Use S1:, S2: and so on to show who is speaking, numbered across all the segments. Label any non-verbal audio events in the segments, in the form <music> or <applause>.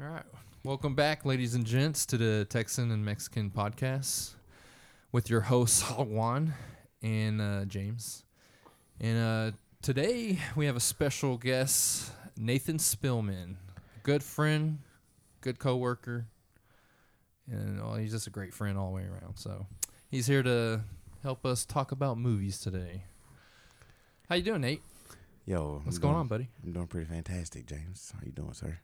S1: All right. Welcome back, ladies and gents, to the Texan and Mexican podcast with your hosts, <laughs> Juan and uh, James. And uh, today we have a special guest, Nathan Spillman. Good friend, good coworker, and oh, he's just a great friend all the way around. So he's here to help us talk about movies today. How you doing, Nate?
S2: Yo,
S1: What's
S2: I'm
S1: going
S2: doing-
S1: on, buddy?
S2: I'm doing pretty fantastic, James. How you doing, sir?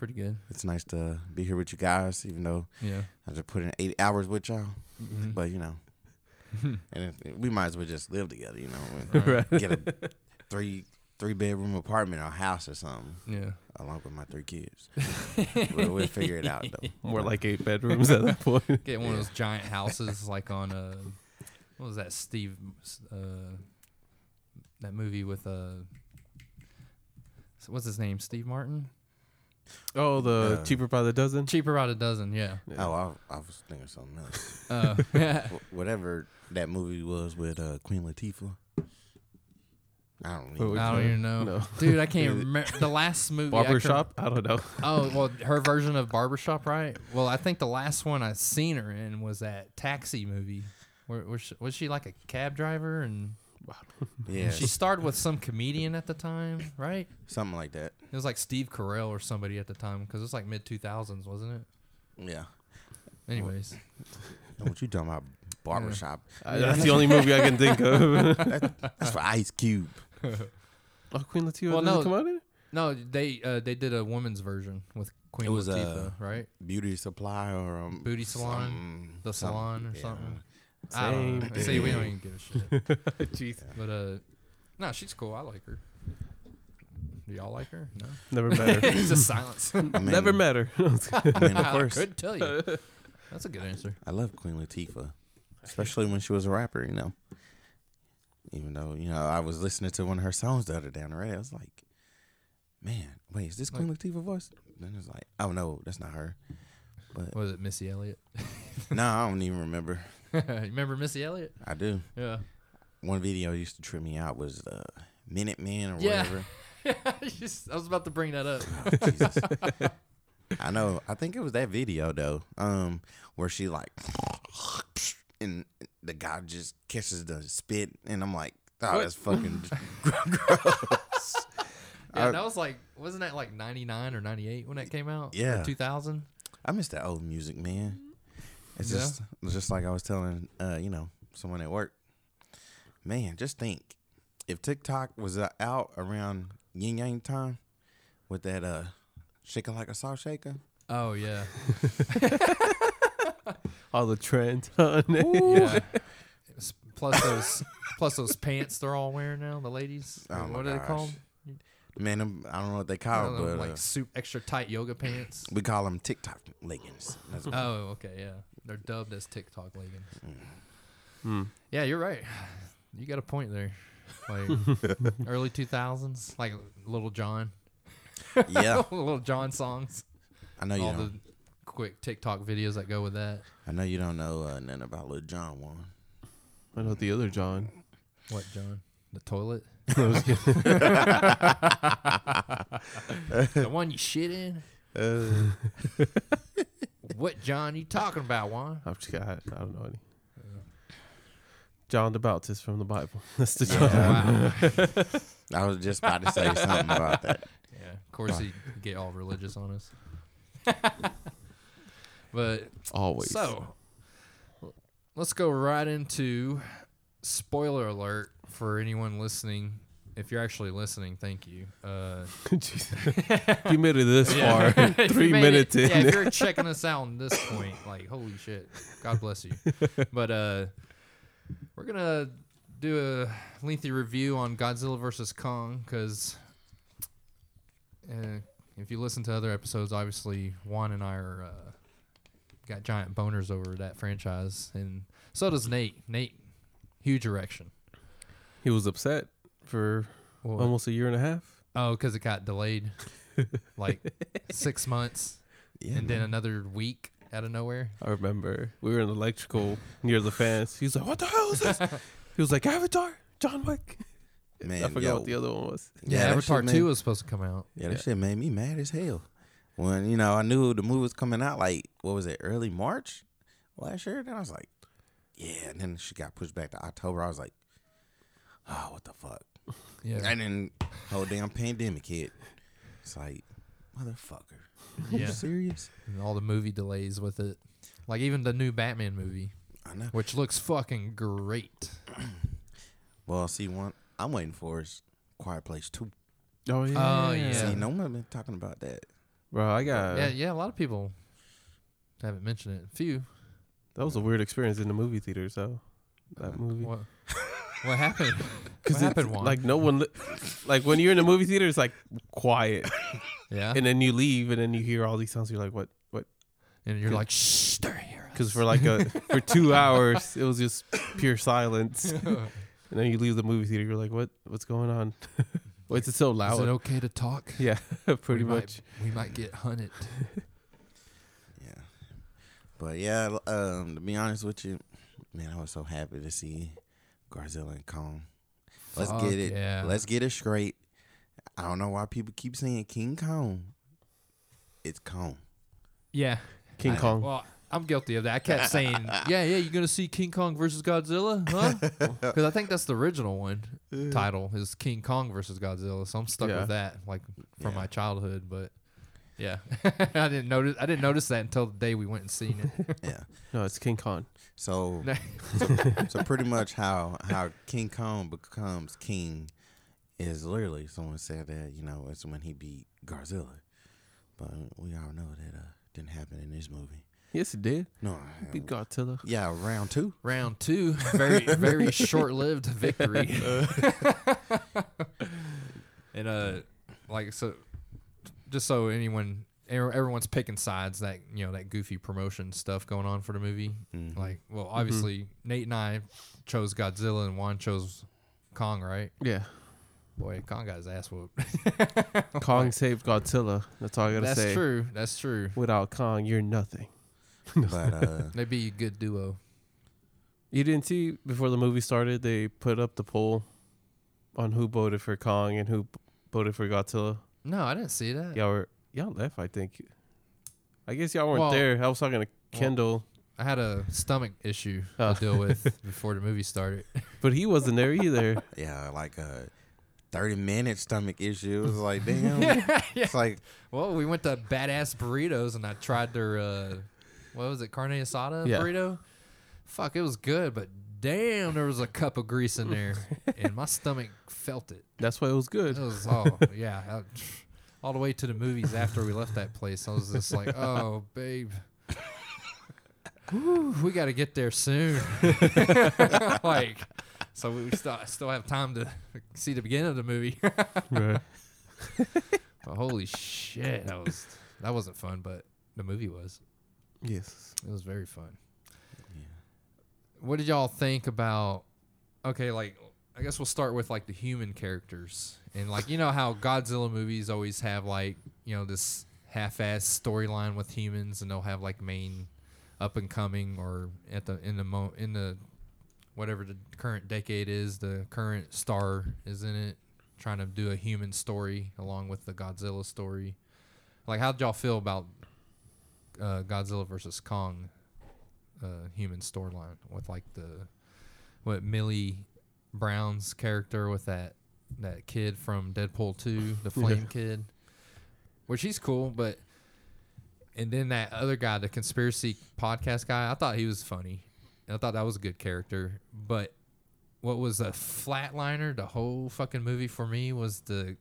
S1: Pretty good.
S2: It's nice to be here with you guys, even though
S1: Yeah.
S2: I just put in eight hours with y'all.
S1: Mhm.
S2: But you know, <laughs> and if, we might as well just live together. You know, <laughs>
S1: Right.
S2: get a three three bedroom apartment or house or something,
S1: Yeah.
S2: along with my three kids. we'll, we'll figure it out though. <laughs>
S3: More like eight bedrooms at that point.
S1: Get one of those giant houses like on uh what was that Steve uh that movie with uh what's his name? Steve Martin?
S3: Oh, the
S2: Uh,
S3: cheaper by the dozen.
S1: Cheaper by the dozen, yeah.
S2: Oh, I, I was thinking something else. <laughs>
S1: Uh, yeah.
S2: Wh- Whatever that movie was with uh, Queen Latifah. I don't
S3: What
S2: even.
S1: I don't even know.
S3: No.
S1: Dude, I can't <laughs> remember the last movie I
S3: Barber
S1: could-
S3: shop. I don't know.
S1: Oh, <laughs> well, her version of Barbershop, right? Well, I think the last one I seen her in was that Taxi movie. Where, where she, was she like a cab driver and <laughs>
S2: Yeah,
S1: she starred with some comedian at the time, right?
S2: something like that.
S1: It was like Steve Carell or somebody at the time because it was like mid 2000s, wasn't it?
S2: Yeah.
S1: Anyways,
S2: What you talking about? Barbershop.
S3: Uh, that's the only movie I can think of. <laughs> <laughs>
S2: That's for Ice Cube.
S3: oh, Queen Latifah
S1: Well,
S3: doesn't
S1: no.
S3: come out in it?
S1: no, they uh, they did a woman's version with Queen
S2: It was,
S1: Latifah,
S2: uh,
S1: right?
S2: Beauty Supply or um,
S1: Booty Salon?
S2: some-
S1: The
S2: some-
S1: salon or
S2: yeah.
S1: something. I don't know.
S3: Same
S1: See, we don't even give a shit. <laughs>
S3: Jeez.
S1: But uh, no, she's cool. I like her. Do y'all like her? No.
S3: Never met her. <laughs>
S1: it's just silence.
S2: I mean,
S3: Never met her.
S2: I mean, of <laughs> course.
S1: I couldn't tell you. That's a good answer.
S2: I love Queen Latifah, especially when she was a rapper. You know, even though you know I was listening to one of her songs the other day on the radio, I was like, "Man, wait, is this Queen Latifah voice?" Then it's like, "Oh no, that's not her." But
S1: Was it Missy Elliott?
S2: no, I don't even remember. <laughs>
S1: you remember Missy Elliott?
S2: I do.
S1: Yeah.
S2: One video used to trip me out was uh, Minute Man or
S1: Yeah.
S2: whatever. <laughs>
S1: I was about to bring that up.
S2: Oh, Jesus. I know. I think it was that video though, um, where she like, <laughs> and the guy just catches the spit, and I'm like, oh, that's fucking gross.
S1: Yeah,
S2: I-
S1: that was like, wasn't that like 99 or 98 when that came out?
S2: Yeah.
S1: 2000?
S2: I miss that old music, man. It's
S1: Yeah.
S2: just, it's just like I was telling, uh, you know, someone at work. Man, just think, if TikTok was uh, out around yin yang time, with that uh, shaking like a salt shaker.
S1: Oh, yeah. <laughs>
S3: All the trends on it. <laughs>
S1: yeah. Plus those, plus those pants they're all wearing now, the ladies.
S2: Oh,
S1: what are they
S2: gosh.
S1: called?
S2: Man, them, I don't know what they call
S1: don't
S2: it,
S1: know,
S2: but
S1: like
S2: uh,
S1: suit, extra tight yoga pants.
S2: we call them TikTok leggings.
S1: Oh, okay, yeah. They're dubbed as TikTok leggings.
S3: Hmm.
S1: Yeah, you're right. You got a point there. Like <laughs> early 2000s, like Lil Jon.
S2: yeah, <laughs>
S1: Lil Jon songs.
S2: I know you
S1: all
S2: don't.
S1: the quick TikTok videos that go with that.
S2: I know you don't know uh, nothing about Lil Jon one.
S3: I know the other John.
S1: What, John? The toilet? <laughs>
S3: I was
S1: the one you shit in?
S2: Uh,
S1: What John you talking about, Juan?
S3: I'm just, I, I don't know any. John the Baptist from the Bible. <laughs> That's the John.
S1: wow. <laughs>
S2: I was just about to say something about that.
S1: Yeah, of course he get all religious on us. <laughs> but
S3: Always.
S1: so let's go right into spoiler alert for anyone listening. If you're actually listening, thank you. Uh, <laughs>
S3: you made it this
S1: yeah.
S3: far. <laughs> Three
S1: made it-
S3: minutes in.
S1: Yeah, if you're <laughs> checking us out on this point, like holy shit, God bless you. But uh, we're gonna do a lengthy review on Godzilla versus Kong because uh, if you listen to other episodes, obviously Juan and I are uh, got giant boners over that franchise, and so does Nate. Nate, huge erection.
S3: He was upset for
S1: Well,
S3: almost a year and a half.
S1: oh, because it got delayed, <laughs> like six months,
S2: Yeah,
S1: and then another week out of nowhere.
S3: I remember we were in electrical near the fence. He's like, "What the hell is this?" <laughs> he was like, "Avatar, John Wick." <laughs>
S2: man,
S3: I forgot
S2: yo,
S3: what the other one was.
S1: Yeah,
S2: that
S1: Avatar
S2: shit
S1: Two
S2: made-
S1: was supposed to come out.
S2: Yeah, that shit made me mad as hell. when you know I knew the movie was coming out, like what was it, early March last year? Then I was like, yeah. And then she got pushed back to October. I was like, oh, what the fuck?
S1: Yeah.
S2: And then whole damn pandemic hit. It's like, motherfucker. Are you serious?
S1: And all the movie delays with it. Like even the new Batman movie,
S2: I know.
S1: which looks fucking great. <clears throat>
S2: Well, see, one I'm waiting for is Quiet Place Two.
S3: Oh yeah.
S1: Oh, yeah.
S2: See, no one's been talking about that.
S3: Bro, I got
S1: yeah, yeah, a lot of people haven't mentioned it. A few.
S3: that was a weird experience in the movie theater, so That movie. <laughs>
S1: What what happened? <laughs>
S3: Because
S1: happened, Juan?
S3: like no one, li- like when you're in the movie theater, it's like quiet, <laughs>
S1: yeah.
S3: and then you leave, and then you hear all these sounds. You're like, what, what?
S1: And you're like, shh, they're here.
S3: Because for like a for two <laughs> hours, it was just pure silence, and then you leave the movie theater. You're like, what, what's going on? Why is it so loud.
S1: Is it okay to talk?
S3: yeah, pretty
S1: We
S3: much.
S1: Might, we might get hunted.
S2: Yeah. But yeah, um, to be honest with you, man, I was so happy to see Godzilla and Kong. Let's
S1: Fuck
S2: get it.
S1: yeah.
S2: Let's get it straight. I don't know why people keep saying King Kong. It's Kong.
S1: Yeah.
S3: King
S1: I-
S3: Kong.
S1: Well, I'm guilty of that. I kept saying, <laughs> yeah, yeah, you're going to see King Kong versus Godzilla? Huh? <laughs> Because I think that's the original one title is King Kong versus Godzilla. So I'm stuck
S3: Yeah.
S1: with that, like from
S2: Yeah.
S1: my childhood. But yeah, <laughs> I didn't notice. I didn't notice that until the day we went and seen it.
S2: Yeah.
S3: No, it's King Kong.
S2: So <laughs> so pretty much how how King Kong becomes king is literally someone said that you know it's when he beat Godzilla, but we all know that uh, didn't happen in this movie.
S3: Yes, it did.
S2: No,
S3: Beat Godzilla.
S2: yeah, round two.
S1: Round two, very very <laughs> short lived victory. <laughs> and uh, like so, just so anyone, everyone's picking sides. That you know that goofy promotion stuff going on for the movie.
S2: Mhm.
S1: Like, well, obviously Nate and I chose Godzilla, and Juan chose Kong, right?
S3: Yeah,
S1: Boy, Kong got his ass whooped. <laughs>
S3: Kong saved Godzilla. That's all I gotta
S1: That's
S3: say.
S1: That's true. That's true.
S3: Without Kong, you're nothing. <laughs>
S2: but uh,
S1: They'd be a good duo.
S3: You didn't see before the movie started, they put up the poll on who voted for Kong and who voted for Godzilla.
S1: No, I didn't see that.
S3: Y'all were y'all left, I think. I guess y'all weren't
S1: Well-
S3: there. I was talking to Kendall,
S1: I had a stomach issue
S3: Oh.
S1: to deal with <laughs> before the movie started. <laughs>
S3: but he wasn't there either. <laughs>
S2: yeah, like a thirty minute stomach issue. It was like damn. It's like
S1: Well, we went to Badass Burritos and I tried their uh, what was it, carne asada
S3: Yeah.
S1: burrito. Fuck, it was good, but damn, there was a cup of grease in there, and my stomach felt it.
S3: That's why it was
S1: It
S3: good.
S1: was oh yeah, I- all the way to the movies after we left that place. I was just like, <laughs> oh babe. Whew, we got to get there soon. <laughs> like, so we still still have time to see the beginning of the movie. <laughs>
S3: right.
S1: But holy shit, that was that wasn't fun, but the movie was.
S3: Yes.
S1: It was very fun.
S2: yeah.
S1: What did y'all think about? Okay, like I guess we'll start with like the human characters and like you know how Godzilla movies always have like you know this half-ass storyline with humans and they'll have like main up and coming or at the in the mo in the whatever the current decade is the current star is in it trying to do a human story along with the Godzilla story. Like how did y'all feel about uh, Godzilla versus Kong uh, human storyline with like the what Millie Brown's character with that that kid from Deadpool 2, the <laughs> flame kid. Which he's cool, but and then that other guy, the conspiracy podcast guy, I thought he was funny. I thought that was a good character, but what was a flatliner the whole fucking movie for me was the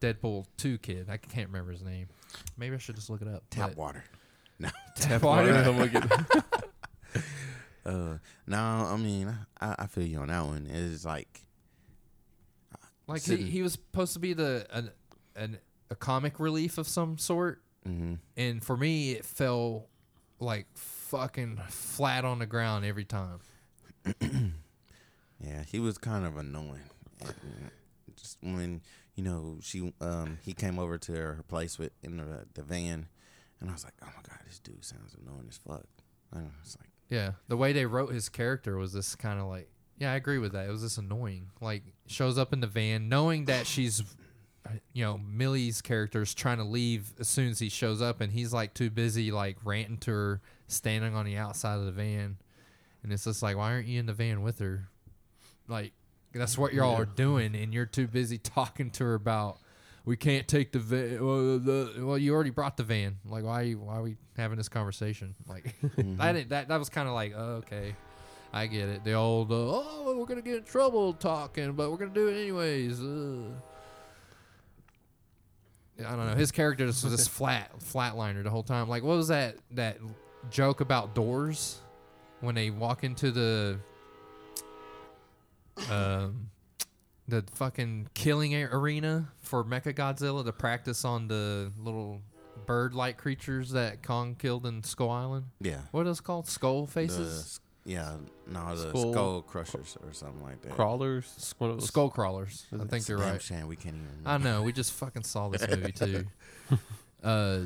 S1: Deadpool 2 kid. I can't remember his name. Maybe I should just look it up.
S2: Tap water. No.
S1: Tap water. <laughs> <laughs>
S2: Uh, no, I mean I, I feel you on that one. It's like
S1: Like he,
S2: Sitting-
S1: he was supposed to be the an, an a comic relief of some sort,
S2: mhm.
S1: and for me it fell like fucking flat on the ground every time. <clears throat>
S2: Yeah, he was kind of annoying. Just when you know she, um, he came over to her place with in the the van, and I was like, oh my god, this dude sounds annoying as fuck. I was like,
S1: Yeah, the way they wrote his character was this kind of like, yeah, I agree with that. It was this annoying. Like shows up in the van knowing that she's you know, Millie's character's trying to leave as soon as he shows up, and he's like too busy like ranting to her, standing on the outside of the van, and it's just like, why aren't you in the van with her? Like, that's what y'all are doing, and you're too busy talking to her about. We can't take the van. Well, the, well, you already brought the van. Like, why? Why are we having this conversation? Like, <laughs> I didn't. That that was kind of like, oh, okay, I get it. The old, uh, oh, we're gonna get in trouble talking, but we're gonna do it anyways. Uh. I don't know. His character just was this <laughs> flat, flatliner the whole time. Like, what was that that joke about doors when they walk into the um the fucking killing arena for Mecha Godzilla to practice on the little bird-like creatures that Kong killed in Skull Island?
S2: Yeah.
S1: What are those called? Skull faces?
S2: s- yeah, no, the
S3: Skull-
S2: skull, crushers or something like that.
S3: Crawlers. One of those.
S1: Skull crawlers. I think you're
S2: Damn
S1: right.
S2: shame we can't even.
S1: I know. We just fucking saw this movie too. <laughs> Uh,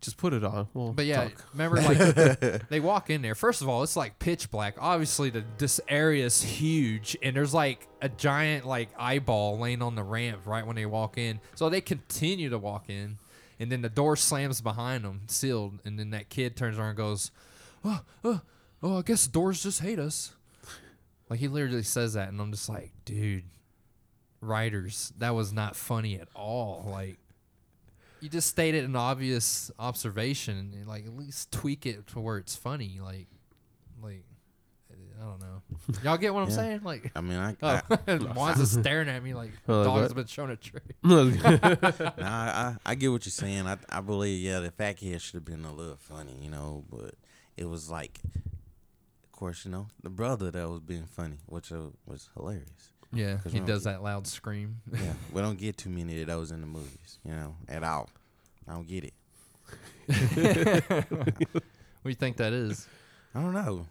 S3: Just put it on. We'll
S1: But yeah,
S3: talk.
S1: remember like <laughs> they walk in there. First of all, it's like pitch black. Obviously, the this area is huge, and there's like a giant like eyeball laying on the ramp right when they walk in. So they continue to walk in, and then the door slams behind them, sealed. And then that kid turns around and goes, "Oh, oh, oh! I guess doors just hate us." Like he literally says that, and I'm just like, dude, writers, that was not funny at all. Like you just stated an obvious observation and like at least tweak it to where it's funny like like i don't know <laughs> y'all get what i'm
S2: Yeah.
S1: saying like
S2: I mean, I, <laughs>
S1: oh <laughs>
S2: I,
S1: Juan's just staring at me like dog's
S3: what?
S1: been shown a trick
S2: nah, I, I, I get what you're saying. I, I believe, yeah, the fat kid should have been a little funny, you know, but it was like, of course, you know, the brother that was being funny, which uh, was hilarious.
S1: Yeah he does
S2: don't
S1: that loud scream <laughs>
S2: Yeah, we don't get too many of those in the movies, you know, at all. I don't get it.
S1: what do you think that is
S2: I don't know.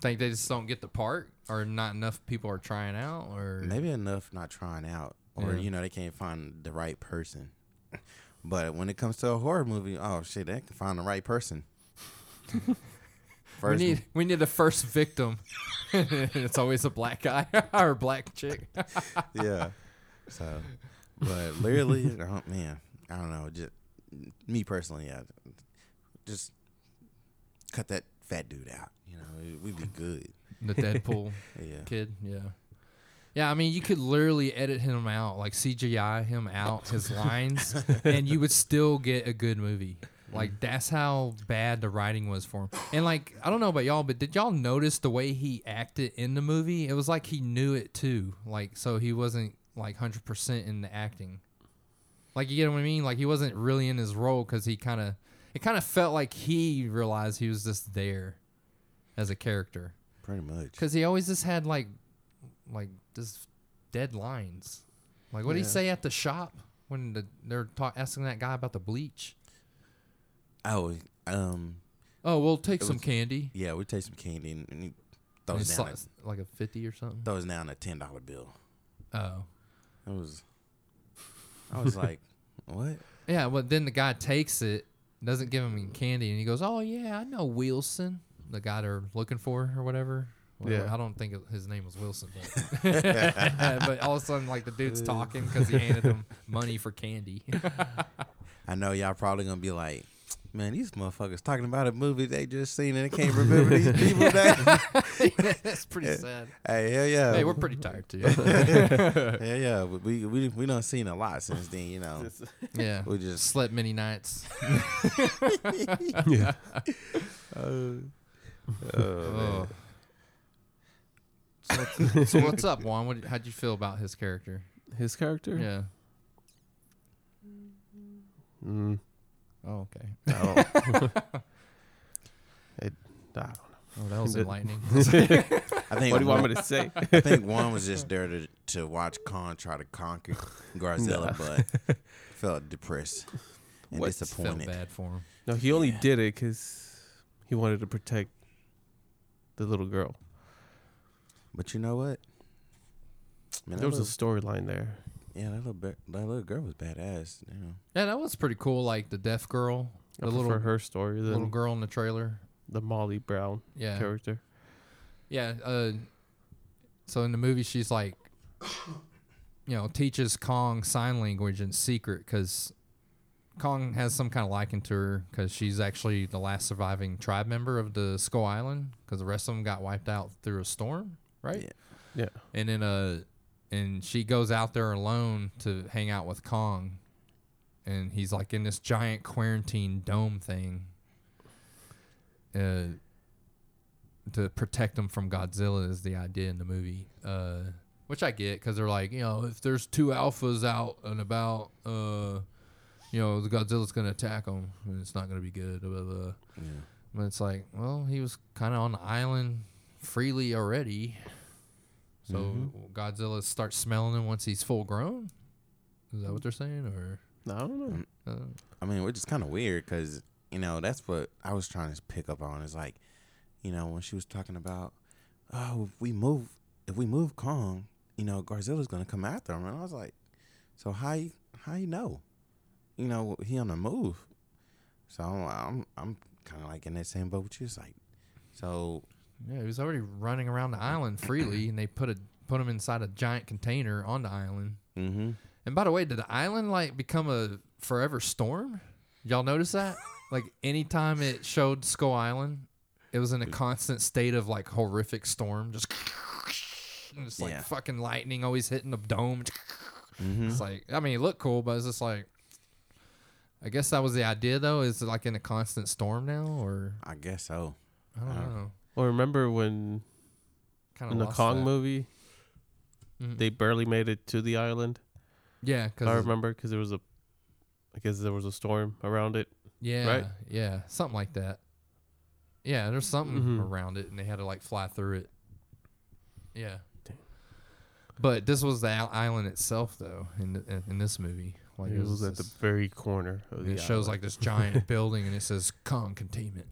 S1: think they just don't get the part or not enough people are trying out or
S2: Maybe enough not trying out, or
S1: Yeah.
S2: you know, they can't find the right person. <laughs> But when it comes to a horror movie, oh shit, they can find the right person. <laughs>
S1: we need <laughs> we need the first victim <laughs> it's always a black guy <laughs> or a black chick
S2: yeah. So, but literally, oh, man, I don't know. Just me personally, yeah, just cut that fat dude out. You know, we'd be good.
S1: the deadpool
S2: Yeah.
S1: kid. Yeah. Yeah, I mean, you could literally edit him out, like CGI him out his lines, and you would still get a good movie. Like that's how bad the writing was for him. And like, I don't know about y'all, but did y'all notice the way he acted in the movie? It was like he knew it too. Like, so he wasn't like hundred percent in the acting. Like, you get what I mean? Like, he wasn't really in his role because he kind of, it kind of felt like he realized he was just there as a character.
S2: Pretty much.
S1: Because he always just had like, like just dead lines. Like what did he
S3: Yeah.
S1: say at the shop when the, they're ta- asking that guy about the bleach?
S2: Oh, um,
S1: Oh, we'll take some
S2: was-
S1: candy.
S2: yeah, we take some candy and, and he throws
S1: it's
S2: down,
S1: like, like a fifty or something.
S2: throws down a ten dollar bill.
S1: Oh,
S2: It was. I was like, <laughs> what?
S1: yeah. But then the guy takes it, doesn't give him any candy, and he goes, "Oh yeah, I know Wilson, the guy they're looking for or whatever." Well,
S3: Yeah.
S1: I don't think his name was Wilson, but, <laughs> <laughs> but all of a sudden, like the dude's talking because he handed him money for candy.
S2: I know y'all probably gonna be like, man, these motherfuckers talking about a movie they just seen and they can't remember these people. That <laughs>
S1: That's pretty sad.
S2: hey, hell yeah,
S1: Hey, we're pretty tired too. <laughs> <laughs>
S2: yeah, yeah. but We we we done seen a lot since then. You know,
S1: yeah,
S2: we just
S1: slept many nights.
S3: yeah.
S1: Oh. So what's, so what's up, Juan? What, how'd you feel about his character?
S3: His character.
S1: Yeah.
S3: Mm,
S1: Oh, okay.
S3: I don't. it, I don't know.
S1: Oh, that was
S3: Good. <laughs>
S1: enlightening.
S2: I think <laughs>
S3: What do you want me to say?
S2: I think one was just there to to watch Khan try to conquer Garzella, but <laughs> felt depressed and
S3: What?
S1: Felt
S2: disappointed.
S1: bad for him.
S3: No, he only
S2: Yeah.
S3: did it because he wanted to protect the little girl.
S2: But you know what? Man,
S3: There was a storyline there.
S2: Yeah, that little ba- that little girl was badass. You know.
S1: Yeah, that was pretty cool. Like the deaf girl,
S3: I
S1: the
S3: prefer
S1: little
S3: her story
S1: the
S3: little
S1: girl in the trailer.
S3: the Molly Brown
S1: Yeah,
S3: character.
S1: yeah. Uh, so in the movie, she's like, you you know, teaches Kong sign language in secret because Kong has some kind of liking to her because she's actually the last surviving tribe member of the Skull Island because the rest of them got wiped out through a storm, right?
S2: Yeah.
S3: Yeah.
S1: And then uh, and she goes out there alone to hang out with Kong, and he's like in this giant quarantine dome thing. Uh, to protect them from Godzilla is the idea in the movie. Uh, which I get because they're like, you know, if there's two alphas out and about, uh, you know, the Godzilla's gonna attack them, and it's not gonna be good. Blah, blah, blah.
S2: Yeah.
S1: But it's like, well, he was kind of on the island freely already, so
S2: Mhm.
S1: Godzilla starts smelling him once he's full grown. Is that what they're saying, or?
S3: I don't know.
S1: Uh,
S2: I mean, which is kind of weird because you know that's what I was trying to pick up on. Is like, you know, when she was talking about, oh, if we move, if we move Kong, you know, Garzilla's gonna come after him, and I was like, so how you how you know, you know, he on the move. So I'm I'm, I'm kind of like in that same boat with you. It's like, so
S1: yeah, he was already running around the island freely, and they put a put him inside a giant container on the island.
S2: mm-hmm.
S1: And by the way, did the island like become a forever storm? Y'all notice that? <laughs> like anytime it showed Skull Island, it was in a constant state of like horrific storm, just it's like
S2: Yeah.
S1: fucking lightning always hitting the dome.
S2: Mm-hmm.
S1: It's like I mean, it looked cool, but it's just like I guess that was the idea though. Is it like in a constant storm now, or
S2: I guess so.
S1: I don't
S2: Uh,
S1: know.
S3: Well, remember when
S1: Kind
S3: in the Kong movie
S1: movie,
S3: they barely made it to the island?
S1: yeah,
S3: I
S1: because
S3: remember because there was a, I guess there was a storm around it.
S1: Yeah,
S3: Right?
S1: yeah, something like that. Yeah, there's something
S3: Mhm.
S1: around it, and they had to like fly through it. Yeah,
S3: Dang.
S1: but this was the isl- island itself, though. In the, in, in this movie, like
S3: it was at the
S1: this-
S3: very corner of the
S1: it shows
S3: island.
S1: like this giant <laughs> building, and it says Kong Containment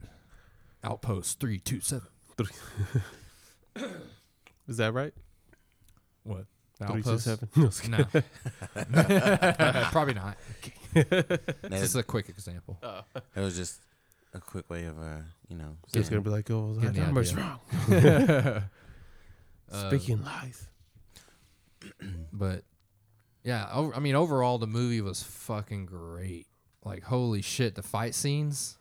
S1: Outpost three two seven. <laughs>
S3: Is that right?
S1: What? The
S3: Three two
S1: outpost?
S3: seven. <laughs> No, I kidding.
S1: No, <laughs> probably not.
S2: That,
S1: This is a quick example.
S2: it was just a quick way of uh, you know,
S3: So it's gonna be like, oh,
S1: Getting
S3: that
S1: the
S3: number's
S1: idea.
S3: wrong. Speaking lies. <clears throat>
S1: But yeah, o- I mean, overall, the movie was fucking great. Like, holy shit, the fight scenes,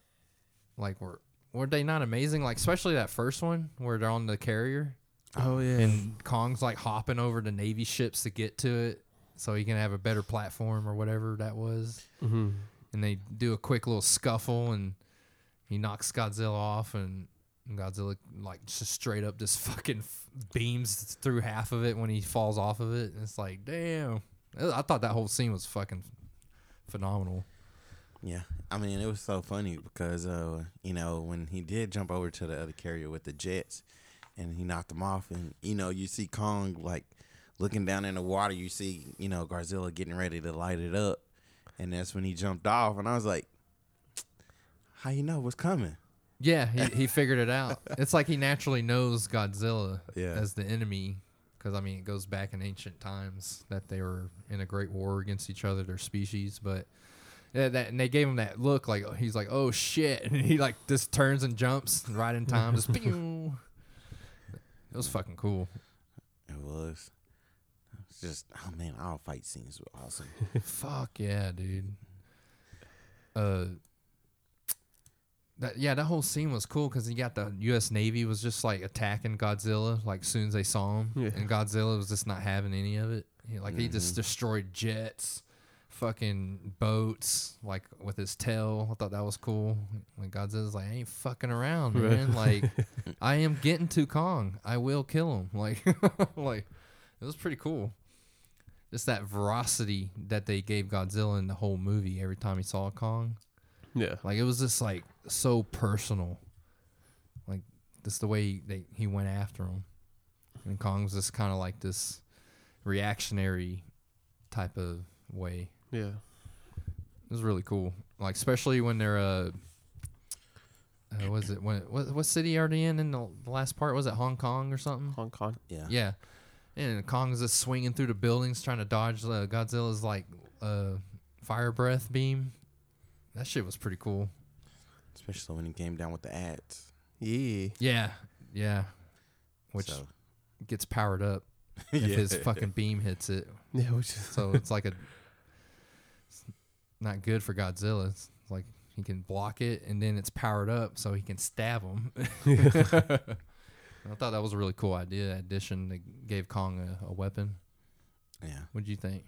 S1: like, were were they not amazing? Like, especially that first one where they're on the carrier
S3: Oh yeah.
S1: and Kong's like hopping over the Navy ships to get to it, so he can have a better platform or whatever that was.
S3: hmm
S1: And they do a quick little scuffle, and he knocks Godzilla off, and Godzilla like just straight up just <laughs> fucking f- beams through half of it when he falls off of it. And it's like, damn. I thought that whole scene was fucking phenomenal.
S2: Yeah, I mean, it was so funny because, uh, you know, when he did jump over to the other carrier with the jets, and he knocked them off, and you know, you see Kong like looking down in the water. You see, you know, Godzilla getting ready to light it up, and that's when he jumped off, and I was like, "How you know what's coming?"
S1: Yeah, he, he figured it out. <laughs> It's like he naturally knows Godzilla
S2: Yeah.
S1: as the enemy. Because, I mean, it goes back in ancient times that they were in a great war against each other, their species. But that, and they gave him that look like he's like, oh shit. And <laughs> he like just turns and jumps right in time. Just <laughs> pew. It was fucking cool.
S2: It was. It's just, oh man, all fight scenes were awesome. <laughs>
S1: Fuck yeah, dude. Uh, that yeah, that whole scene was cool because you got the U.S. Navy was just like attacking Godzilla like soon as they saw him,
S3: Yeah.
S1: and Godzilla was just not having any of it. He, like he just
S2: Mhm.
S1: destroyed jets, fucking boats, like with his tail. I thought that was cool. When Godzilla's like, I ain't fucking around,
S3: Right.
S1: man. Like, <laughs> I am getting to Kong. I will kill him. <laughs> Like, like it was pretty cool just that veracity that they gave Godzilla in the whole movie every time he saw Kong.
S3: Yeah.
S1: Like it was just like so personal. Like just the way he, they, he went after him. And Kong's just kind of like this reactionary type of way.
S3: Yeah.
S1: It was really cool. Like especially when they're uh, uh was it when what what city are they in in the, the last part? Was it Hong Kong or something?
S3: Hong Kong.
S2: Yeah.
S1: Yeah. And Kong's just swinging through the buildings trying to dodge uh, Godzilla's like uh, fire breath beam. That shit was pretty cool.
S2: Especially when he came down with the ads.
S3: Yeah.
S1: Yeah. Yeah. Which
S2: So,
S1: gets powered up. <laughs> if his fucking beam hits it.
S3: Yeah, which
S1: So it's like a it's <laughs> not good for Godzilla. It's like he can block it and then it's powered up so he can stab him. <laughs> I thought that was a really cool idea. Addition that gave Kong a, a weapon.
S2: Yeah.
S1: What do you think?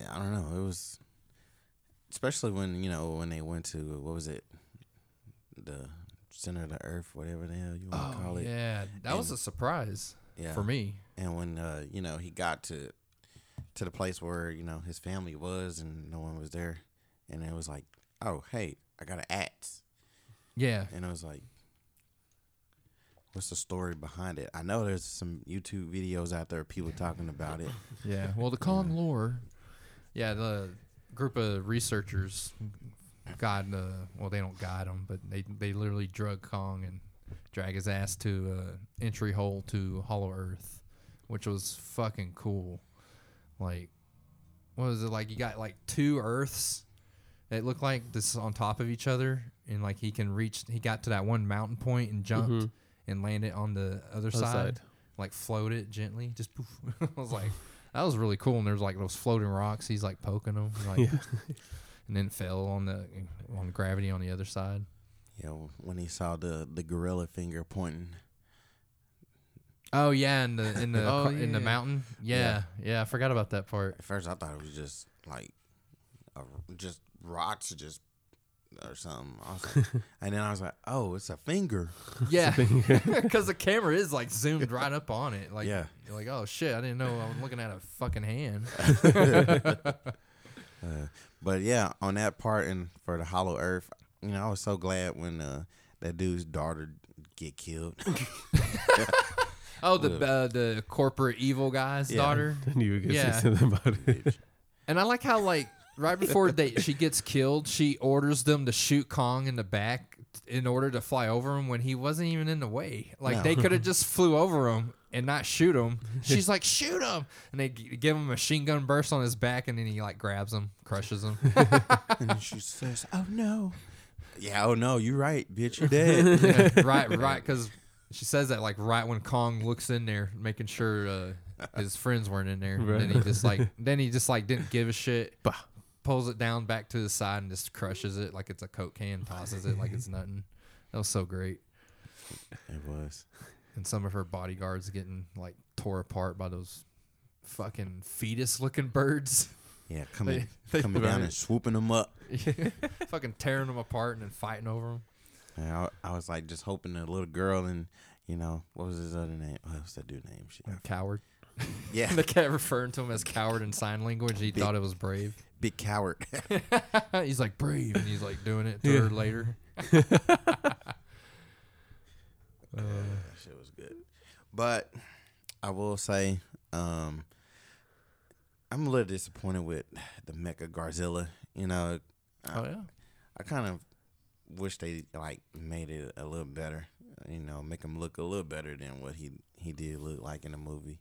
S2: Yeah, I don't know. It was especially when you know when they went to what was it, the center of the earth, whatever the hell you want to call it.
S1: Oh, yeah, that was a surprise
S2: Yeah.
S1: for me.
S2: And when uh, you know he got to to the place where you know his family was and no one was there, and it was like, oh hey, I got an axe,
S1: Yeah,
S2: and it was like. What's the story behind it? I know there's some YouTube videos out there, people talking about it. <laughs>
S1: yeah. Well, the Kong lore, yeah, the group of researchers guide uh, the well, they don't guide him, but they they literally drug Kong and drag his ass to a entry hole to Hollow Earth, which was fucking cool. Like, what was it like? You got like two Earths that look like this on top of each other, and like he can reach. He got to that one mountain point and jumped
S3: Mhm.
S1: and landed on the other
S3: Other
S1: side,
S3: side.
S1: like float it gently. Just poof. <laughs> I was like, that was really cool. And there's like those floating rocks. He's like poking them, like,
S3: Yeah. <laughs>
S1: and then fell on the on gravity on the other side.
S2: You know, when he saw the the gorilla finger pointing.
S1: Oh yeah, in the in the <laughs>
S3: Oh,
S1: car- in the mountain. Yeah, yeah, I forgot about that part.
S2: At first, I thought it was just like, a, just rocks, just or something. Like, <laughs> and then I was like, oh, it's a finger.
S1: Yeah, because <laughs> the camera is like zoomed right up on it. Like,
S2: Yeah.
S1: you're like, oh shit, I didn't know I was looking at a fucking hand.
S2: Uh, but yeah, on that part and for the Hollow Earth, you know, I was so glad when uh, that dude's daughter get killed.
S1: Oh, the uh, the corporate evil guy's
S2: Yeah.
S1: daughter.
S3: I knew you were gonna
S1: Yeah.
S3: say something about it.
S1: And I like how like right before they she gets killed, she orders them to shoot Kong in the back in order to fly over him when he wasn't even in the way. Like
S2: No.
S1: they could have just flew over him and not shoot him. <laughs> She's like, shoot him, and they g- give him a machine gun burst on his back, and then he like grabs him, crushes him. <laughs>
S2: and she says, "Oh no." Yeah, oh no, you're right, bitch, you're dead.
S1: Yeah, <laughs> right, right, because she says that like right when Kong looks in there, making sure uh, his friends weren't in there. And Then he just like, <laughs> then he just like didn't give a shit.
S3: Bah.
S1: Pulls it down back to the side and just crushes it like it's a coke can, tosses it like it's <laughs> nothing. That was so great.
S2: it was.
S1: And some of her bodyguards getting like tore apart by those fucking fetus-looking birds,
S2: Yeah, coming <laughs>
S1: they-
S2: coming down
S3: Right.
S2: and swooping them up.
S1: fucking tearing them apart and then fighting over them.
S2: And I, I was like just hoping a little girl and you know what was his other name? What was that dude name? Shit.
S1: Coward. <laughs>
S2: Yeah, <laughs>
S1: they kept referring to him as coward in sign language. He
S2: Big-
S1: thought it was brave.
S2: big coward. <laughs>
S1: he's like brave, and he's like doing it to
S3: Yeah.
S1: her later.
S2: that shit was good. But I will say, um, I'm a little disappointed with the Mecha Garzilla. You know, I,
S1: Oh yeah.
S2: I kind of wish they like made it a little better. You know, make him look a little better than what he he did look like in the movie.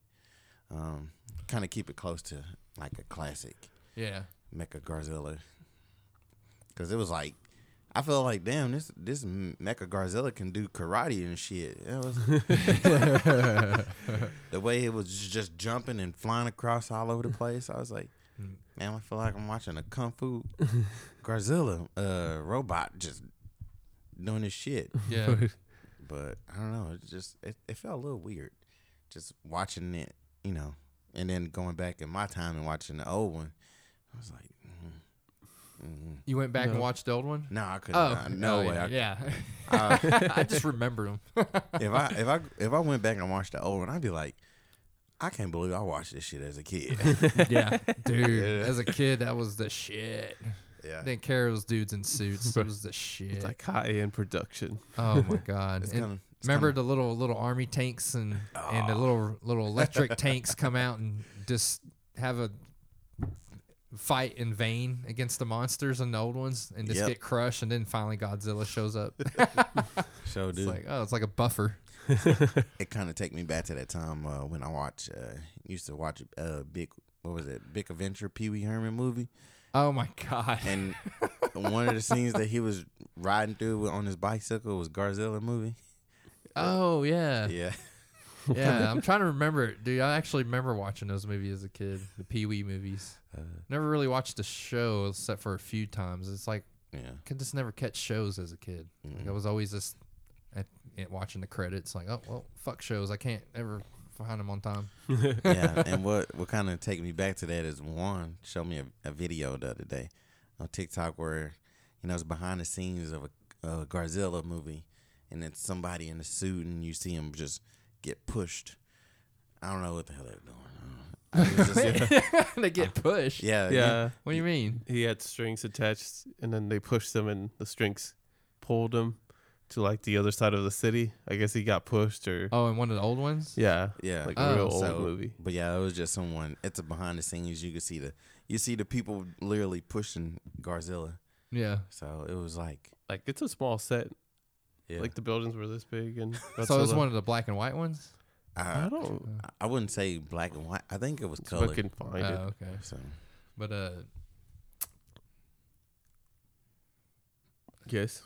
S2: Um, kind of keep it close to like a classic
S1: Yeah.
S2: Mecha Garzilla. Cause it was like, I felt like damn this this Mecha Garzilla can do karate and shit. It was, <laughs> <laughs> the way it was just jumping and flying across all over the place. I was like,
S1: Mm.
S2: man, I feel like I'm watching a kung fu <laughs> Garzilla uh, robot just doing this shit. <laughs>
S1: Yeah.
S2: But I don't know. It just it, it felt a little weird, just watching it, you know, and then going back in my time and watching the old one. I was like, mm, mm.
S1: You went back and watched the old one?
S2: no, I couldn't.
S1: Oh,
S2: uh, no
S1: oh,
S2: way. I,
S1: Yeah. <laughs> <laughs>
S2: uh,
S1: I just remember him.
S2: if I if I if I went back and watched the old one, I'd be like, I can't believe I watched this shit as a kid.
S1: yeah. Dude, as a kid, that was the shit.
S2: Yeah,
S1: Didn't care if it was dudes in suits. It was the shit. <laughs>
S3: It's like high end production.
S1: oh my god. <laughs>
S2: it's
S1: And
S2: kind of
S1: remember the little little army tanks and and the little little electric <laughs> tanks come out and just have a fight in vain against the monsters and the old ones and just
S2: Yep.
S1: get crushed and then finally Godzilla shows up.
S2: show,
S1: It's
S2: dude.
S1: like oh, it's like a buffer.
S2: it kind of take me back to that time uh, when I watch uh, used to watch uh, big what was it Big Adventure Pee Wee Herman movie.
S1: Oh my god.
S2: And <laughs> one of the scenes that he was riding through on his bicycle was Garzilla movie.
S1: Oh yeah.
S2: Yeah.
S1: yeah, <laughs> I'm trying to remember it, dude. I actually remember watching those movies as a kid, the Pee Wee movies.
S2: Uh,
S1: Never really watched the show except for a few times. It's like
S2: yeah.
S1: I could just never catch shows as a kid. Like I
S2: Mhm.
S1: was always just at, at watching the credits, like, oh well, fuck shows. I can't ever find them on time. <laughs>
S2: yeah, <laughs> and what what kind of take me back to that is Juan showed me a, a video the other day on TikTok where you know it's behind the scenes of a, a Garzilla movie, and it's somebody in a suit, and you see him just get pushed. I don't know what the hell they're doing. I don't know. Just- <laughs>
S1: they get pushed.
S2: yeah,
S3: yeah.
S1: What do you mean?
S3: He had strings attached, and then they pushed them, and the strings pulled him to like the other side of the city. I guess he got pushed, or
S1: Oh, and one of the old ones.
S3: yeah,
S2: yeah.
S3: like
S1: Oh.
S3: a real old movie.
S2: But yeah, it was just someone. It's a behind the scenes. You can see the you see the people literally pushing Garzilla.
S1: Yeah.
S2: So it was like
S3: Like it's a small set.
S2: yeah.
S3: Like the buildings were this big, and <laughs>
S1: So it was
S3: Godzilla-
S1: one of the black and white ones.
S2: I,
S3: I don't.
S2: I wouldn't say black and white. I think it was
S3: So I
S2: colored.
S3: can find
S1: Oh,
S3: it.
S1: okay.
S2: So
S1: But uh,
S3: Yes.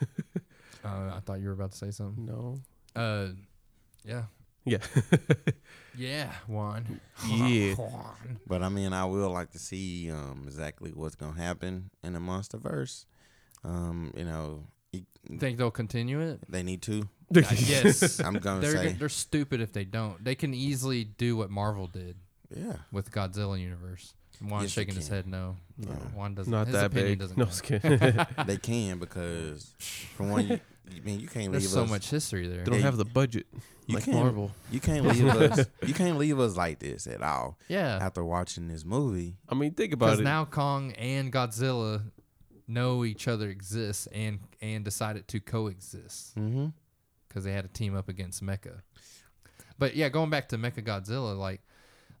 S3: <laughs>
S1: uh, I thought you were about to say something.
S3: No.
S1: Uh, yeah.
S3: Yeah. <laughs>
S1: Yeah, Juan.
S3: Yeah. <laughs>
S1: Juan.
S2: But I mean, I will like to see um, exactly what's gonna happen in the monster verse. Um, you know, you-
S1: Think they'll continue it?
S2: they need to.
S1: Yes. <laughs>
S2: I'm gonna
S1: they're
S2: say,
S1: they're stupid if they don't. They can easily do what Marvel did
S2: yeah,
S1: with Godzilla universe. Juan
S2: Yes,
S1: shaking his head no.
S2: No.
S1: Juan doesn't.
S3: Not
S1: his
S3: that big.
S1: Doesn't
S3: No,
S1: count.
S3: kidding. <laughs>
S2: they can because from one, you, you mean you can't leave
S1: us. So
S2: us.
S1: much history there.
S3: they don't
S2: Yeah,
S3: have the budget
S2: you
S3: like
S2: can't,
S3: Marvel.
S2: You can't <laughs> leave us. You can't leave us like this at all.
S1: Yeah,
S2: After watching this movie,
S3: I mean, think about it.
S1: because
S3: it.
S1: now Kong and Godzilla know each other exists and and decided to coexist
S2: mm-hmm.
S1: because they had to team up against Mecha. But yeah, going back to Mecha Godzilla, like,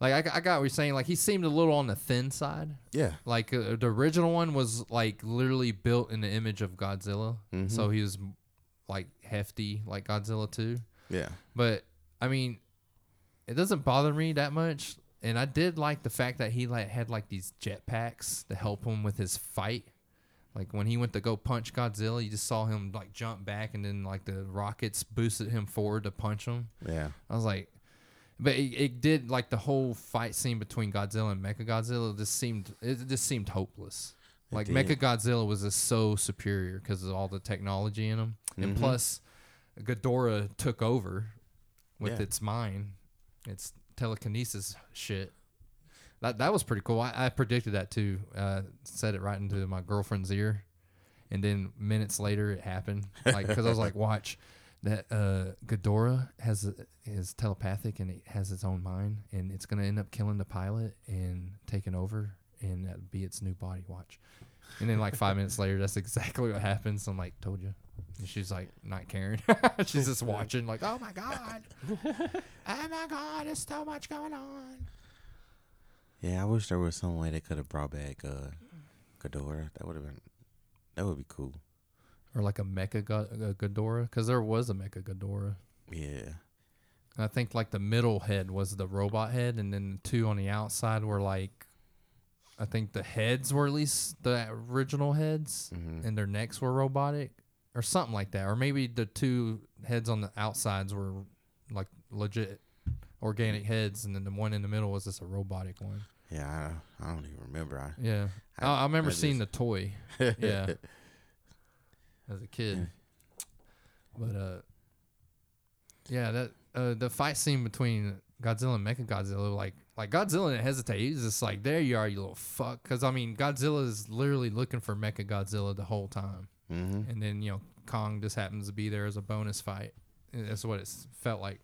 S1: like I, got- I got what you're saying. Like he seemed a little on the thin side.
S2: yeah,
S1: Like uh, the original one was like literally built in the image of Godzilla,
S2: Mhm.
S1: so he was like hefty like Godzilla too.
S2: yeah,
S1: But I mean, it doesn't bother me that much. And I did like the fact that he like had like these jetpacks to help him with his fight. Like when he went to go punch Godzilla, you just saw him like jump back, and then like the rockets boosted him forward to punch him.
S2: yeah.
S1: I was like, but it, it did like the whole fight scene between Godzilla and Mecha Godzilla just seemed it just seemed hopeless.
S2: It
S1: Like. Mecha Godzilla was just so superior because of all the technology in him, and
S2: Mhm.
S1: plus, Ghidorah took over with
S2: Yeah.
S1: its mind, its telekinesis shit. That that was pretty cool. I, I predicted that too. Uh, said it right into my girlfriend's ear, and then minutes later it happened. Like because I was like, <laughs> watch that uh, Ghidorah has a, is telepathic and it has its own mind, and it's gonna end up killing the pilot and taking over, and that'd be its new body. Watch. And then like five <laughs> minutes later, that's exactly what happens. I'm like, told you. And she's like not caring. <laughs> she's just watching, like, oh my god, <laughs> oh my god, there's so much going on.
S2: Yeah, I wish there was some way they could have brought back uh, Ghidorah. That would have been. That would be cool.
S1: Or like a mecha Ghidorah, because there was a mecha Ghidorah.
S2: Yeah.
S1: And I think like the middle head was the robot head, and then the two on the outside were like, I think the heads were at least the original heads,
S2: hmm
S1: and their necks were robotic, or something like that. Or maybe the two heads on the outsides were like legit organic heads, and then the one in the middle was just a robotic one.
S2: Yeah, I, I don't even remember. I,
S1: Yeah, I, I remember seeing the toy <laughs> Yeah. As a kid, but uh, yeah, that uh, the fight scene between Godzilla and Mecha Godzilla, like like Godzilla didn't hesitate. He's just like, "There you are, you little fuck." Because I mean, Godzilla is literally looking for Mecha Godzilla the whole time,
S2: hmm
S1: and then you know Kong just happens to be there as a bonus fight. That's what it felt like.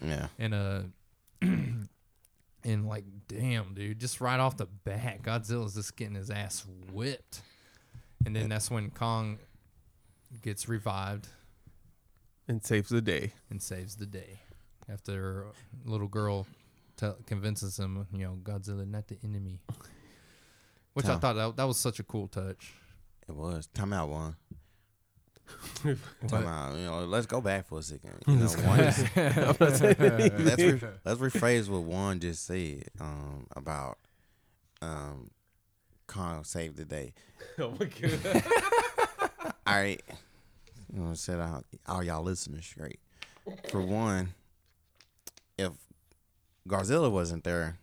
S2: Yeah.
S1: And uh, <clears throat> and like, damn, dude, just right off the bat, Godzilla's just getting his ass whipped, and then that's when Kong gets revived
S3: and saves the day.
S1: and saves the day after a little girl tell convinces him, you know, Godzilla not the enemy. Which I
S2: Tell-
S1: thought that, that was such a cool touch.
S2: It was. Time out one. <laughs>
S1: What?
S2: Time out. You know, let's go back for a second. <laughs> You know, one is, <laughs> let's re- let's rephrase what one just said um, about um, Kong save the day.
S3: oh my god.
S2: All right. You know, set out all y'all listeners straight. For one, if Godzilla wasn't there,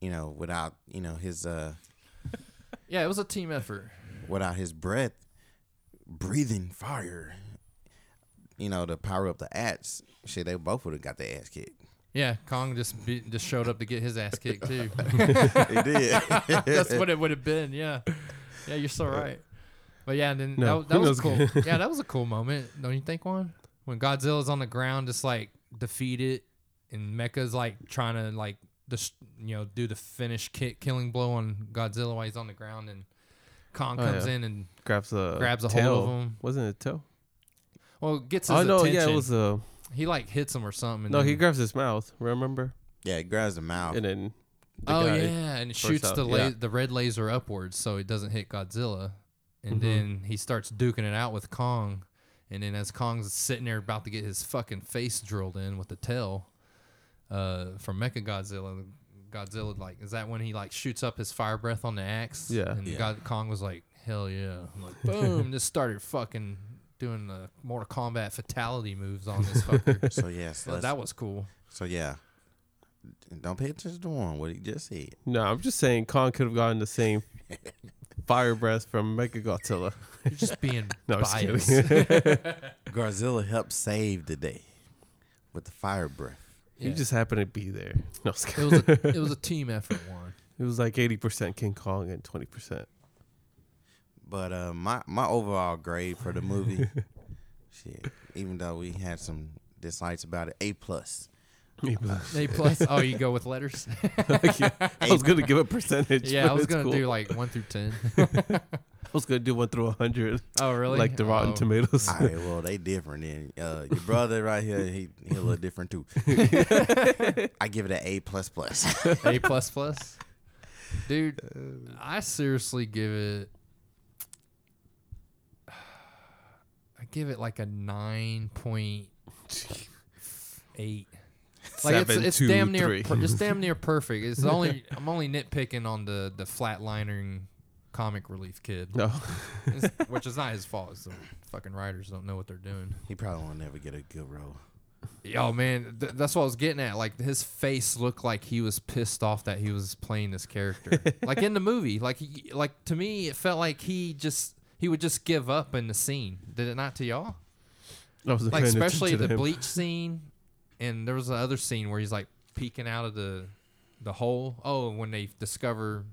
S2: you know, without you know his uh
S1: Yeah, it was a team effort.
S2: without his breath, breathing fire, you know, to power up the ats, shit, they both would have got their ass kicked.
S1: Yeah, Kong just be, just showed up to get his ass kicked too. <laughs>
S2: he did. <laughs>
S1: That's what it would have been. Yeah, yeah, you're so right. But yeah, then
S3: No,
S1: that, that <laughs> was cool. yeah, that was a cool moment. Don't you think, Juan? When Godzilla's on the ground, just like defeated, and Mecha's like trying to like just you know do the finish kick killing blow on Godzilla while he's on the ground, and Kong
S3: Oh,
S1: comes
S3: yeah.
S1: in and
S3: grabs a
S1: Grabs a hold of him.
S3: Wasn't it a toe?
S1: well gets his
S3: Oh no,
S1: attention.
S3: yeah, it was a
S1: he like hits him or something. and
S3: no. He grabs his mouth. Remember?
S2: yeah, he grabs the mouth.
S3: And then the
S1: oh yeah, and it shoots
S3: out,
S1: the la-
S3: yeah.
S1: the red laser upwards so it doesn't hit Godzilla, and
S3: Mhm.
S1: then he starts duking it out with Kong, and then as Kong's sitting there about to get his fucking face drilled in with the tail, uh, from Mecha Godzilla, Godzilla like is that when he like shoots up his fire breath on the axe?
S3: Yeah.
S1: and
S2: Yeah.
S1: God, Kong was like hell yeah, I'm like <laughs> boom, just started fucking doing the Mortal Kombat fatality moves on this fucker. <laughs>
S2: So yes,
S1: So
S2: let's-
S1: that was cool.
S2: so yeah. Don't pay attention to Juan what he just said.
S3: No, I'm just saying Kong could have gotten the same <laughs> fire breath from Mega Godzilla.
S1: You're just being <laughs>
S3: No, I'm just
S1: biased.
S3: kidding. <laughs>
S2: Godzilla helped save the day with the fire breath.
S3: He
S1: Yeah.
S3: just happened to be there. No, I'm just
S1: It was a, it was a team effort Juan. <laughs>
S3: it was like 80% King Kong and 20%.
S2: But uh, my my overall grade for the movie, shit, even though we had some dislikes about it, A plus.
S1: A plus. A plus. Oh, you go with letters. <laughs>
S3: yeah, I was gonna give a percentage.
S1: yeah, I was gonna
S3: cool.
S1: do like one through ten. <laughs>
S3: I was gonna do one through a
S1: Oh, really?
S3: like the Rotten
S1: Oh.
S3: Tomatoes.
S2: All right, well they different. Then uh, your brother right here, he he a little different too. <laughs> I give it an A plus plus.
S1: A plus plus. Dude, I seriously give it. I give it like a nine point eight. Like it's,
S3: Seven,
S1: it's
S3: two,
S1: damn near
S3: three.
S1: per, it's damn near <laughs> perfect. It's only <laughs> I'm only nitpicking on the the flatlining comic relief kid,
S3: No, <laughs>
S1: which is not his fault. It's the fucking writers don't know what they're doing.
S2: he probably won't ever get a good role.
S1: Yo, man, th- that's what I was getting at. Like his face looked like he was pissed off that he was playing this character. like in the movie, like he, like to me, it felt like he just he would just give up in the scene. Did it not to y'all? Like especially the bleach scene, and there was another scene where he's like peeking out of the the hole. Oh, when they discover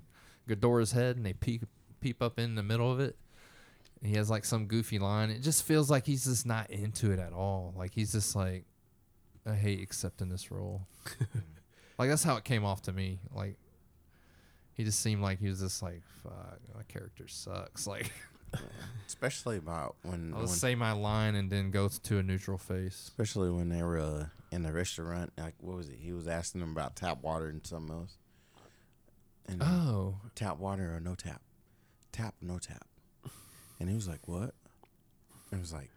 S1: Ghidorah's head and they peek peep up in the middle of it. And he has like some goofy line. It just feels like he's just not into it at all. Like he's just like, I hate accepting this role. <laughs> like that's how it came off to me. Like he just seemed like he was just like, fuck, my character sucks. <laughs> Like
S2: Especially about when,
S1: I'll
S2: when
S1: say my line and then go to a neutral face.
S2: especially when they were uh, in the restaurant. Like what was it? He was asking them about tap water and something else. And
S1: Oh,
S2: tap water or no tap? Tap, no tap. And he was like, "What?" It was like,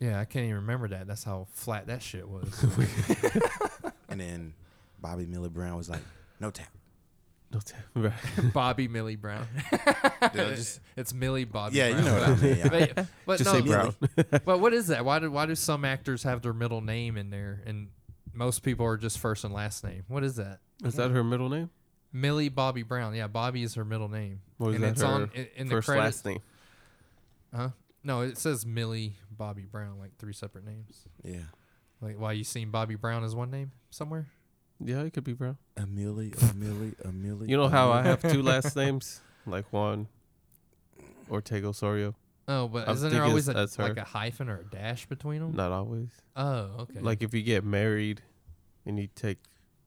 S1: yeah, I can't even remember that. That's how flat that shit was. <laughs>
S2: and then Bobby Miller Brown was like, "No tap."
S3: No, t- <laughs> right. <laughs>
S1: Bobby Millie Brown. <laughs>
S2: Did just?
S1: it's Millie Bobby.
S2: Yeah, you
S1: Brown.
S2: know what I mean. yeah.
S1: But, but
S3: Just
S1: no,
S3: say Brown.
S1: but what is that? Why do why do some actors have their middle name in there and most people are just first and last name? What is that?
S3: Is that her middle name?
S1: Millie Bobby Brown. Yeah, Bobby is her middle name.
S3: Or is
S1: and
S3: that
S1: it's
S3: her
S1: on in, in the
S3: first
S1: credits.
S3: last name?
S1: Huh? No, it says Millie Bobby Brown, like three separate names.
S2: Yeah,
S1: Like why you seen Bobby Brown as one name somewhere?
S3: Yeah, it could be bro.
S2: Amelie, <laughs> Amelie, Amelie.
S3: You know how I have two last <laughs> names, like Juan Ortega Osorio.
S1: Oh, but
S3: I
S1: isn't
S3: think
S1: there always a,
S3: it's- that's
S1: like a hyphen or a dash between them?
S3: Not always.
S1: Oh, okay.
S3: Like if you get married and you take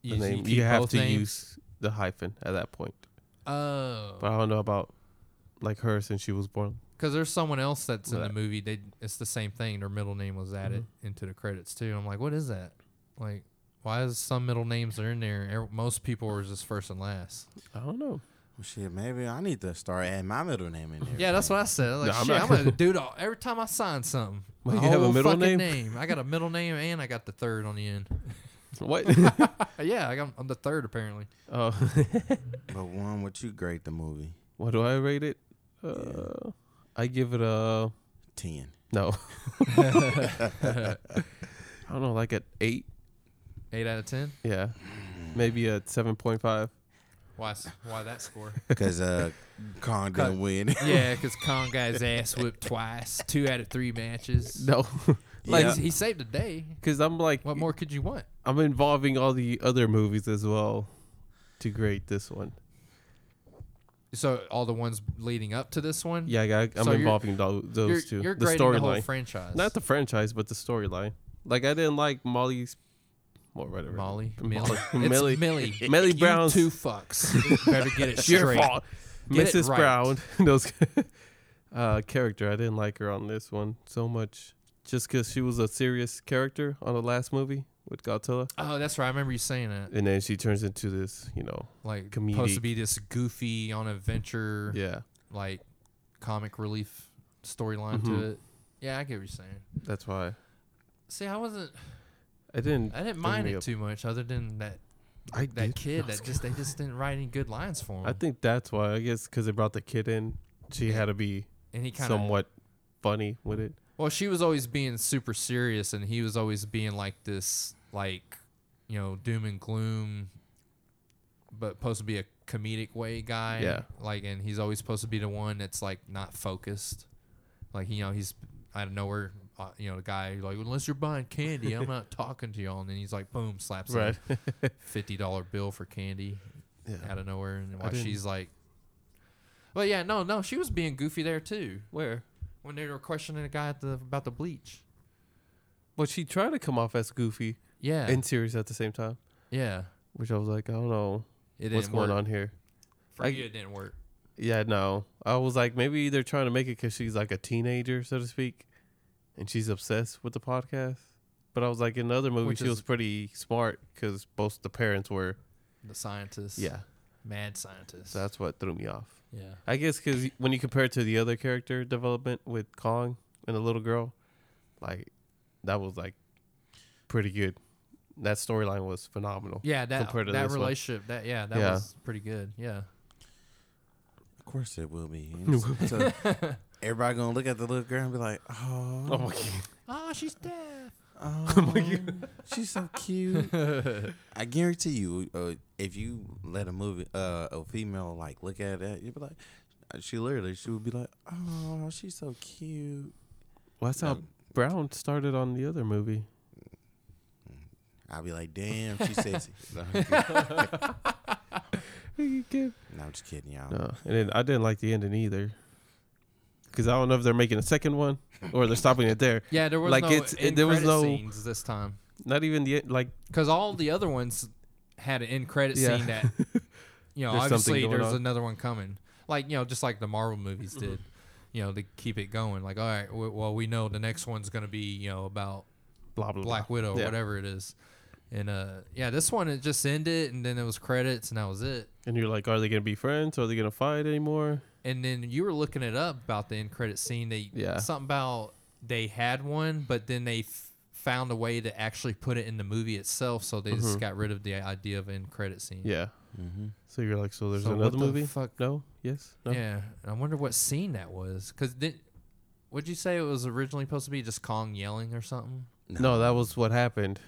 S3: the
S1: you,
S3: name, you,
S1: keep
S3: have
S1: both
S3: to
S1: names?
S3: use the hyphen at that point.
S1: Oh,
S3: But I don't know about like her since she was born.
S1: Because there's someone else that's in the
S3: Right.
S1: movie. They it's the same thing. Their middle name was added
S3: Mm-hmm.
S1: into the credits too. I'm like, what is that? Like, why is some middle names are in there? Most people were just first and last.
S3: I don't know.
S2: Well, shit, maybe I need to start adding my middle name in there.
S1: Yeah, that's what I said. Like,
S3: No, I'm
S1: shit,
S3: not-
S1: I'm gonna do it all, every time I sign something. <laughs>
S3: Wait,
S1: my
S3: you have a
S1: whole
S3: middle
S1: fucking
S3: name?
S1: I got a middle name and I got the third on the end. <laughs>
S3: What? <laughs>
S1: yeah, I got I'm the third apparently.
S3: oh,
S2: But Juan, what you grade the movie?
S3: what do I rate it? Uh, I give it a
S2: Ten.
S3: no. I don't know, like an eight.
S1: Eight out of ten.
S3: Yeah, maybe a seven point five.
S1: Why? s- Why that score? <laughs>
S2: Because uh, Kong didn't win.
S1: yeah, because Kong <laughs> got his ass whipped twice. Two out of three matches. <laughs>
S3: No,
S1: Like
S2: Yeah.
S1: he saved the day.
S3: because I'm like,
S1: What more could you want?
S3: I'm involving all the other movies as well to grade this one.
S1: So all the ones leading up to this one.
S3: Yeah, I got, I'm
S1: So you're-
S3: involving tho- those
S1: you're,
S3: two.
S1: You're
S3: the
S1: grading the whole
S3: storyline,
S1: franchise.
S3: not the franchise, but the storyline. Like I didn't like Molly's, or whatever.
S1: Molly, <laughs>
S3: Molly-
S1: Millie,
S3: Millie-
S1: it's <laughs> Millie,
S3: Millie
S1: You
S3: Brown's-
S1: two fucks. <laughs> Better get it
S3: Your
S1: straight.
S3: fault.
S1: Get
S3: Mrs.
S1: right.
S3: Brown, those uh, character. I didn't like her on this one so much, just because she was a serious character on the last movie with Godzilla,
S1: Oh, that's right. I remember you saying that.
S3: and then she turns into this, you know,
S1: Like
S3: Comedic.
S1: supposed to be this goofy on adventure,
S3: yeah.
S1: like comic relief storyline
S3: Mhm.
S1: to it. Yeah, I get what you're saying.
S3: That's why
S1: See, I wasn't.
S3: I didn't.
S1: I didn't mind it too much, other than that
S3: I
S1: that
S3: did.
S1: kid that just they just didn't write any good lines for him.
S3: I think that's why. I guess because they brought the kid in, she had to be
S1: and he kind of
S3: somewhat funny with it.
S1: Well, she was always being super serious, and he was always being like this, like, you know, doom and gloom, but supposed to be a comedic way guy.
S3: Yeah.
S1: Like, and he's always supposed to be the one that's like not focused. Like, you know, he's out of nowhere. Uh, you know, the guy like, unless you're buying candy, I'm not <laughs> talking to y'all. And then he's like, boom, slaps
S3: Right.
S1: a fifty dollar bill for candy
S3: Yeah.
S1: out of nowhere, and while she's like, well, yeah, no, no, she was being goofy there too
S3: Where?
S1: when they were questioning the guy at the about the bleach.
S3: But she tried to come off as goofy
S1: Yeah,
S3: and serious at the same time,
S1: yeah.
S3: which I was like, I don't know
S1: It
S3: what's going
S1: work.
S3: on here.
S1: For
S3: I-
S1: you, it didn't work.
S3: Yeah, no. I was like, maybe they're trying to make it because she's like a teenager, so to speak, and she's obsessed with the podcast. But I was like, in the other movie,
S1: Which
S3: she
S1: is-
S3: was pretty smart because both the parents were.
S1: The scientists.
S3: Yeah,
S1: Mad scientists.
S3: so that's what threw me off.
S1: yeah.
S3: I guess because when you compare it to the other character development with Kong and the little girl, like that was like pretty good. That storyline was phenomenal.
S1: Yeah, that
S3: Compared to
S1: that
S3: this one.
S1: relationship. That yeah, that
S3: Yeah.
S1: was pretty good. Yeah.
S2: Of course it will be. <laughs> So everybody gonna look at the little girl and be like, "Oh, <laughs> <laughs>
S3: Oh my god!
S1: Oh, she's deaf.
S2: oh, she's so cute." <laughs> I guarantee you, uh, if you let a movie, uh, a female like look at that, you'd be like, uh, she literally, she would be like, "Oh, she's so cute."
S3: Well, that's how
S2: No.
S3: Brown started on the other movie.
S2: I'll be like, "Damn, she's sexy." no, I'm just kidding, y'all.
S3: No, and then I didn't like the ending either. Because I don't know if they're making a second one or they're stopping it there. <laughs>
S1: Yeah, there was
S3: Like,
S1: no
S3: it's-
S1: end
S3: there was no-
S1: scenes this time
S3: Not even the like.
S1: because all the other ones had an end credit
S3: Yeah.
S1: scene that <laughs> you know
S3: There's
S1: obviously there's
S3: on.
S1: another one coming. Like you know, just like the Marvel movies did. You know, to keep it going. Like, all right, w- well, we know the next one's gonna be you know about
S3: Blah blah
S1: Black
S3: blah.
S1: Widow or
S3: Yeah.
S1: whatever it is. And uh, yeah, this one it just ended, and then it was credits, and that was it.
S3: And you're like, are they gonna be friends? Or are they gonna fight anymore?
S1: And then you were looking it up about the end credit scene. They
S3: Yeah.
S1: something about they had one, but then they f- found a way to actually put it in the movie itself, so they just
S3: Mhm.
S1: got rid of the idea of end credit scene.
S3: Yeah.
S2: Mm-hmm.
S3: So you're like, so there's
S1: So
S3: another
S1: the
S3: movie?
S1: fuck-
S3: No. Yes. No.
S1: Yeah, I wonder what scene that was. Cause did, would you say it was originally supposed to be just Kong yelling or something?
S3: No, that was what happened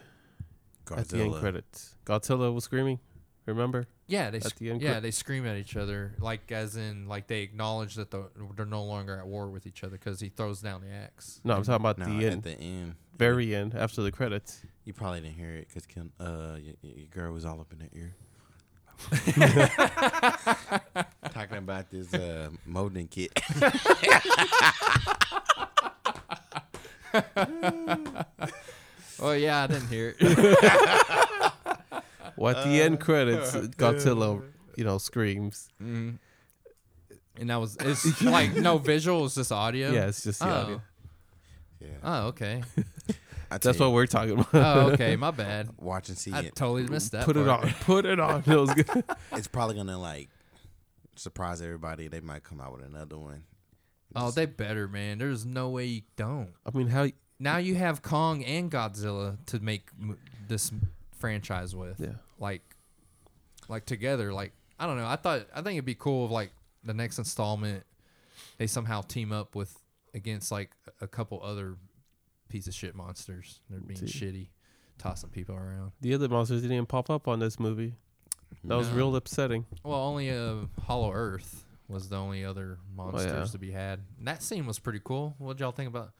S3: at the end credits. Godzilla was screaming. Remember?
S1: Yeah, they
S3: At
S1: sc-
S3: the end
S1: yeah
S3: cre-
S1: they scream at each other like as in like they acknowledge that the, they're no longer at war with each other because he throws down the axe.
S3: No, I'm talking about
S2: No,
S3: the
S2: at
S3: end,
S2: the end,
S3: very end, after the credits.
S2: You probably didn't hear it because uh, your, your girl was all up in the ear. <laughs> Talking about this uh, molding kit. <laughs> <laughs>
S1: Oh yeah, I didn't hear it.
S3: Well, at the end credits, <laughs> Godzilla, you know, screams.
S1: mm. And that was it's <laughs> like no visuals, just audio.
S3: Yeah, it's just the
S1: oh.
S3: audio.
S2: Yeah,
S1: oh, okay. <laughs>
S3: That's what we're talking about.
S1: Oh, okay. My bad.
S2: Watch and see
S1: I
S2: it.
S1: totally missed that.
S3: Put it on. Put it on. It was good.
S2: It's probably gonna like surprise everybody. They might come out with another one.
S1: Oh,
S2: Just-
S1: they better, man. There's no way you don't.
S3: I mean, how?
S1: Now you have Kong and Godzilla to make m- this franchise with.
S3: Yeah.
S1: Like, like together. Like I don't know. I thought I think it'd be cool if like the next installment they somehow team up with against like a couple other piece of shit monsters. They're being
S3: See.
S1: shitty tossing people around.
S3: The other monsters didn't even pop up on this movie. That was real upsetting.
S1: Well, only uh, Hollow Earth was the only other monsters
S3: yeah.
S1: to be had. And that scene was pretty cool. What y'all think about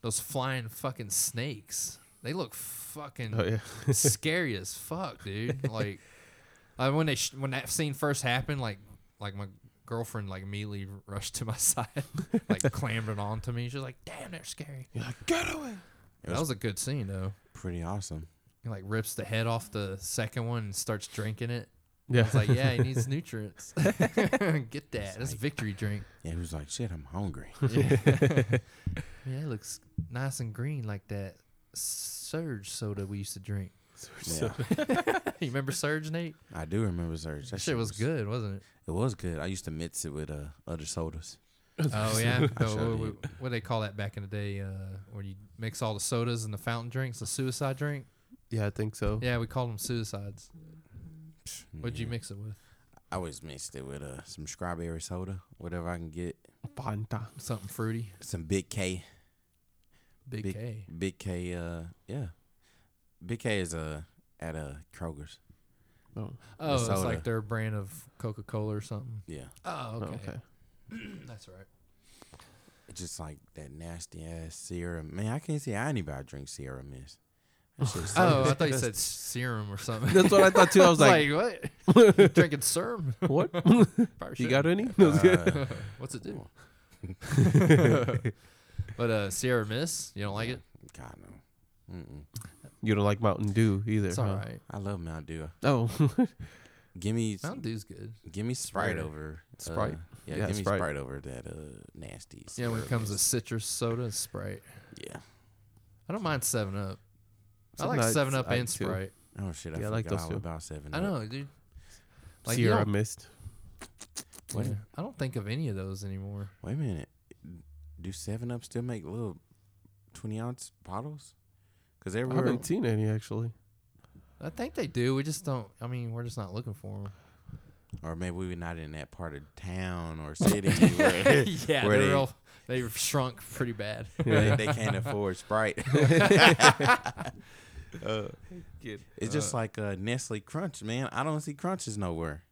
S1: those flying fucking snakes? They look fucking
S3: Oh yeah. <laughs>
S1: scary as fuck, dude. Like, uh, when they sh- when that scene first happened, like like my girlfriend like immediately rushed to my <laughs> side, like clambered onto me. She was like, "Damn, they're scary."
S3: You're like, get away.
S1: That
S2: was
S1: a good scene though.
S2: pretty awesome.
S1: He like rips the head off the second one and starts drinking it.
S3: Yeah.
S1: It's like, yeah, he <laughs> needs nutrients. Get that. That's victory drink.
S2: Yeah, he was like, "Shit, I'm hungry."
S1: Yeah. yeah, it looks nice and green like that Surge soda we used to drink.
S2: Yeah, <laughs>
S1: you remember Surge, Nate?
S2: I do remember Surge.
S1: That shit was good, wasn't it?
S2: It was good. I used to mix it with uh, other sodas.
S1: Oh yeah. <laughs>
S2: I
S1: Oh,
S2: sure
S1: what,
S2: did.
S1: what they call that back in the day? Uh, where you mix all the sodas and the fountain drinks, the suicide drink.
S3: Yeah, I think so.
S1: Yeah, we called them suicides. What'd you
S2: Yeah.
S1: mix it with?
S2: I always mixed it with uh, some strawberry soda, whatever I can get.
S3: Fanta.
S1: Something fruity.
S2: Some Big K.
S1: Big,
S2: Big-
S1: K.
S2: Big K. Uh, yeah. Big K is uh, at a Kroger's.
S3: Oh,
S1: Oh, it's
S2: soda.
S1: like their brand of Coca Cola or something.
S2: Yeah.
S1: Oh,
S3: oh,
S1: okay.
S3: okay. <clears throat>
S1: That's right.
S2: It's just like that nasty ass serum. Man, I can't see how anybody drink Sierra Mist. That shit's so <laughs>
S1: Oh, I thought you said serum or <laughs> something.
S3: That's what I thought too. I was like, <laughs>
S1: what? Drinking serum?
S3: what? You got any? No, it's good.
S2: Uh,
S1: What's it do? But uh, Sierra Mist, you don't like it?
S2: God no. Mm-mm.
S3: you don't like Mountain Dew either.
S1: It's
S3: huh?
S1: all right.
S2: I love Mountain Dew.
S3: Oh, <laughs>
S2: Give me,
S1: Mountain Dew's good.
S2: give me Sprite
S1: Sprite.
S2: over uh,
S3: Sprite?
S2: yeah,
S3: Yeah,
S2: give me
S3: Sprite.
S2: Sprite over that uh, nasty.
S1: Yeah, when it
S2: Sierra
S1: comes to
S2: Mist.
S1: citrus soda, it's Sprite.
S2: yeah.
S1: I don't mind Seven Up. I like
S3: Up,
S1: Seven Up
S3: I
S1: and
S3: do too.
S1: Sprite.
S2: Oh shit! I
S3: Yeah, I like
S2: forgot
S3: those
S2: all
S3: too.
S2: about Seven Up.
S1: I
S2: Up.
S1: know, dude. Like, you
S3: Sierra
S1: don't-
S3: Mist.
S2: Wait,
S1: Yeah, I don't think of any of those anymore.
S2: wait a minute. Do Seven Up still make little twenty ounce bottles? Because
S3: I haven't seen any actually.
S1: I think they do. We just don't. I mean, we're just not looking for them.
S2: or maybe we were not in that part of town or <laughs> city where,
S1: yeah,
S2: where
S1: they're <laughs>
S2: they-
S1: real. They shrunk pretty bad. <laughs>
S2: where they, they can't afford Sprite.
S3: Uh,
S2: It's just like uh, Nestle Crunch, man. I don't see crunches nowhere.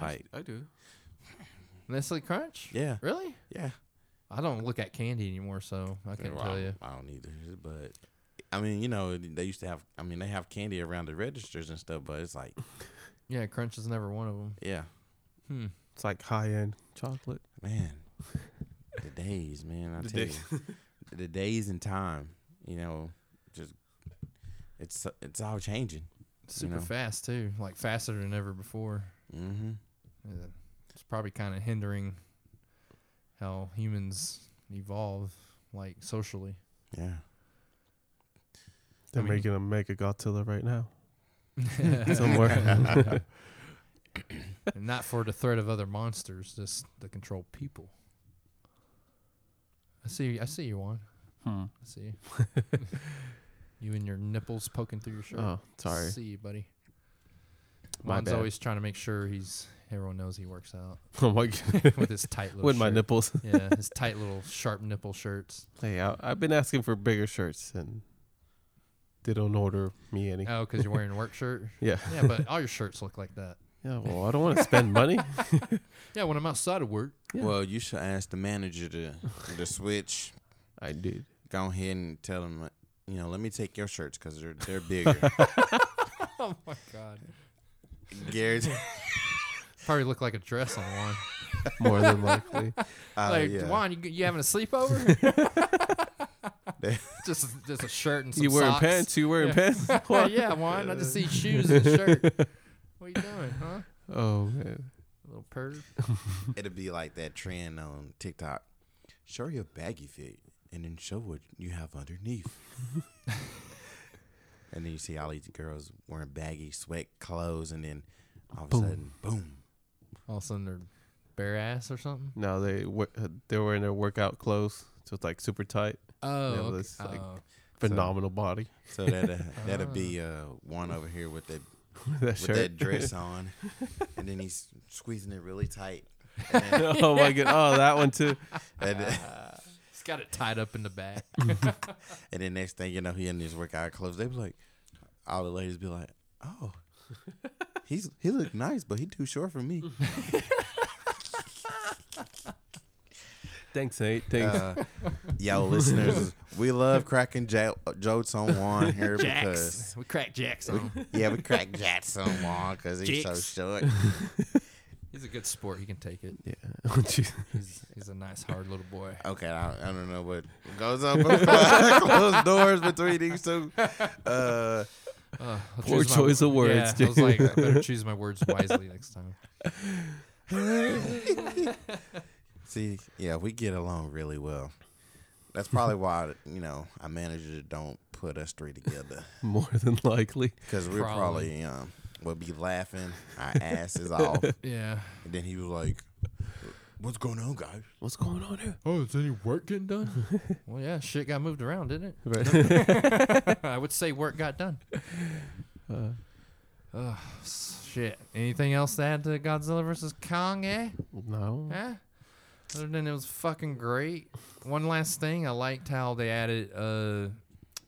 S2: Like,
S3: I do.
S1: Nestle Crunch?
S2: yeah,
S1: Really?
S2: yeah.
S1: I don't look at candy anymore, so I can't
S2: Well,
S1: tell you.
S2: I don't either, but I mean, you know, they used to have. I mean, they have candy around the registers and stuff, but it's like, <laughs>
S1: Yeah, Crunch is never one of them.
S2: yeah,
S1: Hmm.
S3: It's like high end chocolate.
S2: man, <laughs> the days, man. I
S3: The
S2: tell
S3: day-
S2: you, the days and time. You know, just it's it's all changing.
S1: Super
S2: know.
S1: fast too, like faster than ever before.
S2: Mm-hmm.
S1: Uh, It's probably kind of hindering how humans evolve, like socially.
S2: Yeah.
S3: They're
S1: I mean-
S3: making a mega Godzilla right now <laughs> somewhere. <laughs>
S1: and not for the threat of other monsters, just to control people. I see. I see you, Juan.
S3: hmm.
S1: I see you. <laughs> you and your nipples poking through your shirt.
S3: Oh, sorry.
S1: I see you, buddy.
S3: My
S1: Juan's
S3: bad.
S1: always trying to make sure he's. Everyone knows he works out <laughs>
S3: Oh my god.
S1: with his tight little.
S3: With my nipples. <laughs>
S1: Yeah, his tight little sharp nipple shirts.
S3: Hey, I, I've been asking for bigger shirts and they don't order me any.
S1: Oh, because you're wearing a work <laughs> shirt.
S3: Yeah.
S1: Yeah, but all your shirts look like that.
S3: Yeah. Well, I don't want to spend money.
S1: Yeah, when I'm outside of work.
S3: Yeah.
S2: Well, you should ask the manager to to switch.
S3: I did.
S2: Go ahead and tell them, you know, let me take your shirts because they're they're bigger.
S1: Oh my god.
S2: Garrett,
S1: Probably look like a dress on Juan. <laughs>
S3: More than likely.
S2: uh,
S1: like,
S2: yeah.
S1: Juan, you, you having a sleepover? <laughs> <laughs> just just a shirt and some
S3: you wearing
S1: socks.
S3: pants? You wearing
S1: Yeah.
S3: pants?
S1: yeah, Juan. I just see shoes and a shirt. What are you doing, huh?
S3: Oh man.
S1: a Little perv.
S2: It'll be like that trend on TikTok. Show your baggy fit and then show what you have underneath. and then you see all these girls wearing baggy sweat clothes, and then all of a
S3: Boom.
S2: sudden, boom.
S1: All of a sudden they're bare ass or something.
S3: No, they wo- uh, they were in their workout clothes, so it's like super tight,
S1: Oh,
S3: Yeah,
S1: okay.
S3: this, like,
S1: Oh.
S3: phenomenal body.
S2: So that uh, <laughs> that'll be uh, Juan over here with that <laughs>
S3: that
S2: with
S3: shirt.
S2: that dress <laughs> on, and then he's squeezing it really tight. Then,
S3: oh my god! Oh, that one too.
S2: and, then-
S1: He's got it tied up in the back.
S2: and then next thing you know, he in his workout clothes. They was like, all the ladies be like, "Oh, he's he look nice, but he too short for me." <laughs>
S3: Thanks, Nate. Thanks.
S2: Uh, yo, listeners, <laughs> we love cracking ja- jokes on Juan here because
S1: we crack Jax on.
S2: yeah, we crack jokes on Juan because he's so short. <laughs>
S1: He's a good sport. He can take it.
S3: yeah.
S1: He's, he's a nice, hard little boy.
S2: Okay, I, I don't know what goes on behind closed doors between these two. Uh,
S1: Uh, I'll <laughs>
S3: Poor
S1: choose my-
S3: choice of words,
S1: Yeah, I was like, I better choose my words wisely next time. <laughs>
S2: see, yeah, we get along really well. That's probably why you know our manager don't put us three together <laughs>
S3: More than likely.
S2: because we're
S1: Probably.
S2: probably um would be laughing our asses off, Yeah. and
S1: Yeah.
S2: then he was like, "What's going on, guys?"
S3: What's going on here?
S1: Oh, is any work getting done? <laughs> well, yeah, shit got moved around, didn't
S3: Right.
S1: it? <laughs> I would say work got done. <laughs>
S3: Uh,
S1: Oh, shit. Anything else to add to Godzilla vs. Kong, eh?
S3: no.
S1: Eh? Other than it was fucking great. One last thing, I liked how they added uh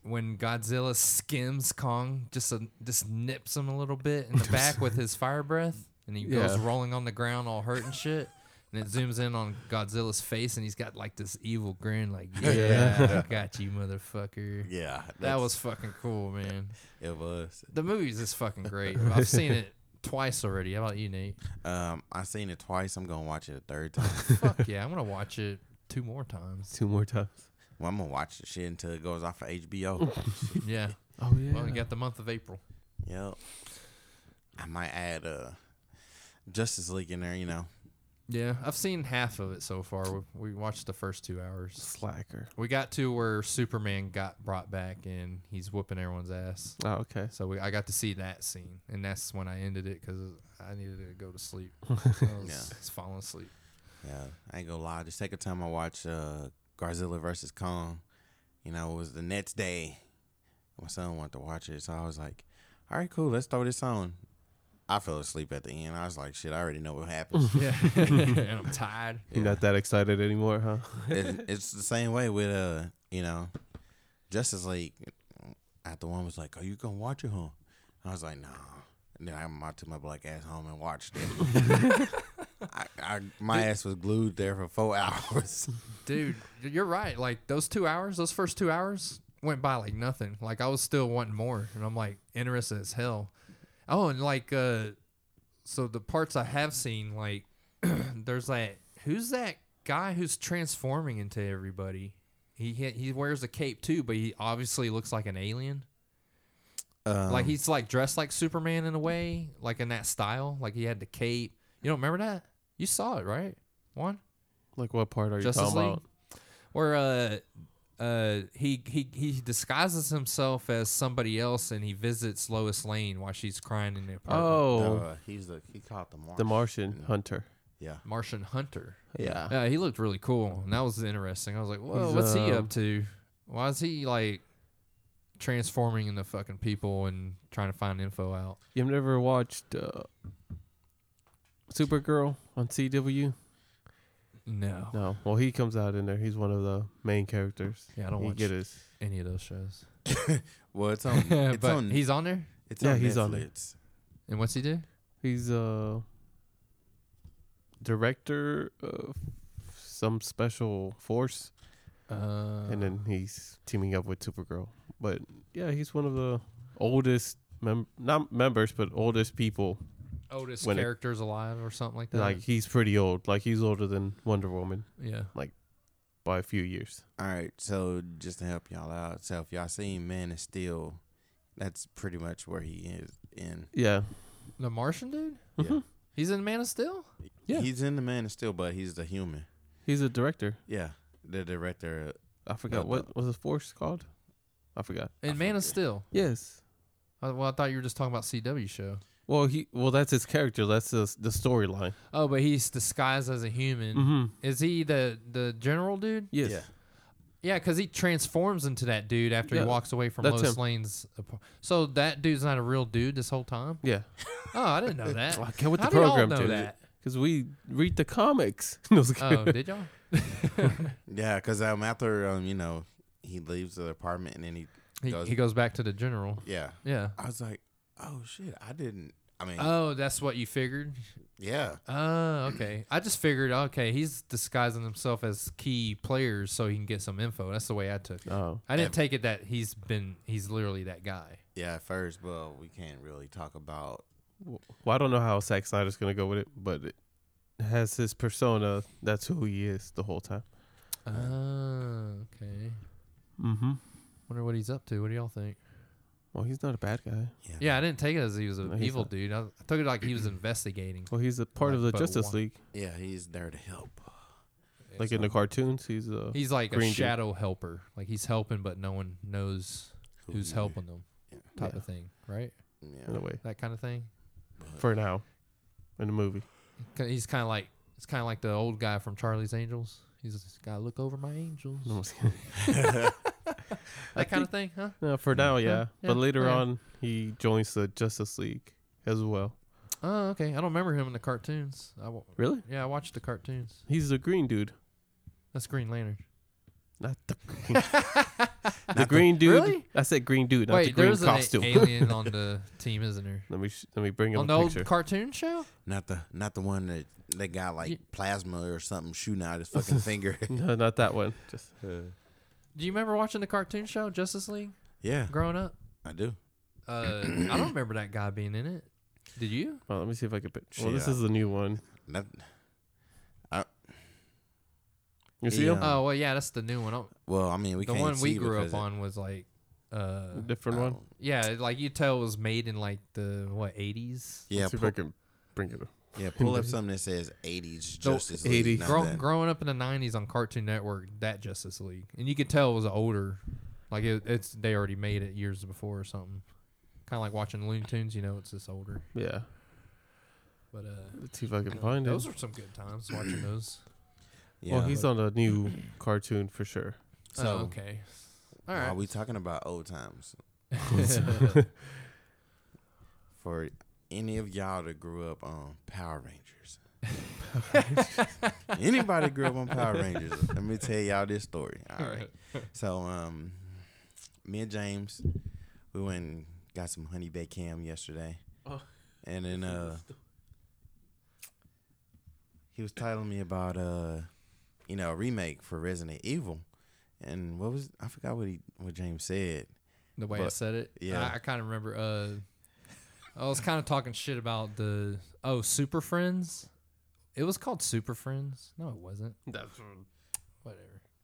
S1: when Godzilla skims Kong, just uh, just nips him a little bit in the back with his fire breath, and he goes rolling on the ground all hurt and shit. And it zooms in on Godzilla's face, and he's got like this evil grin, like <laughs> "Yeah,
S3: Yeah.
S1: I got you, motherfucker."
S2: Yeah,
S1: That was fucking cool, man.
S2: it. Was
S1: The movie's just fucking great. I've seen it twice already. How about you, Nate?
S2: um, I seen it twice. I'm gonna watch it a third <laughs> time.
S1: Fuck yeah, I'm gonna watch it two more times.
S3: Two more times.
S2: well, I'm gonna watch the shit until it goes off for HBO. <laughs>
S1: Yeah.
S3: Oh yeah.
S1: Well, we got the month of April.
S2: Yep. I might add uh Justice League in there, you know.
S1: Yeah, I've seen half of it so far. We, we watched the first two hours.
S3: Slacker.
S1: We got to where Superman got brought back and he's whooping everyone's ass.
S3: Oh okay.
S1: So we, I got to see that scene, and that's when I ended it because I needed to go to sleep. <laughs> I was,
S2: Yeah.
S1: was falling asleep.
S2: Yeah, I ain't gonna lie. The second time I watched uh Godzilla versus Kong, you know, it was the next day. My son wanted to watch it, so I was like, "All right, cool, let's throw this on." I fell asleep at the end. I was like, "Shit, I already know what <laughs> happens."
S1: Yeah, <laughs> and I'm <laughs> tired.
S3: You're not that excited anymore, huh?
S2: it, it's the same way with uh, you know, Justice League. After Juan was like, "Are you gonna watch it, huh?" I was like, "Nah." And then I I took my black ass home and watched it. I, I, my ass was glued there for four hours.
S1: Dude, you're right. Like those two hours, those first two hours went by like nothing. Like I was still wanting more, and I'm like interested as hell. Oh, and like, uh, so the parts I have seen, like, <clears throat> there's that. Who's that guy who's transforming into everybody? He he, wears a cape too, but he obviously looks like an alien.
S2: Um,
S1: like he's like dressed like Superman in a way, like in that style. Like he had the cape. You don't remember that? You saw it, right? One.
S3: Like what part are you
S1: Justice
S3: talking
S1: League?
S3: about?
S1: where uh uh he he he disguises himself as somebody else and he visits Lois Lane while she's crying in the apartment.
S3: Oh,
S2: uh, he's the he caught the Martian.
S3: the Martian Hunter.
S2: Yeah.
S1: Martian Hunter.
S3: Yeah.
S1: Yeah, he looked really cool, and that was interesting. I was like, "Whoa,
S3: He's,
S1: what's he
S3: um,
S1: up to? Why is he like transforming into fucking people and trying to find info out?"
S3: You've never watched uh, Supergirl on CW?
S1: No,
S3: No. Well, he comes out in there. He's one of the main characters.
S1: yeah, I don't
S3: He
S1: watch
S3: get his.
S1: any of those shows. <laughs>
S2: Well, it's on. <laughs> It's
S1: but
S2: on.
S1: he's on there.
S2: it's
S3: Yeah,
S2: on
S3: he's on there.
S2: Netflix.
S1: And what's he do?
S3: He's a director of some special force,
S1: Uh,
S3: and then he's teaming up with Supergirl. But yeah, he's one of the oldest mem- not members, but oldest people.
S1: Oldest
S3: when it-
S1: characters alive or something like that.
S3: Like he's pretty old. Like he's older than Wonder Woman
S1: yeah.
S3: Like by a few years.
S2: All right, so just to help y'all out, so if y'all seen Man of Steel, that's pretty much where he is in.
S3: Yeah.
S1: The Martian dude?
S2: Yeah.
S3: Mhm.
S1: He's in Man of Steel?
S3: Yeah.
S2: He's in the Man of Steel, but he's the human.
S3: He's a director.
S2: Yeah, the director.
S3: I forgot
S2: No,
S3: what was his force called. I forgot.
S1: In
S2: I
S1: Man of. Steel.
S3: Yes.
S1: Uh, Well, I thought you were just talking about CW show.
S3: Well, he well that's his character. That's the the storyline.
S1: Oh, but he's disguised as a human.
S3: Mm-hmm.
S1: Is he the the general dude?
S3: Yes.
S2: Yeah.
S1: Yeah, because he transforms into that dude after
S3: Yeah,
S1: he walks away from
S3: that's
S1: Lois
S3: him.
S1: Lane's. apar- So that dude's not a real dude this whole time.
S3: Yeah. <laughs>
S1: Oh, I didn't know that.
S3: I get with
S1: How
S3: the
S1: do y'all
S3: program
S1: know
S3: too.
S1: that?
S3: Because we read the comics. <laughs> No, I was
S1: Oh,
S3: kidding.
S1: did y'all? <laughs>
S2: Yeah, because um, after um, you know, he leaves the apartment and then he
S1: He,
S2: Goes-
S1: he goes back to the general.
S2: Yeah.
S1: Yeah.
S2: I was like, oh shit, I didn't. I mean,
S1: Oh, that's what you figured.
S2: yeah.
S1: Oh, okay. I just figured, okay, he's disguising himself as key players so he can get some info. That's the way I took it.
S3: Oh,
S1: I didn't
S2: Ev-
S1: take it that he's been, he's literally that guy.
S2: Yeah, at first, but we can't really talk about.
S3: well, I don't know how Zack Snyder's gonna go with it, but it has his persona. That's who he is the whole time.
S1: Oh, okay.
S3: Mm-hmm.
S1: Wonder what he's up to. What do y'all think?
S3: Well, he's not a bad guy.
S2: Yeah.
S1: Yeah, I didn't take it as he was an
S3: No, he's
S1: evil
S3: not.
S1: dude. I, I took it like he was <clears throat> investigating.
S3: Well, he's a part of the
S1: Like, but
S3: Justice
S1: why?
S3: League.
S2: Yeah, he's there to help.
S3: Like in the cartoons, he's uh
S1: He's like a
S3: Green dude.
S1: shadow helper. Like he's helping, but no one knows
S2: Who
S1: who's
S2: he
S1: helping them,
S2: Yeah.
S1: type
S3: Yeah.
S1: of thing, right?
S2: Yeah.
S3: in a way
S1: That kind of thing.
S2: but-
S3: for now in the movie.
S1: 'Cause He's kind of like it's kind of like the old guy from Charlie's Angels. He's just gotta look over my angels.
S3: No, I'm just <laughs> kidding. <laughs> <laughs>
S1: That kind of thing, huh?
S3: No, for now, yeah.
S1: Yeah,
S3: But later
S1: okay.
S3: on, he joins the Justice League as well.
S1: Oh, okay. I don't remember him in the cartoons. I w-
S3: Really?
S1: yeah, I watched the cartoons.
S3: He's the green dude,
S1: That's Green Lantern.
S3: not the <laughs> green. the green dude.
S1: Really?
S3: I said green dude, not the
S1: Wait,
S3: green
S1: there's an
S3: costume.
S1: alien <laughs> on the team, isn't there?
S3: let me sh- let me bring him
S1: On
S3: a
S1: the old cartoon show?
S2: Not the not the one that they got like
S1: Ye-
S2: plasma or something shooting out his fucking finger.
S3: no, not that one. Just uh,
S1: Do you remember watching the cartoon show Justice League
S2: yeah,
S1: growing up?
S2: I do.
S1: Uh, I don't remember that guy being in it. Did you?
S3: well, let me see if I can. Pick. Well, this
S2: Yeah.
S3: is the new one.
S2: Not,
S3: You see
S2: Yeah.
S3: him?
S1: Oh well, yeah, that's the new one. Oh,
S2: well, I mean, we
S1: the
S2: can't
S1: one we
S2: see
S1: grew
S2: because
S1: up
S2: it-
S1: on was like, uh,
S3: Different one.
S1: yeah, like you tell it was made in like the what eighties.
S2: Yeah,
S3: Let's see if
S2: pull,
S3: I can bring it up.
S2: Yeah. Pull up <laughs> something that says '80s Justice
S3: 80s.
S2: League. not
S1: Grow,
S2: that.
S1: growing up in the '90s on Cartoon Network, that Justice League, and you could tell it was older. Like it, it's they already made it years before or something. Kind of like watching Looney Tunes, you know, it's just older.
S3: Yeah.
S1: But uh,
S3: Let's see if I
S1: you
S3: can
S1: know,
S3: find it.
S1: those are some good times watching <clears throat> those.
S2: Yeah.
S3: well, he's on a new cartoon for sure.
S2: so,
S1: oh, okay. All
S2: While
S1: right.
S2: we talking about old times, <laughs> <laughs> for any of y'all that grew up on Power Rangers, <laughs> anybody grew up on Power Rangers, let me tell y'all this story. All right. So, um, me and James, we went and got some honey baked ham yesterday,
S3: Oh.
S2: and then uh, he was telling me about uh, you know, a remake for Resident Evil, and what was I forgot what he what James said.
S1: the way I
S2: But,
S1: said it.
S2: yeah.
S1: I, I kind of remember. Uh, I was kind of talking shit about the oh Super Friends. It was called Super Friends. No, it wasn't.
S3: That's
S1: Whatever.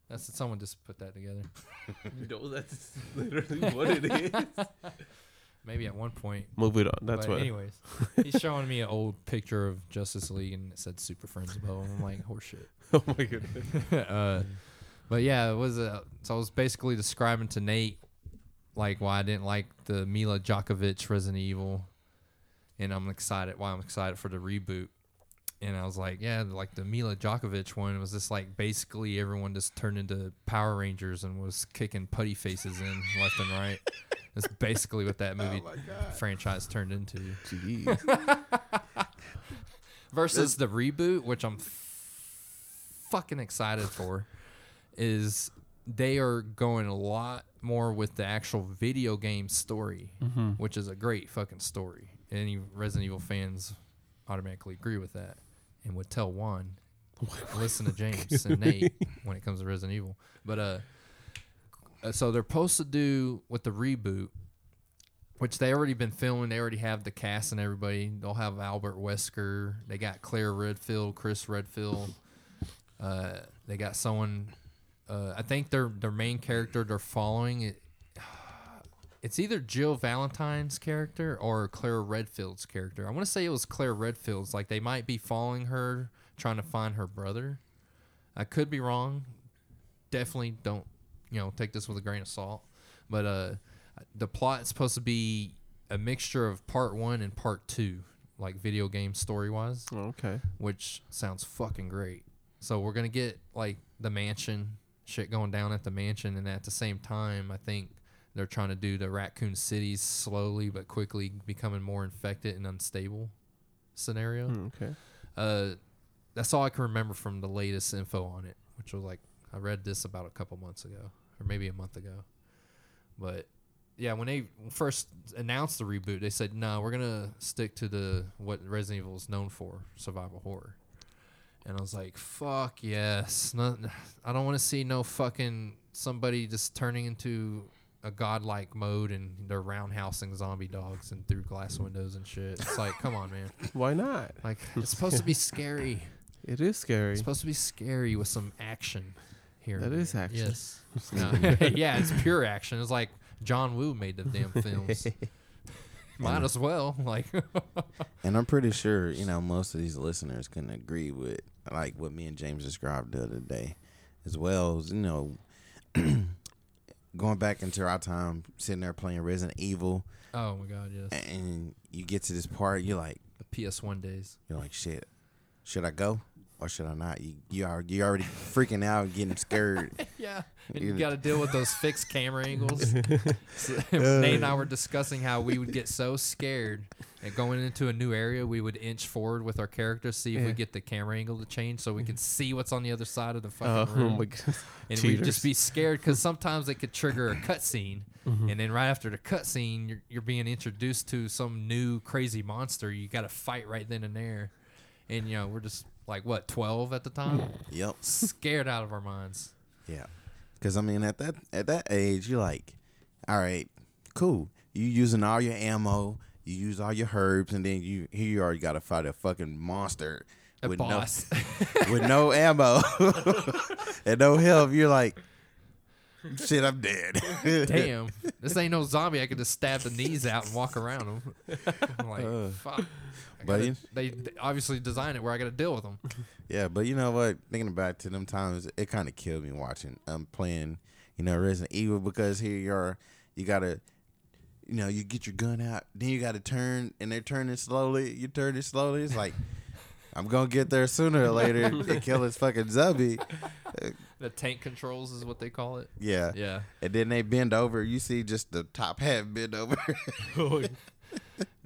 S1: That's someone just put that together. <laughs>
S3: no, that's literally what it is. <laughs>
S1: Maybe at one point.
S3: Move it on. That's
S1: but
S3: what.
S1: Anyways, <laughs> he's showing me an old picture of Justice League and it said Super Friends above. him. I'm like, horseshit.
S3: oh my goodness.
S1: uh, but yeah, it was. Uh, so I was basically describing to Nate like why I didn't like the Milla Jovovich Resident Evil, and I'm excited. Why I'm excited for the reboot. And I was like, yeah, like the Milla Jovovich one was just like basically everyone just turned into Power Rangers and was kicking putty faces in <laughs> left and right. That's basically what that movie franchise turned into.
S3: Jeez. <laughs>
S1: versus the reboot, which I'm f- fucking excited for, is they are going a lot more with the actual video game story,
S3: Mm-hmm.
S1: which is a great fucking story. Any Resident Evil fans automatically agree with that and would tell Juan, <laughs> listen to James and Nate when it comes to Resident Evil. But uh, uh, so they're supposed to do with the reboot which they already been filming. They already have the cast and everybody. They'll have Albert Wesker. They got Claire Redfield, Chris Redfield. Uh, they got someone. Uh, I think their their main character they're following it. It's either Jill Valentine's character or Claire Redfield's character. I want to say it was Claire Redfield's. Like they might be following her, trying to find her brother. I could be wrong. Definitely don't, you know, take this with a grain of salt. But uh, the plot's supposed to be a mixture of part one and part two, like video game story wise,
S3: okay.
S1: which sounds fucking great. So we're gonna get like the mansion shit going down at the mansion, and at the same time, I think they're trying to do the Raccoon City's slowly but quickly becoming more infected and unstable scenario.
S3: Hmm, okay.
S1: Uh, that's all I can remember from the latest info on it, which was like I read this about a couple months ago, or maybe a month ago. But yeah, when they first announced the reboot, they said no, we're gonna stick to the what Resident Evil is known for, survival horror. And I was like, fuck yes, no, I don't want to see no fucking somebody just turning into a godlike mode and they're roundhousing zombie dogs and through glass windows and shit. It's like, come on, man. <laughs>
S3: Why not?
S1: Like <laughs> it's supposed to be scary.
S3: It is scary.
S1: It's supposed to be scary with some action here.
S3: That
S1: and
S3: is
S1: there.
S3: action.
S1: Yes. <laughs> No. yeah, it's pure action. It's like John Woo made the damn films. Might as well. Like,
S2: And I'm pretty sure, you know, most of these listeners can agree with like what me and James described the other day, as well as, you know, <clears throat> going back into our time sitting there playing Resident Evil
S1: oh my god, yes.
S2: and you get to this part, you're like
S1: The PS1 days.
S2: you're like, shit, should I go? Or should I not? You you are you already freaking out, getting scared. <laughs>
S1: Yeah, and
S2: You-
S1: you got to deal with those fixed camera angles. <laughs> So, Nate and I were discussing how we would get so scared and going into a new area, we would inch forward with our characters, see if
S3: Yeah.
S1: we get the camera angle to change, so we can see what's on the other side of the
S3: Oh,
S1: fucking room.
S3: my god. <laughs>
S1: and we'd just be scared because sometimes it could trigger a cutscene,
S3: Mm-hmm.
S1: and then right after the cutscene, you're you're being introduced to some new crazy monster. You got to fight right then and there, and you know we're just like what twelve at the time,
S2: yep.
S1: scared out of our minds.
S2: Yeah, because I mean, at that at that age, you're like, all right, cool. You using all your ammo, you use all your herbs, and then you here you are, you got to fight a fucking monster
S1: A
S2: with
S1: boss.
S2: no <laughs> with no ammo <laughs> and no health. You're like, shit, I'm dead.
S1: Damn, <laughs> this ain't no zombie. I could just stab the knees out and walk around them. I'm like,
S2: Uh,
S1: fuck.
S2: But
S1: gotta- they they obviously designed it where I got to deal with them. <laughs>
S2: Yeah, but you know what? Thinking back to them times, it kind of killed me watching. um playing, you know, Resident Evil because here you are, you gotta, you know, you get your gun out, then you gotta turn, and they're turning slowly. You turn it slowly. It's like, <laughs> I'm gonna get there sooner or later <laughs> and kill this fucking zombie.
S1: The tank controls is what they call it.
S2: Yeah.
S1: Yeah.
S2: And then they bend over. You see just the top half bend over.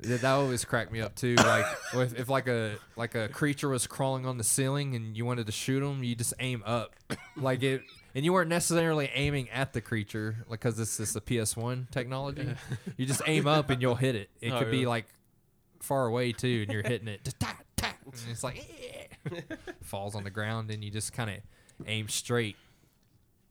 S1: Yeah, that always cracked me up too. Like if, if like a like a creature was crawling on the ceiling and you wanted to shoot them, you just aim up, like it, and you weren't necessarily aiming at the creature, like because this is the PS1 technology. You just aim up and you'll hit it. It
S3: Oh,
S1: could be like far away too, and you're hitting it, just tap tap, and it's like eh, falls on the ground, and you just kind of aim straight.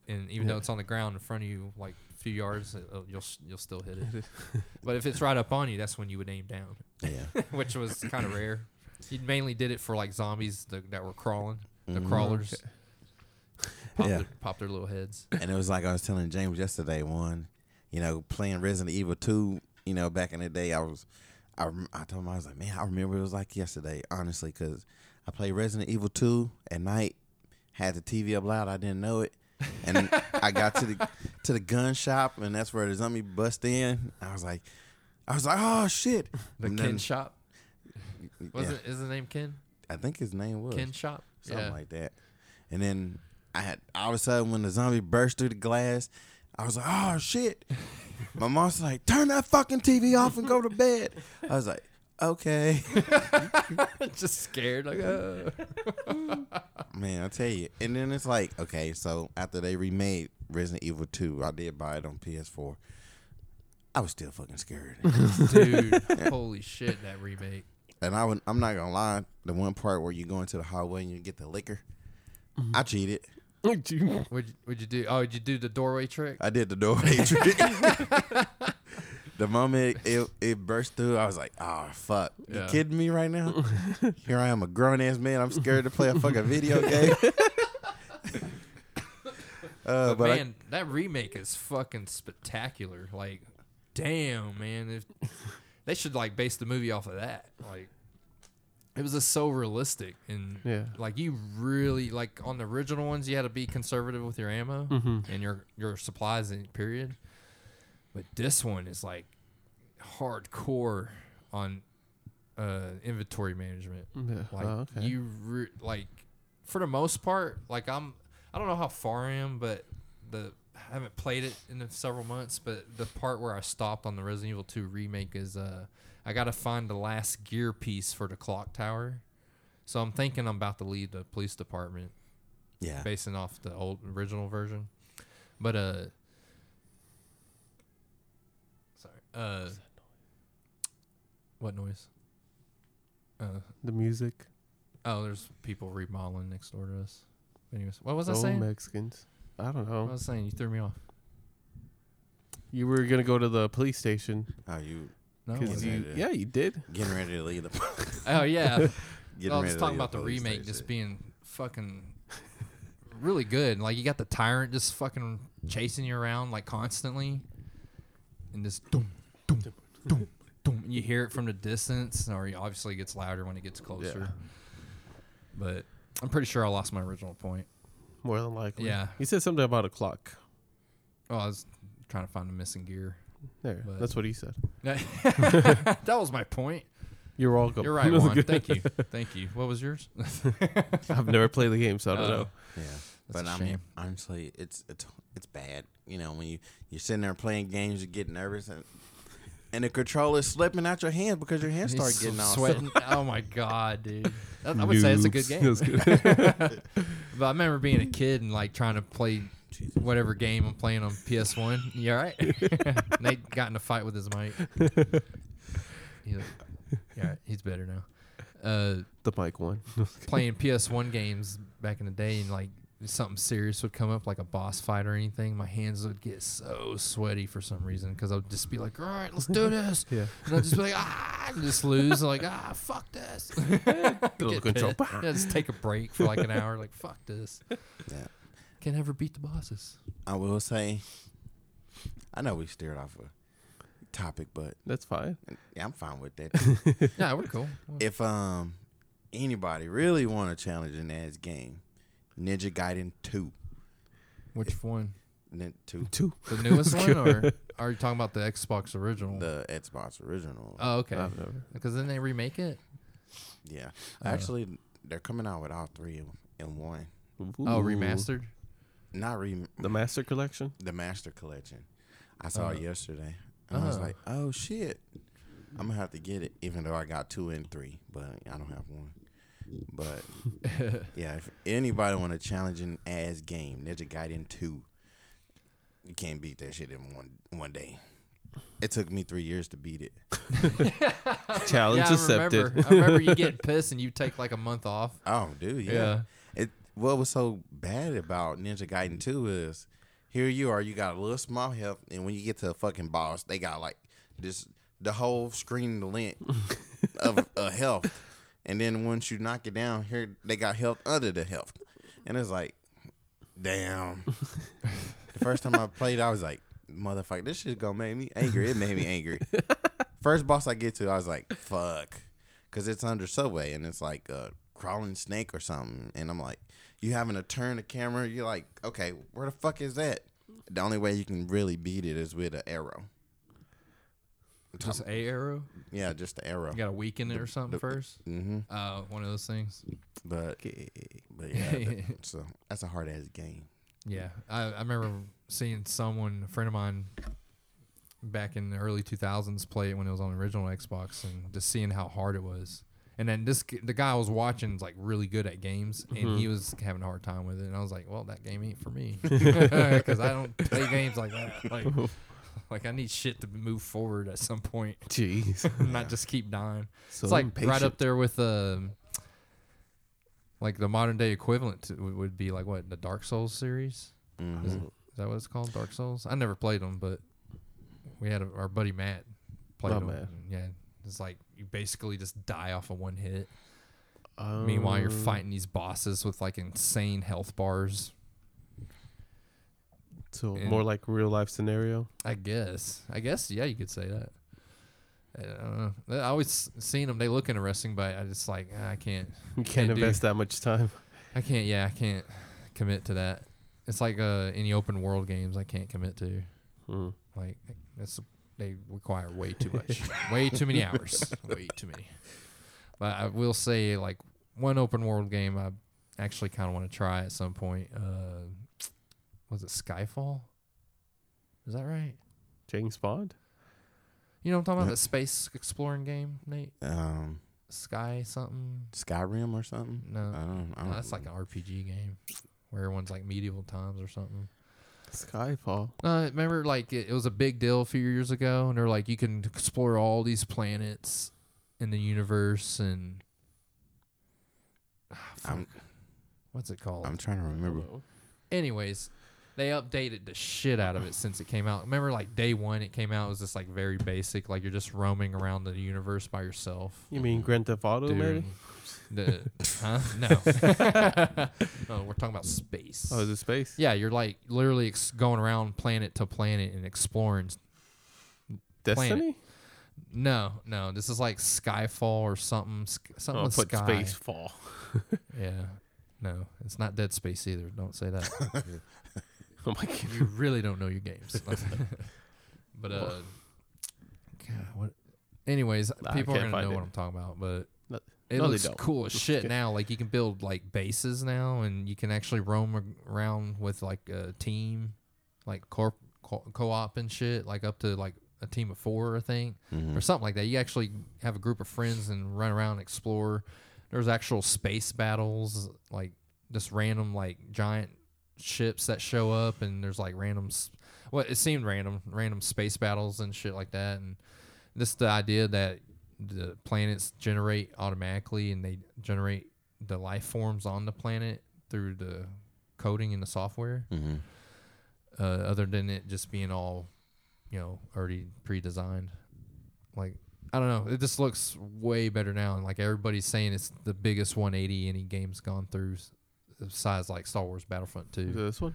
S1: And even though it's on the ground in front of you, like few yards, uh, you'll s- you'll still hit it. <laughs> But if it's right up on you, that's when you would aim down,
S2: yeah. <laughs>
S1: which was kind of <laughs> rare. You mainly did it for like zombies that, that were crawling, the
S2: Mhm.
S1: crawlers. Pop,
S2: Yeah.
S1: their, pop their little heads.
S2: and it was like I was telling James yesterday. Juan, you know, playing Resident Evil Two. You know, back in the day, I was, I, rem- I told him I was like, man, I remember it was like yesterday, honestly, because I played Resident Evil Two at night, had the TV up loud, I didn't know it, and I got to the to the gun shop, and that's where the zombie bust in. I was like, I was like, oh shit,
S1: The
S2: And
S1: Ken
S2: then-
S1: shop. Was
S2: yeah,
S1: it? Is the name Ken?
S2: I think his name was
S1: Ken shop.
S2: something
S1: yeah.
S2: like that. And then I had all of a sudden when the zombie burst through the glass, I was like, "Oh shit!" <laughs> My mom's like, "Turn that fucking TV off and go to bed." I was like, "Okay." <laughs>
S1: just scared. Like, uh.
S2: Man, I tell you. And then it's like, okay, so after they remade Resident Evil 2, I did buy it on PS4. I was still fucking scared. <laughs>
S1: dude, holy shit, that remake.
S2: and I would, I'm not gonna lie, the one part where you go into the hallway and you get the Licker, I cheated.
S1: What'd you, what'd you do? Oh, did you do the doorway trick?
S2: I did the doorway trick. <laughs> the moment it, it burst through, I was like, "Oh fuck! You
S1: Yeah.
S2: kidding me right now? <laughs> Here I am, a grown ass man. I'm scared to play a fucking video <laughs> game." <laughs> uh,
S1: but,
S2: but I-
S1: man, that remake is fucking spectacular. Like, damn, man, if, they should like base the movie off of that. Like, it was just so realistic and
S3: Yeah.
S1: like you really like on the original ones, you had to be conservative with your ammo
S3: Mm-hmm.
S1: and your your supplies. In period. But this one is like hardcore on uh, inventory management.
S3: Yeah.
S1: Like
S3: oh, okay.
S1: you, re- like for the most part, like I'm, I don't know how far I am, but the I haven't played it in several months. But the part where I stopped on the Resident Evil 2 remake is uh, I got to find the last gear piece for the clock tower. So I'm thinking I'm about to leave the police department,
S2: yeah,
S1: basing off the old original version. But uh, Uh, what noise? Uh,
S3: The music.
S1: oh, there's people remodeling next door to us. Anyways, what was I saying?
S3: Mexicans. I don't
S1: What
S3: know.
S1: was I saying? You threw me off.
S3: You were gonna go to the police station
S2: Oh, you
S1: No.
S3: because
S2: Yeah,
S3: you.
S2: yeah.
S3: Yeah, you did.
S2: getting ready to leave the. <laughs>
S1: Oh yeah. <laughs>
S2: getting
S1: I was talking about the
S2: police
S1: remake
S2: station.
S1: just being fucking really good. Like you got the tyrant just fucking chasing you around like constantly, and just doom, doom, doom, <laughs> doom. You hear it from the distance, or it obviously gets louder when it gets closer.
S3: Yeah.
S1: But I'm pretty sure I lost my original point.
S3: More than likely.
S1: Yeah.
S3: You said something about a clock.
S1: Oh, I was trying to find the missing gear.
S3: There.
S1: But-
S3: That's what he said. <laughs>
S1: that was my point.
S3: You're welcome.
S1: You're <laughs> right, Juan. Thank you. Thank you. What was yours?
S3: I've never played the game, so I don't
S1: Oh.
S3: know.
S2: Yeah,
S1: That's
S2: but I mean,
S1: shame.
S2: honestly, it's it's it's bad. You know, when you you're sitting there playing games, you get nervous, and and the controller's slipping out your hands because your hands start getting all
S1: sweating. <laughs> oh my god, dude! I I would say it's a good game.
S3: It good. <laughs> <laughs>
S1: But I remember being a kid and like trying to play whatever game I'm playing on PS1. You all right? Nate got in a fight with his mic. He's like, yeah, he's better now. Uh,
S3: the mic one.
S1: playing PS1 games back in the day, and like something serious would come up, like a boss fight or anything. My hands would get so sweaty for some reason because I would just be like, "All right, let's do <laughs> this,"
S3: yeah.
S1: and I'd just be like, "Ah," and just lose. like, "Ah, fuck this." <laughs>
S3: Little
S1: Get
S3: control.
S1: Yeah, just take a break for like an hour. Like, fuck this.
S2: Yeah.
S1: Can't ever beat the bosses.
S2: I will say, I know we steered off a topic, but
S3: That's fine.
S2: yeah, I'm fine with that. <laughs>
S1: Yeah, we're cool.
S2: if um anybody really want to challenge an ass game, Ninja Gaiden Two,
S1: Which one?
S2: Nin- two,
S3: Two.
S1: The newest one, or <laughs> are you talking about the Xbox original?
S2: the Xbox original.
S1: oh, okay.
S3: I've never.
S1: Because then they remake it.
S2: yeah,
S1: Uh.
S2: actually, they're coming out with all three in, in one.
S1: Oh,
S3: Ooh.
S1: remastered.
S2: Not re
S3: The Master Collection.
S2: the Master Collection. I saw it
S1: Uh.
S2: yesterday. And I was
S1: Oh.
S2: like, oh shit. I'm gonna have to get it, even though I got two and three, but I don't have one. But <laughs> yeah, if anybody want a challenging ass game, Ninja Gaiden two, you can't beat that shit in one one day. It took me three years to beat it. <laughs>
S3: Challenge
S1: yeah, I
S3: accepted.
S1: remember. I remember you <laughs> getting pissed and you take like a month off.
S2: Oh, dude, yeah.
S1: Yeah.
S2: It what was so bad about Ninja Gaiden 2 is here you are, you got a little small health, and when you get to a fucking boss, they got like this the whole screen length <laughs> of uh, health. And then once you knock it down, here they got health under the health. And it's like, damn. the first time I played, I was like, motherfucker, this shit gonna make me angry. It made me angry. First boss I get to, I was like, fuck. Cause it's under subway and it's like a crawling snake or something. And I'm like, you having to turn the camera, you're like, okay, where the fuck is that? The only way you can really beat it is with an arrow.
S1: Just a arrow.
S2: Yeah, just the arrow.
S1: You got to weaken it or something
S2: the-
S1: first.
S2: Mm-hmm.
S1: Uh, one of those things.
S2: But but yeah, that- <laughs> so that's a hard ass game.
S1: Yeah, I, I remember seeing someone, a friend of mine, back in the early 2000s play it when it was on the original Xbox, and just seeing how hard it was. And then this g- the guy I was watching is like really good at games, and he was having a hard time with it. And I was like, "Well, that game ain't for me <laughs> <laughs> because I don't play games like that. Like, <laughs> like I need shit to move forward at some point,
S3: Jeez. <laughs>
S1: not just keep dying."
S3: So
S1: it's like right up there with um, like the modern day equivalent to, would- be like what the Dark Souls series.
S2: Mhm.
S1: Is, it, is that what it's called? Dark Souls. I never played them, but we had a, our buddy Matt played
S3: Oh,
S1: them.
S3: Matt.
S1: Yeah, it's like you basically just die off of one hit. Meanwhile, you're
S3: Um,
S1: fighting these bosses with like insane health bars.
S3: So
S1: and-
S3: more like real life scenario.
S1: I guess. I guess. Yeah, you could say that. I don't know. I always seen them. They look interesting, but I just like I can't. <laughs>
S3: You
S1: Can't
S3: can't
S1: do-
S3: invest that much time.
S1: I can't. Yeah, I can't commit to that. It's like uh, any open world games. I can't commit to.
S3: Mm.
S1: Like that's they require way too much, way too many hours, way too many. But I will say, like one open world game, I actually kind of want to try at some point. Uh, was it Skyfall? Is that right?
S3: James Bond.
S1: You know what I'm talking about?
S2: Yeah.
S1: That space exploring game, Nate.
S2: Um,
S1: Sky something?
S2: Skyrim or something.
S1: No,
S2: I don't. I don't
S1: that's like an RPG game where everyone's like medieval times or something.
S3: Skyfall.
S1: Uh, remember, like it, it was a big deal a few years ago, and they're like, you can explore all these planets in the universe, and Ah, <sighs> fuck.
S2: I'm
S1: what's it called?
S2: I'm trying to remember.
S1: Anyways, they updated the shit out of it since it came out. Remember, like day one, it came out it was just like very basic, like you're just roaming around the universe by yourself.
S3: You mean Grand Theft Auto,
S1: Dude,
S3: maybe? <laughs>
S1: The, huh? No. <laughs> no, we're talking about space.
S3: Oh, is it space?
S1: yeah, you're like literally ex- going around planet to planet and exploring.
S3: Destiny?
S1: No, no, this is like Skyfall or something. sk- Something
S3: Oh,
S1: with
S3: put
S1: sky.
S3: space fall. <laughs>
S1: Yeah, no, it's not Dead Space either. Don't say that. <laughs>
S3: Oh my god.
S1: you really don't know your games. <laughs> but uh, God, what? Anyways,
S3: I
S1: people are
S3: can't
S1: gonna know
S3: find
S1: what. I'm talking about, but
S3: No-
S1: it
S3: no, they
S1: looks
S3: don't.
S1: cool as shit now. Like you can build like bases now, and you can actually roam around with like a team, like corp co- co-op and shit, like up to like a team of four, I think,
S2: Mhm.
S1: or something like that. You actually have a group of friends and run around and explore. There's actual space battles, like just random like giant ships that show up, and there's like random. Well, it seemed random, random space battles and shit like that, and this the idea that the planets generate automatically and they generate the life forms on the planet through the coding in the software
S2: Mhm.
S1: uh, other than it just being all you know already pre-designed like i don't know it just looks way better now and like everybody's saying it's the biggest 180 any game's gone through s- besides like star wars battlefront 2
S3: this one?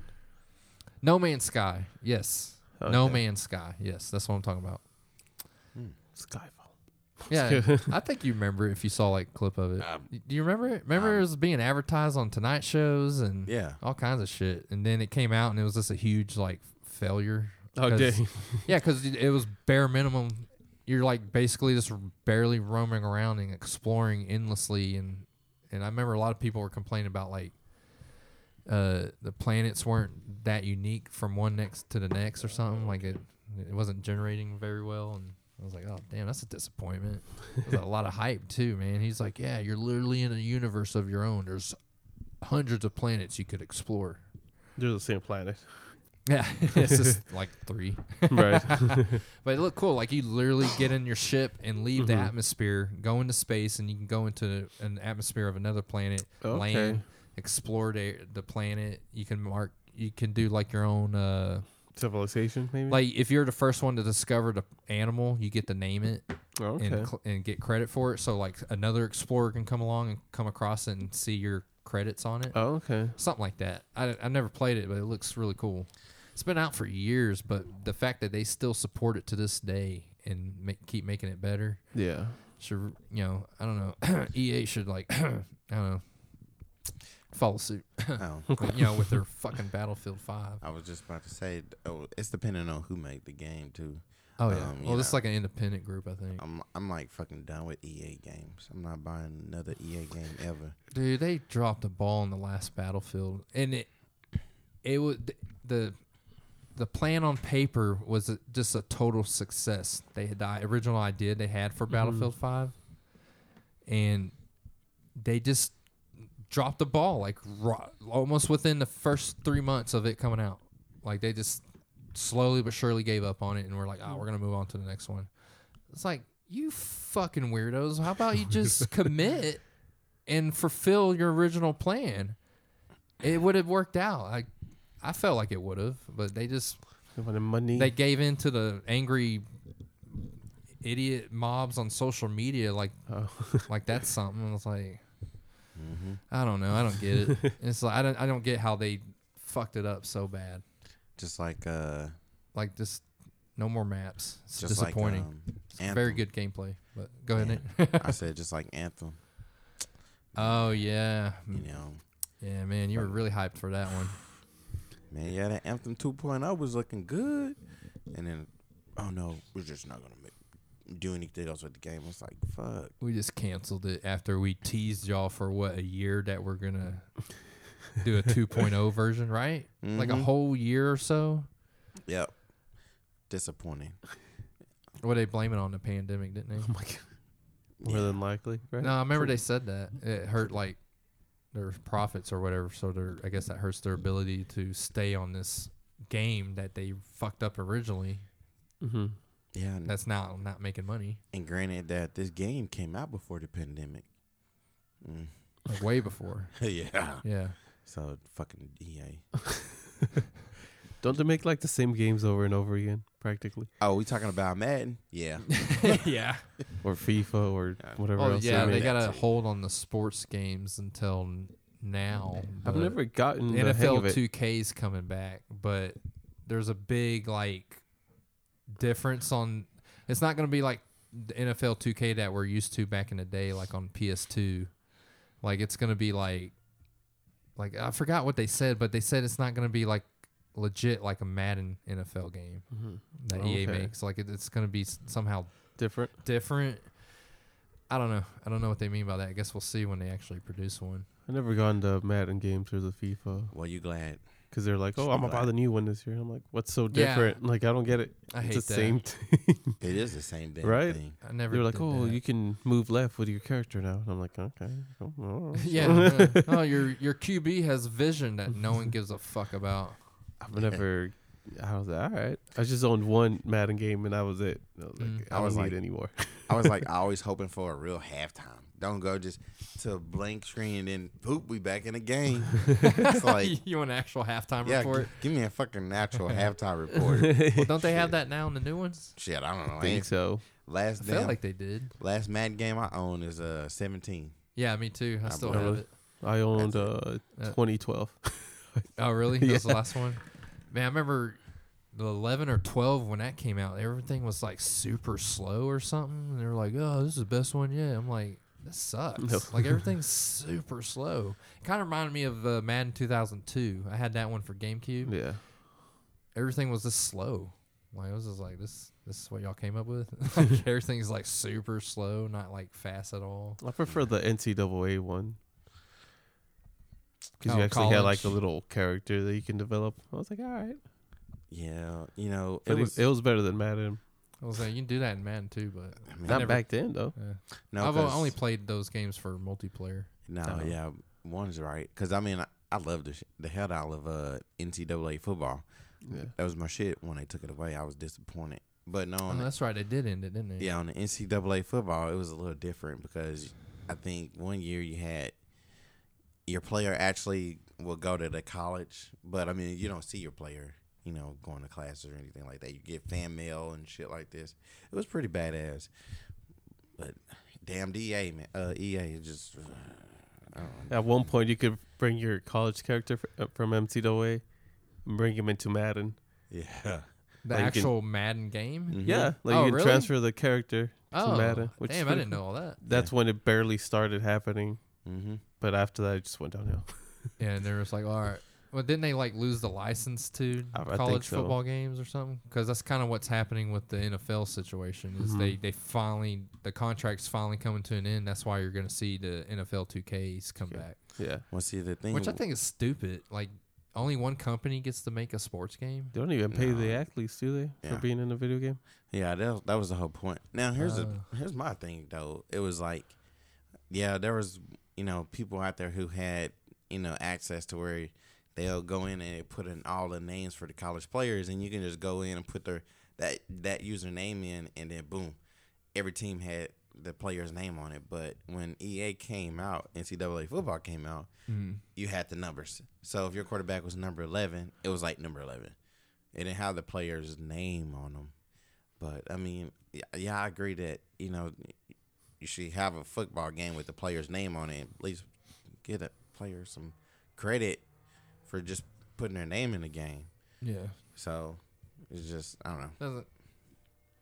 S1: no man's sky yes no
S3: Okay.
S1: man's sky yes that's what i'm talking about
S3: Skyfall. <laughs>
S1: yeah i think you remember if you saw like a clip of it
S2: Um,
S1: do you remember it remember
S2: um,
S1: it was being advertised on tonight shows and
S2: Yeah.
S1: all kinds of shit and then it came out and it was just a huge like failure
S3: Oh,
S1: 'Cause-
S3: dang. <laughs>
S1: Yeah, because it was bare minimum. You're like basically just barely roaming around and exploring endlessly, and and I remember a lot of people were complaining about like uh the planets weren't that unique from one next to the next or something. Like it it wasn't generating very well, and I was like, oh damn, that's a disappointment. There's a lot of hype too, man. He's like, yeah, you're literally in a universe of your own. There's hundreds of planets you could explore.
S3: They're the same planet. <laughs>
S1: Yeah, it's just <laughs> like three.
S3: right. <laughs>
S1: But it looked cool. Like you literally get in your ship and leave the
S3: Mhm.
S1: atmosphere, go into space, and you can go into an atmosphere of another planet,
S3: Okay.
S1: land, explore the, the planet. You can mark. You can do like your own. Uh,
S3: Civilization, maybe?
S1: like if you're the first one to discover the animal, you get to name it
S3: oh, okay.
S1: and cl- and get credit for it. So like another explorer can come along and come across it and see your credits on it.
S3: oh, okay.
S1: Something like that. I I never played it, but it looks really cool. It's been out for years, but the fact that they still support it to this day and make, keep making it better
S3: Yeah.
S1: should you know I don't know <clears throat> EA should like <clears throat> I don't know follow suit <laughs>
S2: Oh,
S1: you know with their fucking Battlefield Five.
S2: I was just about to say, oh, it's depending on who made the game too.
S1: Oh yeah,
S2: Um,
S1: well this is like an independent group I think.
S2: I'm I'm like fucking done with EA games. I'm not buying another EA game ever.
S1: Dude, they dropped the ball in the last Battlefield, and it it would the the plan on paper was a, just a total success. They had the original idea they had for Battlefield Five, and they just dropped the ball like ro- almost within the first three months of it coming out. Like they just slowly but surely gave up on it, and we're like, oh, we're gonna move on to the next one. It's like you fucking weirdos. How about you just <laughs> commit and fulfill your original plan? It would have worked out. I I felt like it would have, but they just
S3: They money.
S1: they gave in to the angry idiot mobs on social media like
S3: oh.
S1: like that's something. I was like,
S2: hmm
S1: I don't know. I don't get it. <laughs> It's like I don't I don't get how they fucked it up so bad.
S2: Just like uh,
S1: Like just no more maps. It's
S2: just
S1: disappointing.
S2: Like, um,
S1: It's very good gameplay. But go ahead.
S2: I <laughs> said just like Anthem.
S1: oh yeah.
S2: You know,
S1: Yeah, man, you were really hyped for that one.
S2: man, yeah, that Anthem 2.0 was looking good, and then, oh no, we're just not gonna make, do anything else with the game. It's like fuck.
S1: We just canceled it after we teased y'all for what a year that we're gonna <laughs> do a 2.0 version, right? Like a
S2: Mhm.
S1: whole year or so.
S2: Yep. Disappointing.
S1: What they blame it on the pandemic, didn't they?
S3: oh my god. More than likely, right?
S1: No, I remember they said that it hurt like their profits or whatever. So they're, I guess that hurts their ability to stay on this game that they fucked up originally.
S3: Mm-hmm.
S2: Yeah, and,
S1: That's now not making money.
S2: and granted that this game came out before the pandemic. Mm.
S1: Like way before. <laughs>
S2: yeah.
S1: Yeah.
S2: So fucking EA. <laughs>
S3: Don't they make like the same games over and over again, practically,
S2: Oh, we talking about Madden? Yeah. <laughs>
S1: yeah.
S3: or FIFA or
S2: Yeah.
S3: whatever
S1: Oh
S3: else?
S1: yeah,
S3: they
S1: they got a hold on the sports games until now.
S3: I've never gotten the
S1: NFL 2K's coming back, but there's a big like difference on. It's not going to be like the NFL 2K that we're used to back in the day, like on PS2. Like it's going to be like, like I forgot what they said, but they said it's not going to be like legit like a Madden NFL game
S3: Mhm.
S1: that EA
S3: Okay.
S1: makes. Like it, it's going to be s- somehow
S3: Different.
S1: different. I don't know. I don't know what they mean by that. I guess we'll see when they actually produce one.
S3: I never gone to Madden games or the FIFA
S2: Well, you glad?
S3: Because they're like, "Oh, I'm gonna buy the new one this year." I'm like, "What's so
S1: Yeah.
S3: different?" Like, I don't get it.
S1: I
S3: it's
S1: hate
S3: the
S1: that.
S3: same <laughs> thing.
S2: It is the same damn
S3: Right?
S2: thing.
S1: I never.
S3: They're like, "Oh,
S1: that.
S3: you can move left with your character now," and I'm like, "Okay." Oh, all right." <laughs>
S1: yeah. yeah. <laughs> Oh, your your QB has vision that no one gives a fuck about.
S3: I've never. I was like, all right. I just owned one Madden game and that was it. I was like,
S1: Mm.
S3: I,
S2: I
S3: don't
S2: was
S3: need
S2: like-
S3: anymore.
S2: I was like always hoping for a real halftime. Don't go just to a blank screen and then poop. We back in the game. <laughs> it's like <laughs>
S1: you want an actual halftime
S2: yeah,
S1: report?
S2: g- give me a fucking natural <laughs> halftime report.
S1: Well, don't they have that now in the new ones?
S2: Shit, I don't know.
S3: I
S2: I
S3: think so.
S2: last
S1: I feel
S2: damn,
S1: like they did.
S2: last Madden game I own is uh 17.
S1: Yeah, me too. I
S2: I
S1: still have
S3: it.
S1: it.
S3: I owned
S2: That's
S3: uh,
S1: Uh,
S3: 2012.
S1: Oh, really? That was the last one. Man, I remember the 11 or 12 when that came out. Everything was like super slow or something. And they were like, "Oh, this is the best one yet." I'm like, "This sucks."
S3: No.
S1: like <laughs> everything's super slow. It kind of reminded me of uh, Madden 2002. I had that one for GameCube.
S3: yeah.
S1: Everything was just slow. Like I was just like, "This, this is what y'all came up with." <laughs> like <laughs> everything's like super slow, not like fast at all.
S3: I prefer the NCAA one. Because
S1: Oh,
S3: you actually had like a little character that you can develop. I was like, all right.
S2: Yeah, you know
S3: But
S2: it was
S3: it was better than Madden.
S1: I was like, "You can do that in Madden too," but
S2: I mean,
S3: Not
S1: never-
S3: back then, though.
S1: yeah.
S2: no,
S1: I've only played those games for multiplayer.
S2: No,
S3: No.
S2: yeah, one's right. Because I mean, I, I love the sh- the hell out of uh, NCAA football.
S3: Yeah.
S2: That was my shit. When they took it away, I was disappointed. But no,
S1: Oh,
S2: on the,
S1: that's right. They did end it, didn't they?
S2: yeah, on the NCAA football, it was a little different because I think one year you had your player actually will go to the college, but I mean, you don't see your player, you know, going to classes or anything like that. You get fan mail and shit like this. It was pretty badass. But damn DA man, uh, EA is just. I don't know.
S3: At one point, you could bring your college character f- uh, from NCAA and bring him into Madden.
S2: Yeah.
S1: The
S3: Like you can-
S1: actual Madden game.
S2: Mhm.
S3: Yeah, like
S1: Oh,
S3: you can
S1: really?
S3: transfer the character
S1: Oh,
S3: to Madden. Which
S1: damn! I didn't know all that.
S3: That's when it barely started happening.
S2: Mm-hmm.
S3: But after that, it just went downhill. <laughs>
S1: Yeah, and there just like, all right. Well, didn't they like lose the license to
S3: I- I think
S1: college
S3: so.
S1: football games or something? Because that's kind of what's happening with the NFL situation. Is
S3: Mhm.
S1: they they finally the contracts finally coming to an end. That's why you're going to see the NFL 2Ks come
S3: Okay.
S1: back,
S3: Yeah,
S2: Well, see the thing,
S1: which I think is stupid. Like only one company gets to make a sports game.
S3: they don't even pay the athletes, do they,
S2: Yeah.
S3: for being in a video game?
S2: yeah, that that was the whole point. Now here's
S1: Oh.
S2: a here's my thing though. It was like, yeah, there was you know people out there who had you know access to where they'll go in and put in all the names for the college players, and you can just go in and put their that that username in, and then boom, every team had the player's name on it. But when EA came out, NCAA football came out,
S1: Mm.
S2: you had the numbers. So if your quarterback was number 11, it was like number 11. It didn't have the player's name on them. But I mean, yeah, yeah, I agree that, you know, you should have a football game with the player's name on it. At least get a player some credit for just putting their name in the game.
S1: Yeah,
S2: So it's just, I don't know.
S1: doesn't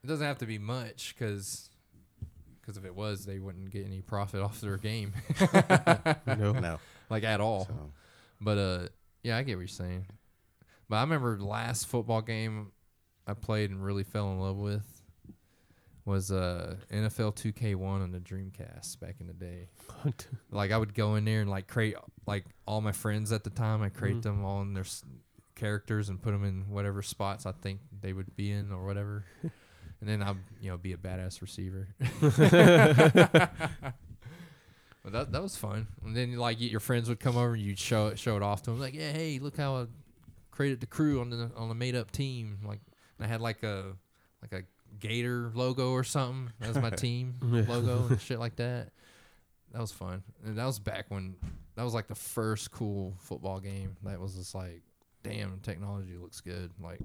S1: it doesn't have to be much because. Because if it was, they wouldn't get any profit <laughs> off their game, <laughs>
S3: No.
S2: No.
S1: like at all.
S2: So,
S1: But uh, yeah, I get what you're saying. But I remember the last football game I played and really fell in love with was uh NFL 2K1 on the Dreamcast back in the day. <laughs> Like I would go in there and like create like all my friends at the time. I create
S3: Mhm.
S1: them all in their s- characters and put them in whatever spots I think they would be in or whatever. <laughs> and then I'd you know be a badass receiver. <laughs> But that that was fun. And then like your friends would come over and you'd show it show it off to them like, yeah, hey, look how I created the crew on the on a made up team. Like I had like a like a gator logo or something. That was my <laughs> team logo and shit like that. That was fun. And that was back when that was like the first cool football game. That was just like, damn, technology looks good. Like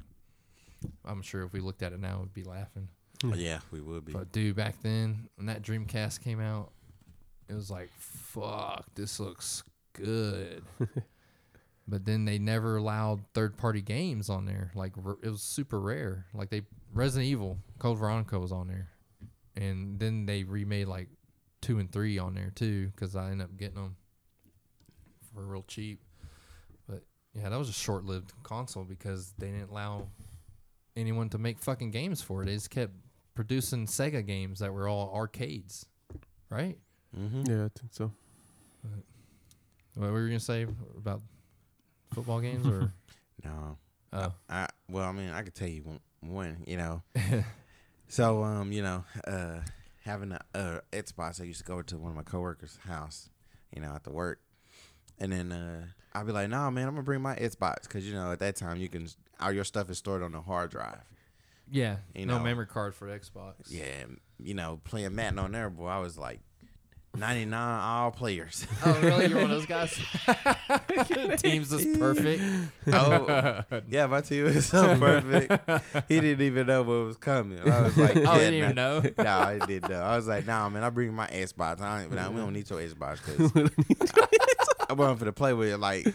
S1: I'm sure if we looked at it now, we'd be laughing.
S2: Oh, yeah, we would be.
S1: But dude, back then when that Dreamcast came out, it was like, fuck, this looks good. <laughs> but then they never allowed third party games on there. Like r- it was super rare. Like they Resident Evil, Code Veronica was on there, and then they remade like two and three on there too because I ended up getting them for real cheap. But yeah, that was a short lived console because they didn't allow anyone to make fucking games for it. They just kept producing Sega games that were all arcades, right?
S2: hmm
S3: Yeah, I think so.
S1: What were you gonna say about football games or? <laughs>
S2: No,
S1: Oh,
S2: I well, I mean, I could tell you when, when you know. <laughs> so, um, you know, uh, having a uh, Xbox, I used to go to one of my coworkers' house, you know, after work, and then uh, I'd be like, "Nah, man, I'm gonna bring my Xbox because you know at that time you can all your stuff is stored on a hard drive."
S1: yeah.
S2: You
S1: no
S2: know.
S1: memory card for Xbox.
S2: Yeah, you know, playing Madden on there, boy, I was like 99 all players. <laughs>
S1: Oh, really? You're one of those <laughs> guys. <laughs> Teams is perfect.
S2: oh, yeah, my team was so perfect. He didn't even know what was coming. I was like,
S1: Oh,
S2: yeah,
S1: didn't even know.
S2: No, I didn't know. I was like, nah, man, I bring my Xbox. I don't, nah, we don't need your Xbox because I want for to play with like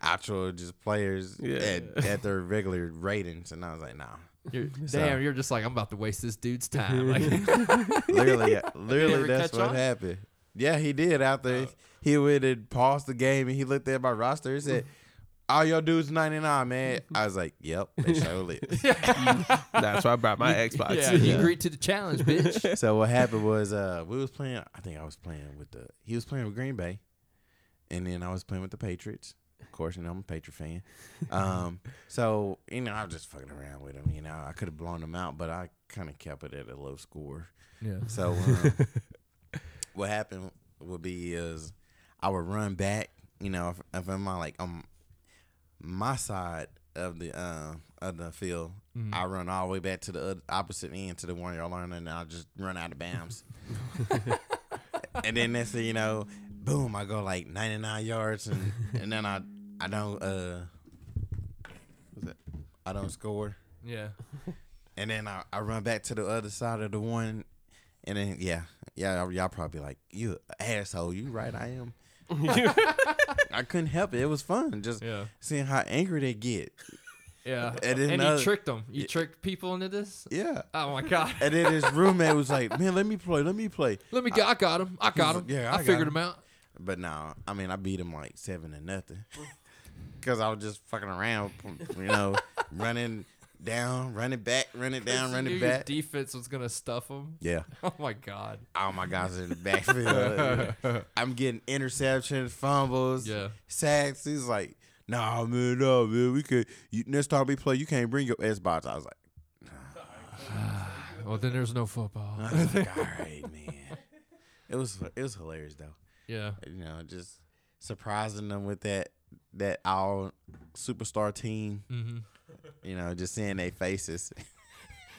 S2: actual just players
S3: Yeah.
S2: at, at their regular ratings, and I was like, nah.
S1: You're,
S2: So-
S1: damn, you're just like I'm about to waste this dude's time. <laughs> Like,
S2: Literally, <laughs> literally, that's what
S1: on?
S2: happened. Yeah, he did. After he went and paused the game, and he looked at my roster and said. All your dudes 99, man. I was like, yep, they <laughs> surely.
S3: That's why I brought my Xbox.
S1: yeah, you agreed to the challenge, bitch.
S2: so what happened was uh we was playing I think I was playing with the he was playing with Green Bay and then I was playing with the Patriots. Of course, you know, I'm a Patriot fan. Um <laughs> so, you know, I was just fucking around with him, you know. I could have blown them out, but I kind of kept it at a low score.
S1: Yeah.
S2: So um, <laughs> what happened would be is I would run back, you know, if, if I'm on like on my side of the uh, of the field,
S1: Mm.
S2: I run all the way back to the opposite end to the one y'all learning, and I'll just run out of bounds. <laughs> and then thing you know, boom, I go like 99 yards, and <laughs> and then I I don't uh, what's that? I don't score.
S1: Yeah. <laughs>
S2: And then I, I run back to the other side of the one, and then yeah, yeah, y'all probably like you asshole. You right, I am. <laughs> I couldn't help it. It was fun just
S1: Yeah.
S2: seeing how angry they get.
S1: Yeah.
S2: And
S1: And,
S2: then
S1: you
S2: another-
S1: tricked them. You
S2: Yeah.
S1: tricked people into this.
S2: Yeah.
S1: Oh my god.
S2: And then his roommate was like, "Man, let me play. Let me play."
S1: Let me go. I got him. I got him.
S2: Yeah, I
S1: I, figured
S2: him.
S1: him out.
S2: But no, I mean, I beat him like seven to nothing <laughs> because I was just fucking around, you know, <laughs> running down, running back, running down, running back.
S1: defense was gonna stuff him.
S2: Yeah. <laughs>
S1: Oh my god.
S2: All my guys are in the backfield. I'm getting interceptions, fumbles,
S1: Yeah.
S2: sacks. He's like, "Nah, man, no, man, we could. You, next time we play, you can't bring your Xbox." I was like, <sighs>
S1: Well, then there's no football.
S2: I was like, "All right, man." It was it was hilarious though.
S1: Yeah.
S2: You know, just surprising them with that that all superstar team.
S1: hmm
S2: You know, just seeing their faces. <laughs>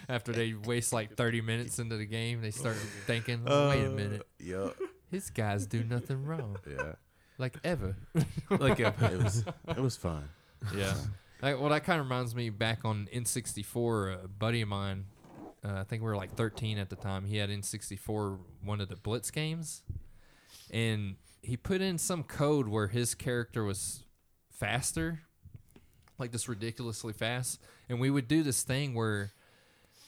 S1: After they waste like 30 minutes into the game, they start thinking, oh, "Wait a minute,
S2: Yup.
S1: his guys do nothing wrong,
S2: Yeah.
S1: like ever." <laughs>
S3: like a,
S2: It was it was fun.
S1: Yeah. Like, well, that kind of reminds me back on N64. A buddy of mine, uh, I think we were like 13 at the time. He had N64, one of the Blitz games, and he put in some code where his character was faster, like just ridiculously fast. And we would do this thing where,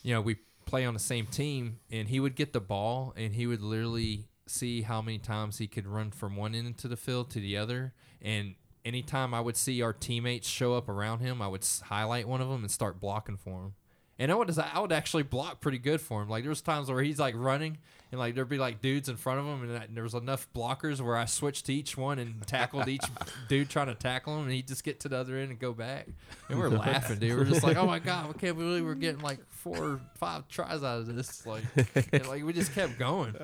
S1: you know, we play on the same team, and he would get the ball, and he would literally see how many times he could run from one end to the field to the other, and anytime I would see our teammates show up around him, I would highlight one of them and start blocking for him. And I would I would actually block pretty good for him. Like there was times where he's like running and like there'd be like dudes in front of him and, I- and there was enough blockers where I switched to each one and tackled each <laughs> dude trying to tackle him and he'd just get to the other end and go back. And we're <laughs> laughing, dude. We're just like, oh my god, we can't believe we're getting like four or five tries out of this. Like, and, like we just kept going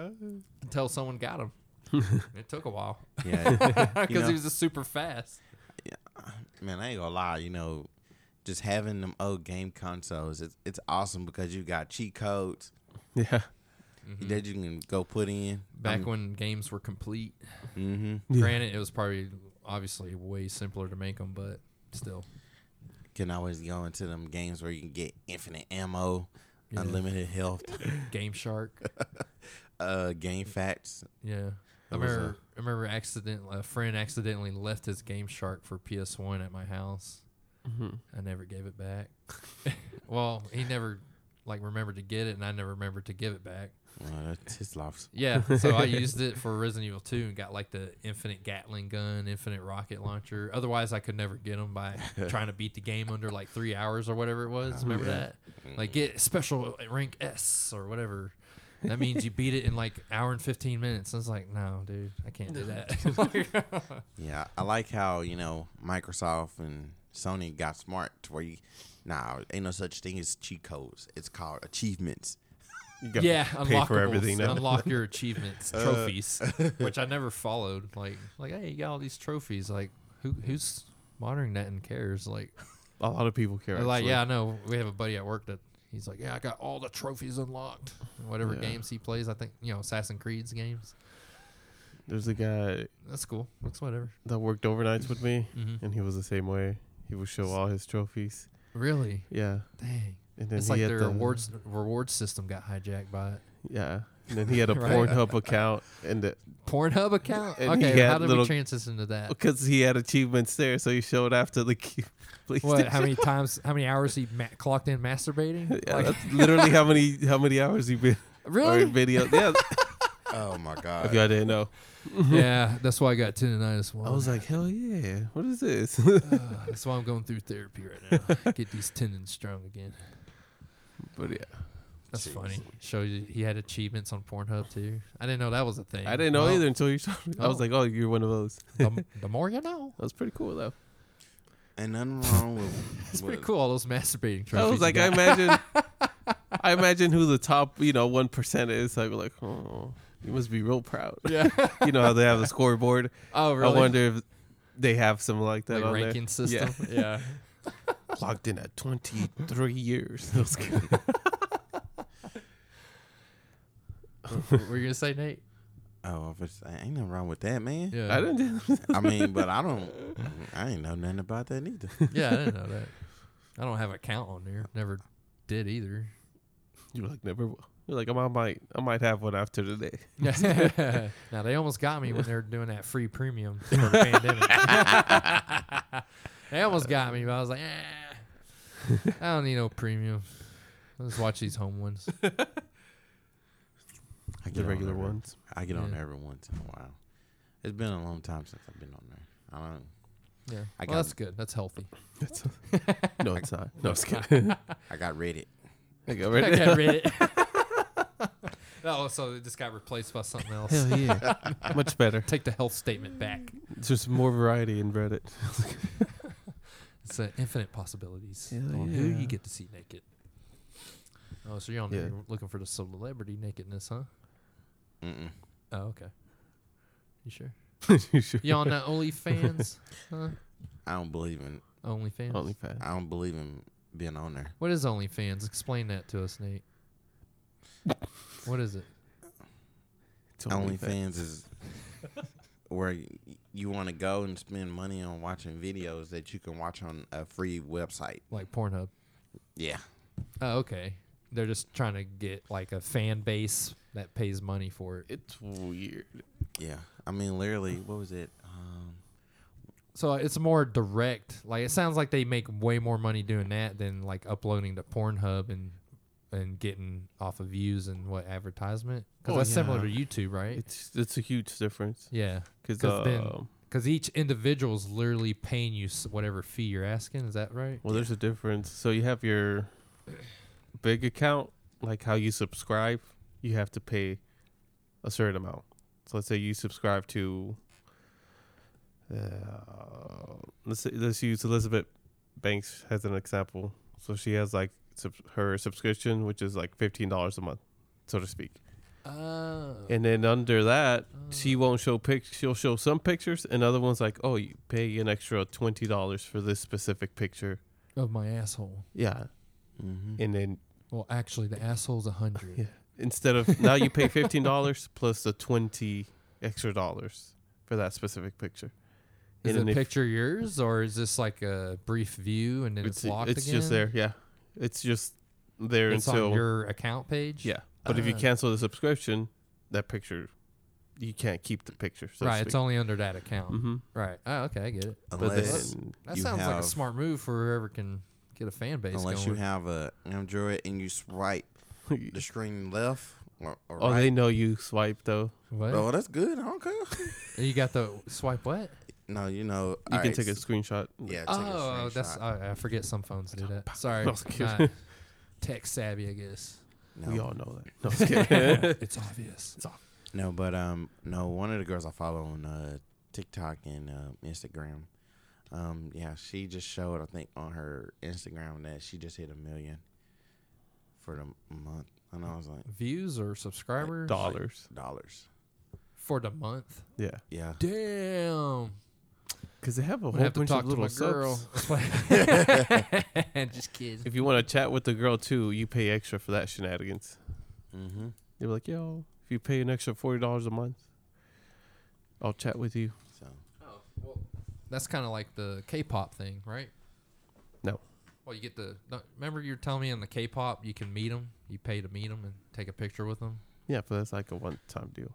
S1: until someone got him. <laughs> it took a while
S2: Yeah.
S1: because
S2: You know-
S1: he was just super fast.
S2: Yeah, man, I ain't gonna lie, you know, just having them old game consoles, it's it's awesome because you got cheat codes <laughs>
S3: Yeah.
S2: that you can go put in.
S1: Back when games were complete.
S2: Mm-hmm.
S1: Granted, it was probably obviously way simpler to make them, but still.
S2: can always go into them games where you can get infinite ammo,
S1: Yeah.
S2: unlimited health, <laughs>
S1: Game Shark. <laughs>
S2: uh, game facts.
S1: Yeah. I remember, I remember accident a friend accidentally left his Game Shark for PS1 at my house.
S3: Hmm
S1: I never gave it back. <laughs> well, he never like remembered to get it, and I never remembered to give it back.
S2: Well, that's his loss.
S1: Yeah, so I <laughs> used it for Resident Evil 2 and got like the infinite Gatling gun, infinite rocket launcher. Otherwise, I could never get them by <laughs> trying to beat the game under like three hours or whatever it was. Remember
S3: yeah.
S1: that? Like get special rank S or whatever. That means you beat it in like hour and 15 minutes. I was like, no, dude, I can't do that.
S2: Yeah, I like how you know Microsoft and Sony got smart to where you, nah, ain't no such thing as cheat codes. It's called achievements.
S3: You gotta
S1: yeah,
S3: pay
S1: unlock
S3: for everything now.
S1: Unlock <laughs> your achievements, trophies, <laughs> which I never followed. Like, like, hey, you got all these trophies. Like, who who's monitoring that and cares? Like,
S3: A lot of people care.
S1: like,
S3: actually.
S1: yeah, I know. We have a buddy at work that he's like, yeah, I got all the trophies unlocked. Whatever
S3: Yeah.
S1: games he plays, I think you know, Assassin's Creed's games.
S3: There's a guy
S1: That's cool. Looks whatever.
S3: that worked overnights with me,
S1: Mm-hmm.
S3: and he was the same way. He would show all his trophies.
S1: Really?
S3: Yeah,
S1: Dang.
S3: and then
S1: It's
S3: he
S1: like
S3: had
S1: their
S3: the,
S1: rewards reward system got hijacked by it.
S3: Yeah, and then he had a <laughs>
S1: Right.
S3: Pornhub account, and the,
S1: Pornhub account.
S3: And
S1: okay, how did
S3: little-
S1: we transition to that?
S3: because he had achievements there, so he showed after the key. <laughs>
S1: What? How many times? How many hours he ma- clocked in masturbating? <laughs>
S3: Yeah,
S1: Like-
S3: that's literally how many how many hours he been
S1: really?
S3: video. Yeah,
S2: Oh my god!
S3: if
S2: god!
S3: y'all didn't know, <laughs>
S1: yeah, that's why I got tendonitis. One.
S3: I was like, hell yeah, what is this? <laughs>
S1: Uh, <laughs> that's why I'm going through therapy right now. Get these tendons strong again.
S3: but yeah,
S1: That's
S2: Jeez.
S1: funny. Shows you he had achievements on Pornhub too. I didn't know that was a thing.
S3: I didn't know
S1: Well,
S3: either until you showed me. I was
S1: Oh.
S3: like, oh, you're one of those.
S1: The, the more you know.
S3: That was pretty cool though.
S2: And nothing wrong with.
S1: It's pretty cool. All those masturbating trophies.
S3: I was like, I imagine, I imagine who the top, you know, one percent is. I was like, oh, you must be real proud.
S1: yeah. <laughs>
S3: you know how they have the scoreboard. <laughs>
S1: Oh, really?
S3: I wonder if they have something like that
S1: like
S3: on
S1: ranking system. <laughs> Yeah.
S3: there. Logged in at 23 years. That was good.
S1: what were you gonna say, Nate?
S2: Oh, if it's, ain't nothing wrong with that, man.
S1: Yeah.
S3: I didn't.
S2: I mean, but I don't. I ain't know nothing about that either.
S1: yeah, I didn't know that. I don't have a count on there. Never did either.
S3: You like never. will. You're like I might, I might have one after today. <laughs> <laughs>
S1: now they almost got me when they were doing that free premium for the pandemic. they almost got me, but I was like, eh, I don't need no premium. I'll just watch these home ones. <laughs>
S2: I
S3: The
S2: get on
S3: regular
S2: there-
S3: ones.
S2: I get on
S1: Yeah.
S2: there every once in a while. It's been a long time since I've been on there. I don't.
S1: Yeah,
S2: I
S1: well,
S2: got-
S1: that's good. That's healthy.
S3: It's- no, it's not. No, it's kidding.
S2: I got Reddit.
S3: I got
S1: I
S3: ready.
S1: got Reddit. Oh, so it just got replaced by something else.
S3: Hell yeah, <laughs> much better.
S1: Take the health statement back.
S3: It's just more variety in Reddit. <laughs>
S1: It's uh, infinite possibilities
S3: Hell
S1: on who
S3: yeah.
S1: you get to see naked. Oh, so you're on
S3: Yeah.
S1: there looking for the celebrity nakedness, huh?
S2: Mm-mm.
S1: Oh, okay. You sure? <laughs>
S3: you sure?
S1: You on that OnlyFans? huh?
S2: I don't believe in.
S1: OnlyFans.
S3: OnlyFans.
S2: I don't believe in being on there.
S1: What is OnlyFans? Explain that to us, Nate. What is it?
S3: It's
S2: OnlyFans is where you want to go and spend money on watching videos that you can watch on a free website.
S1: Like Pornhub?
S2: Yeah.
S1: Oh, okay. They're just trying to get like a fan base that pays money for it.
S3: It's weird.
S2: Yeah. I mean, literally, what was it? Um,
S1: So it's more direct. Like it sounds like they make way more money doing that than like uploading to Pornhub and and getting off of views and what advertisement. Because
S3: Oh,
S1: that's similar to. YouTube, right?
S3: It's it's a huge difference
S1: yeah.
S3: because um,
S1: Because each individual is literally paying you whatever fee you're asking. Is that right?
S3: well, there's a difference. So you have your big account, like how you subscribe, you have to pay a certain amount. So let's say you subscribe to, uh, let's say, let's use Elizabeth Banks as an example. So she has like sub- her subscription, which is like fifteen dollars a month, so to speak.
S1: Oh.
S3: And then under that, she won't show pic. She'll show some pictures, and other ones like, oh, you pay an extra twenty dollars for this specific picture,
S1: Of my asshole.
S3: Yeah,
S2: Mm-hmm.
S3: and then
S1: Well, actually, the asshole's a hundred.
S3: Yeah. instead of now you pay fifteen dollars <laughs> plus the twenty extra dollars for that specific picture.
S1: Is
S3: And
S1: the picture yours, or is this like a brief view and then it's, locked
S3: it's
S1: again?
S3: just there. Yeah, it's just there
S1: It's
S3: until
S1: on your account page.
S3: yeah. But if you
S1: Ah.
S3: cancel the subscription, that picture you can't keep the picture. So
S1: right. It's only under that account.
S3: hmm
S1: Right. Oh, okay. I get it.
S3: But
S2: Unless
S3: then
S1: That
S2: You
S1: sounds like a
S2: have-
S1: smart move for whoever can get a fan base
S2: unless
S1: going.
S2: you have a Android and you swipe <laughs> the screen left or, or
S3: oh,
S2: right.
S3: they know you swipe though.
S1: what?
S2: Oh, that's good. I don't care.
S1: You got the swipe what?
S2: No, you know.
S3: You can
S2: right,
S3: take a screenshot.
S2: Yeah, take
S1: Oh,
S2: a
S1: that's. I, I forget some phones do that. Sorry, <laughs>
S3: I
S1: not tech savvy, I guess.
S2: no.
S3: We all know that. No, I'm just <laughs> kidding. <laughs>
S1: it's obvious.
S2: No, but um, no. One of the girls I follow on uh, TikTok and uh, Instagram, um, yeah, she just showed I think on her Instagram that she just hit a million for the month, and I was like,
S1: Views or subscribers
S3: Dollars.
S2: dollars.
S1: for the month.
S3: Yeah,
S2: Yeah,
S1: Damn.
S3: Because they have a
S1: I'm
S3: whole
S1: gonna have to
S3: bunch
S1: talk
S3: of
S1: to
S3: little
S1: my girl.
S3: subs. <laughs> <laughs>
S1: Just kidding.
S3: If you want to chat with the girl too, you pay extra for that shenanigans.
S2: mm-hmm.
S3: You're like, yo, if you pay an extra forty dollars a month, I'll chat with you.
S2: So
S1: Oh, well, that's kind of like the K-pop thing, right?
S3: No.
S1: Well, you get the. Remember, you're telling me in the K-pop, you can meet them. You pay to meet them and take a picture with them.
S3: Yeah, but that's like a one-time deal.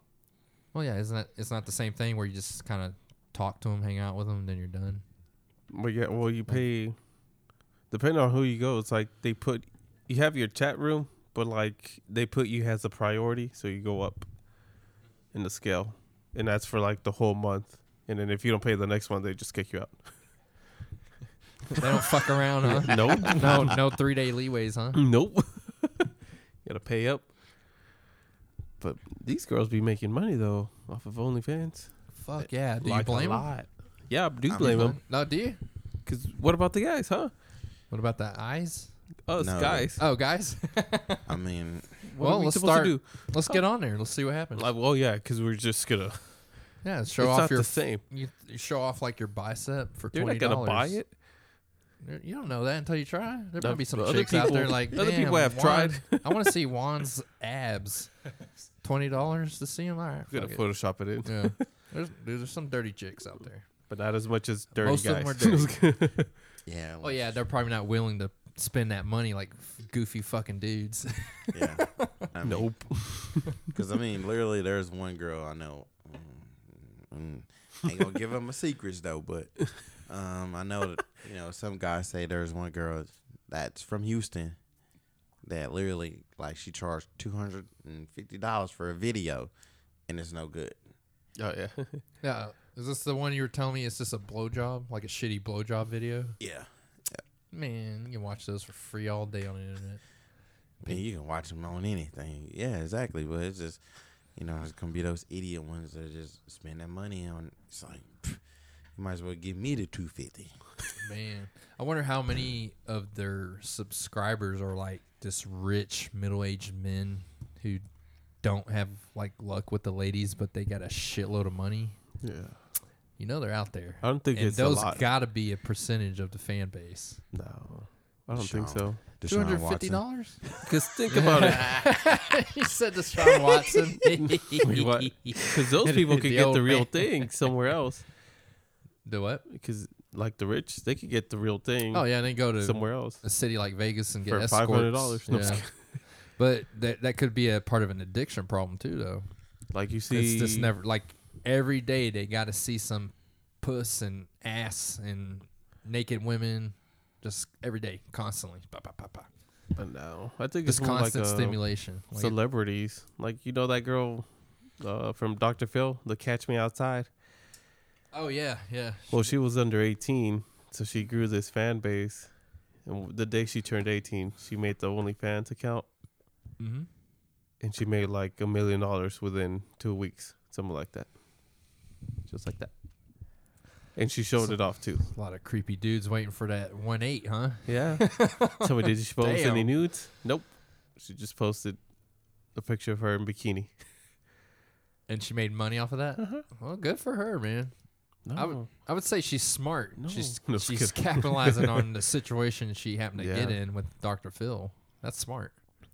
S1: Well, yeah, isn't that? It's not the same thing where you just kind of talk to them, hang out with them, then you're done.
S3: But yeah, well, you pay depending on who you go. It's like they put you have your chat room, but like they put you as a priority, so you go up in the scale, and that's for like the whole month. And then if you don't pay the next month, they just kick you out.
S1: They don't fuck around, huh? <laughs>
S3: nope,
S1: no, no three day leeways, huh? <laughs>
S3: nope. you <laughs> gotta pay up. But these girls be making money though off of OnlyFans.
S1: Fuck yeah. Do
S3: Like
S1: you
S3: a
S1: blame them?
S3: lot. Yeah, I do
S2: I
S3: blame
S2: mean,
S3: them.
S1: No, do you?
S3: Cause what about the guys, huh?
S1: What about the eyes?
S3: Us
S2: No.
S3: guys.
S1: Oh, guys. <laughs>
S2: I mean,
S3: What
S1: well,
S3: are we
S1: let's start.
S3: to do?
S1: Let's get on there. Let's see what happens.
S3: Like, well, yeah, because we're just gonna <laughs>
S1: yeah, show
S3: it's
S1: off
S3: not
S1: your
S3: the same.
S1: You, you show off like your bicep for
S3: They're
S1: twenty
S3: not gonna buy it.
S1: You don't know that until you try. There
S3: No,
S1: might be some
S3: but other
S1: chicks out there like
S3: other people have
S1: Juan,
S3: tried."
S1: I want to see <laughs> Juan's abs. Twenty dollars to see him. All right,
S3: We're gonna
S1: fuck it.
S3: Photoshop it in,
S1: Yeah, there's there's some dirty chicks out there.
S3: but not as much as dirty
S1: Most of
S3: guys.
S1: them are dirty. <laughs>
S2: yeah.
S1: Oh yeah, they're probably not willing to spend that money like goofy fucking dudes.
S2: yeah. <laughs> I mean,
S3: nope. <laughs>
S2: Because I mean, literally, there's one girl I know. mm, mm, ain't gonna give them my secrets though, but um, I know that you know some guys say there's one girl that's from Houston that literally like she charged two hundred and fifty dollars for a video, and it's no good.
S3: Oh yeah. <laughs> <laughs>
S1: yeah, is this the one you were telling me? It's just a blowjob, like a shitty blowjob video?
S2: Yeah,
S1: Man, you can watch those for free all day on the internet.
S2: and you can watch them on anything. Yeah, exactly. But it's just you know it's gonna be those idiot ones that just spend that money on. It's like pff, you might as well give me the two fifty. <laughs>
S1: Man, I wonder how many of their subscribers are like just rich middle-aged men who don't have like luck with the ladies, but they got a shitload of money.
S3: Yeah.
S1: You know they're out there.
S3: I don't think
S1: And
S3: it's a
S1: those
S3: lot.
S1: got to be a percentage of the fan base.
S3: no, I don't think so.
S1: Two
S2: Deshaun
S1: hundred fifty
S2: Watson.
S1: dollars. <laughs>
S3: Because think about it. <laughs>
S1: you said to Sean Watson. <laughs>
S3: Because those people could
S1: The
S3: get the real
S1: man.
S3: thing somewhere else.
S1: The what?
S3: Because like the rich, they could get the real thing
S1: Oh yeah, they go to
S3: somewhere else
S1: a city like Vegas and get
S3: for five hundred dollars. No,
S1: Yeah. But that that could be a part of an addiction problem too, though.
S3: Like you see, It's
S1: just never like every day they got to see some puss and ass and naked women, just every day, constantly. Ba, ba, ba, ba.
S3: But no, I think
S1: Just
S3: it's more like
S1: constant
S3: uh,
S1: stimulation. Like,
S3: celebrities. Like you know that girl uh, from Dr. Phil, the Catch Me Outside.
S1: oh yeah, yeah.
S3: Well, she was under 18, so she grew this fan base. And the day she turned 18, she made the OnlyFans account,
S1: Mm-hmm.
S3: and she made like a million dollars within two weeks, something like that. Just like that. And she showed
S1: So-
S3: it off too.
S1: A lot of creepy dudes waiting for that one eight, huh?
S3: Yeah. <laughs> Tell me, did she post any nudes? Nope. She just posted a picture of her in bikini.
S1: And she made money off of that.
S3: Uh-huh.
S1: Well, good for her, man.
S3: No.
S1: I would, I would say she's smart.
S3: No.
S1: She's
S3: No,
S1: she's capitalizing on <laughs> the situation she happened to get in with Dr. Phil. That's smart.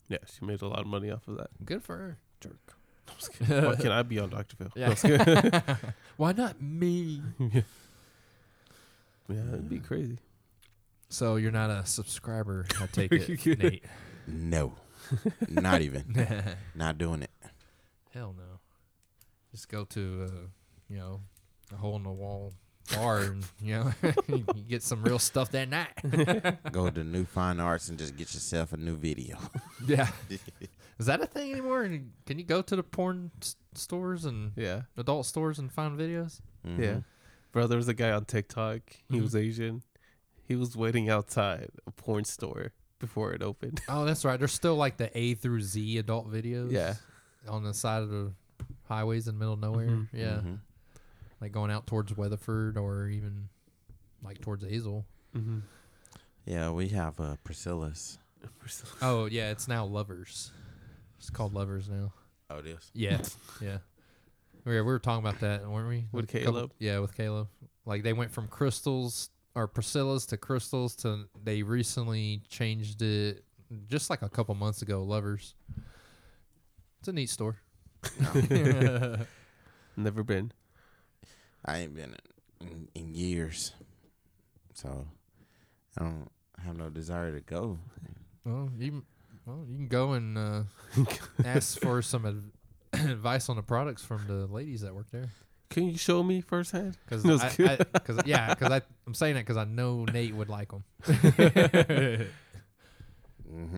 S3: Yeah, she made a lot of money off of that.
S1: Good for her.
S3: Jerk. <laughs> Why can't I be on Dr. Phil?
S1: Yeah. <laughs> <laughs> Why not me?
S3: yeah, it'd be crazy.
S1: So you're not a subscriber, I take it, Nate.
S2: No, not even. Not doing it.
S1: Hell no. Just go to uh, you know, a hole in the wall bar and you know <laughs> you get some real stuff that night. <laughs>
S2: Go to New Fine Arts and just get yourself a new video. <laughs>
S1: yeah. Is that a thing anymore? Can you go to the porn s- stores and
S3: Yeah,
S1: adult stores and find videos?
S2: Mhm.
S3: yeah. Bro, there was a guy on TikTok. He
S1: Mhm.
S3: was Asian. He was waiting outside a porn store before it opened.
S1: Oh, that's right. There's still like the A through Z adult videos.
S3: Yeah.
S1: On the side of the highways in the middle of nowhere.
S3: Mhm.
S1: Yeah. Like going out towards Weatherford or even like towards Hazel.
S3: Mm-hmm.
S2: Yeah, we have uh, Priscilla's.
S1: Oh yeah, it's now Lovers. It's called Lovers now.
S2: Oh, this.
S1: Yeah, yeah. We were, we were talking about that, weren't we?
S3: With
S1: A couple-
S3: Caleb?
S1: yeah, with Caleb. Like they went from crystals or Priscilla's to crystals to they recently changed it just like a couple months ago. Lovers. It's a neat store. <laughs> <laughs>
S3: Never been.
S2: I ain't been in, in years, so I don't have no desire to go.
S1: well, you can- well you can go and uh, <laughs> ask for some ad- <coughs> advice on the products from the ladies that work there.
S3: Can you show me firsthand?
S1: Because
S3: That was
S1: I,
S3: good.
S1: I, cause, yeah, because I'm saying that because I know Nate would like them.
S2: Mhm.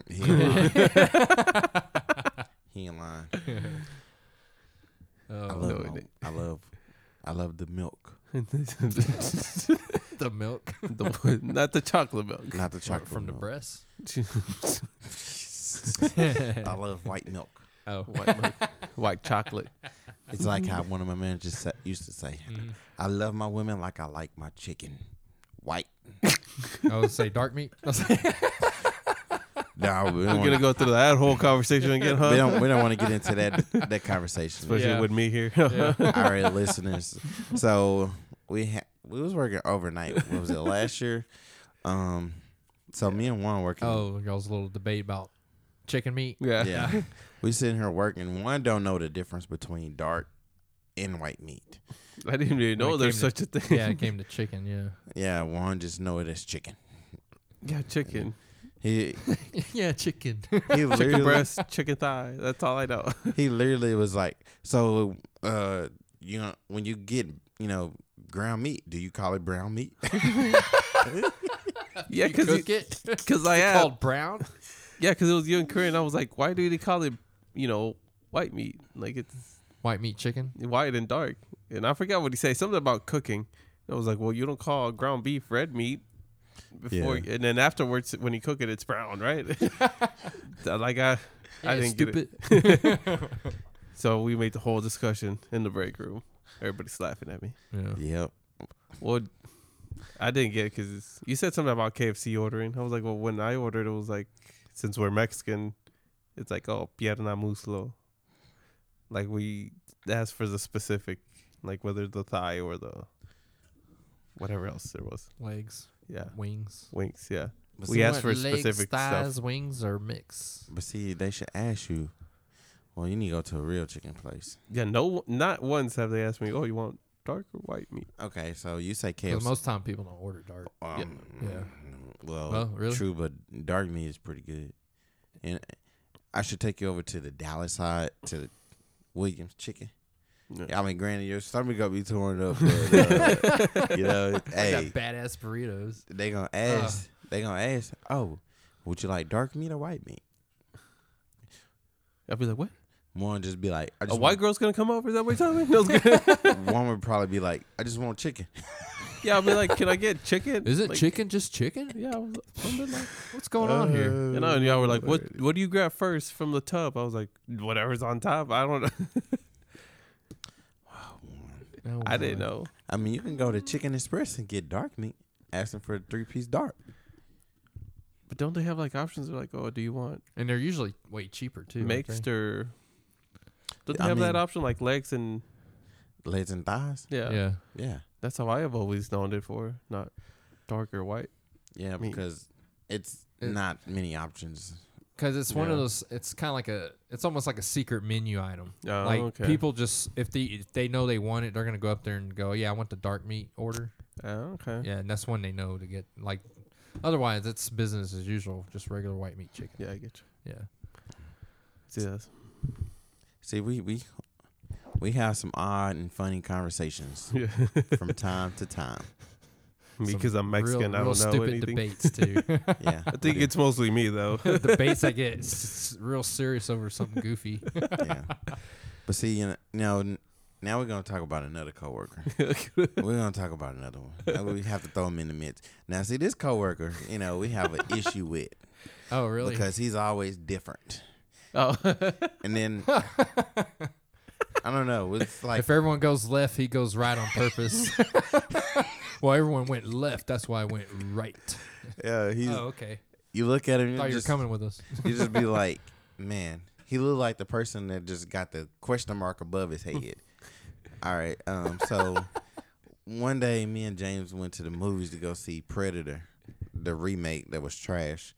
S2: <laughs> He ain't lying. <laughs> he ain't lying. I
S1: Oh,
S2: love,
S3: no,
S2: my- I love, I love the milk, <laughs>
S1: the milk
S3: The- <laughs> not the chocolate milk.
S2: not the chocolate
S1: from the breast.
S2: I love white milk.
S1: oh,
S3: White, milk. <laughs> White chocolate.
S2: It's like how one of my managers sa- used to say,
S1: Mhm.
S2: "I love my women like I like my chicken, white."
S1: I would say dark meat.
S2: No, we
S3: We're gonna go through that whole conversation again, huh?
S2: we don't, we don't want to get into that that conversation.
S3: Especially
S1: Yeah.
S3: with me here.
S1: yeah. <laughs>
S2: All right, listeners. So we ha- we was working overnight. What was it last year? Um, so me and Juan working.
S1: Oh, y'all's a little debate about chicken meat.
S3: yeah.
S2: yeah. <laughs> we sitting here working. One don't know the difference between dark and white meat.
S3: I didn't even know there's
S1: came
S3: such a thing.
S1: Yeah, it came to chicken. Yeah.
S2: Yeah, one just know it as chicken.
S3: Yeah, chicken.
S2: He <laughs>
S1: yeah, chicken. <laughs>
S2: he
S3: Chicken breast, chicken thigh. That's all I know. <laughs>
S2: he literally was like, so uh, you know, when you get you know ground meat, do you call it brown meat?
S3: yeah,
S1: You
S3: because
S1: cook it.
S3: because I
S1: It's called brown.
S3: yeah, because it was you and Korean. I was like, why do they call it you know white meat? Like it's
S1: White meat chicken.
S3: white and dark. And I forgot what he said. Something about cooking. I was like, well, you don't call ground beef red meat before,
S2: Yeah.
S3: and then afterwards when you cook it, it's brown, right? <laughs> Like I, I
S1: Yeah,
S3: didn't get it.
S1: stupid. <laughs>
S3: So we made the whole discussion in the break room. Everybody's laughing at me.
S1: Yeah.
S2: yep.
S3: Well, I didn't get it because you said something about KFC ordering. I was like, well, when I ordered, it was like, since we're Mexican, it's like, oh, pierna muslo. Like we asked for the specific, like whether the thigh or the whatever else there was.
S1: Legs,
S3: Yeah,
S1: wings.
S3: wings. Yeah,
S2: But
S3: we
S2: see,
S3: asked for
S1: Legs,
S3: specific
S1: thighs,
S3: stuff.
S1: wings, or mix.
S2: but see, they should ask you. Well, you need to go to a real chicken place.
S3: Yeah, no, not once have they asked me, oh, you want dark or white meat?
S2: Okay, so you say KFC.
S1: most time people don't order dark.
S2: Um,
S1: Yeah.
S2: Well,
S1: Oh, really?
S2: true, but dark meat is pretty good. And I should take you over to the Dallas side to Williams Chicken.
S3: Yeah.
S2: I mean, granted, your stomach gonna be torn up, <laughs> but uh, you know, <laughs>
S1: They
S2: hey,
S1: got badass burritos.
S2: they gonna ask. they gonna ask. Oh, would you like dark meat or white meat?
S3: I'd be like, what?
S2: One just be like, I
S3: A
S2: just
S3: white girl's gonna come over? Is that what you're telling me? No, good. <laughs>
S2: one would probably be like, I just want chicken.
S3: yeah, I'll be like, can I get chicken?
S1: Is it
S3: Like,
S1: chicken just chicken?
S3: Yeah, I was, I've been like,
S1: What's going on here?
S3: you know, and y'all were like, what? What do you grab first from the tub? I was like, whatever's on top. I don't know.
S1: Oh,
S3: I didn't know.
S2: I mean, you can go to Chicken Express and get dark meat, asking for a three piece dark.
S3: But don't they have like options? They're like, oh, do you want
S1: And they're usually way cheaper too. aren't
S3: mixed
S1: they?
S3: or? Don't they
S2: I
S3: have that
S2: mean-
S3: option like legs and
S2: Legs and thighs.
S3: yeah?
S1: yeah.
S2: Yeah.
S3: That's how I have always known it for, not dark or white.
S2: Yeah,
S3: mean-
S2: because it's
S1: It-
S2: not many options.
S1: Because it's one of those. It's kind of like a. It's almost like a secret menu item.
S3: Oh,
S1: like
S3: okay.
S1: people just if they if they know they want it, they're gonna go up there and go, yeah, I want the dark meat order.
S3: Oh, okay.
S1: Yeah, and that's when they know to get like. Otherwise, it's business as usual, just regular white meat chicken.
S3: Yeah, I get you. Yeah. See, that's
S2: See, we we we have some odd and funny conversations <laughs>
S3: yeah.
S2: from time to time. <laughs>
S3: me because I'm Mexican.
S1: real,
S3: I don't know
S1: stupid
S3: anything.
S1: debates too. <laughs>
S2: Yeah,
S3: I think it's mostly me though. <laughs>
S1: The debates I get s- s- real serious over something goofy.
S2: yeah. But see, you know, now now we're gonna talk about another coworker. we're gonna talk about another one. Now We have to throw him in the midst. Now, see, this coworker, you know, we have an issue with
S1: Oh, really?
S2: because he's always different,
S3: oh,
S2: and then I don't know. It's like
S1: if everyone goes left, he goes right on purpose. <laughs> well, everyone went left. That's why I went right.
S2: yeah, he's.
S1: Oh, okay.
S2: You look at him,
S1: Thought you were
S2: just,
S1: coming with us.
S2: you just be <laughs> like, man, he looked like the person that just got the question mark above his head. All right, um, so <laughs> one day, me and James went to the movies to go see Predator, the remake that was trash.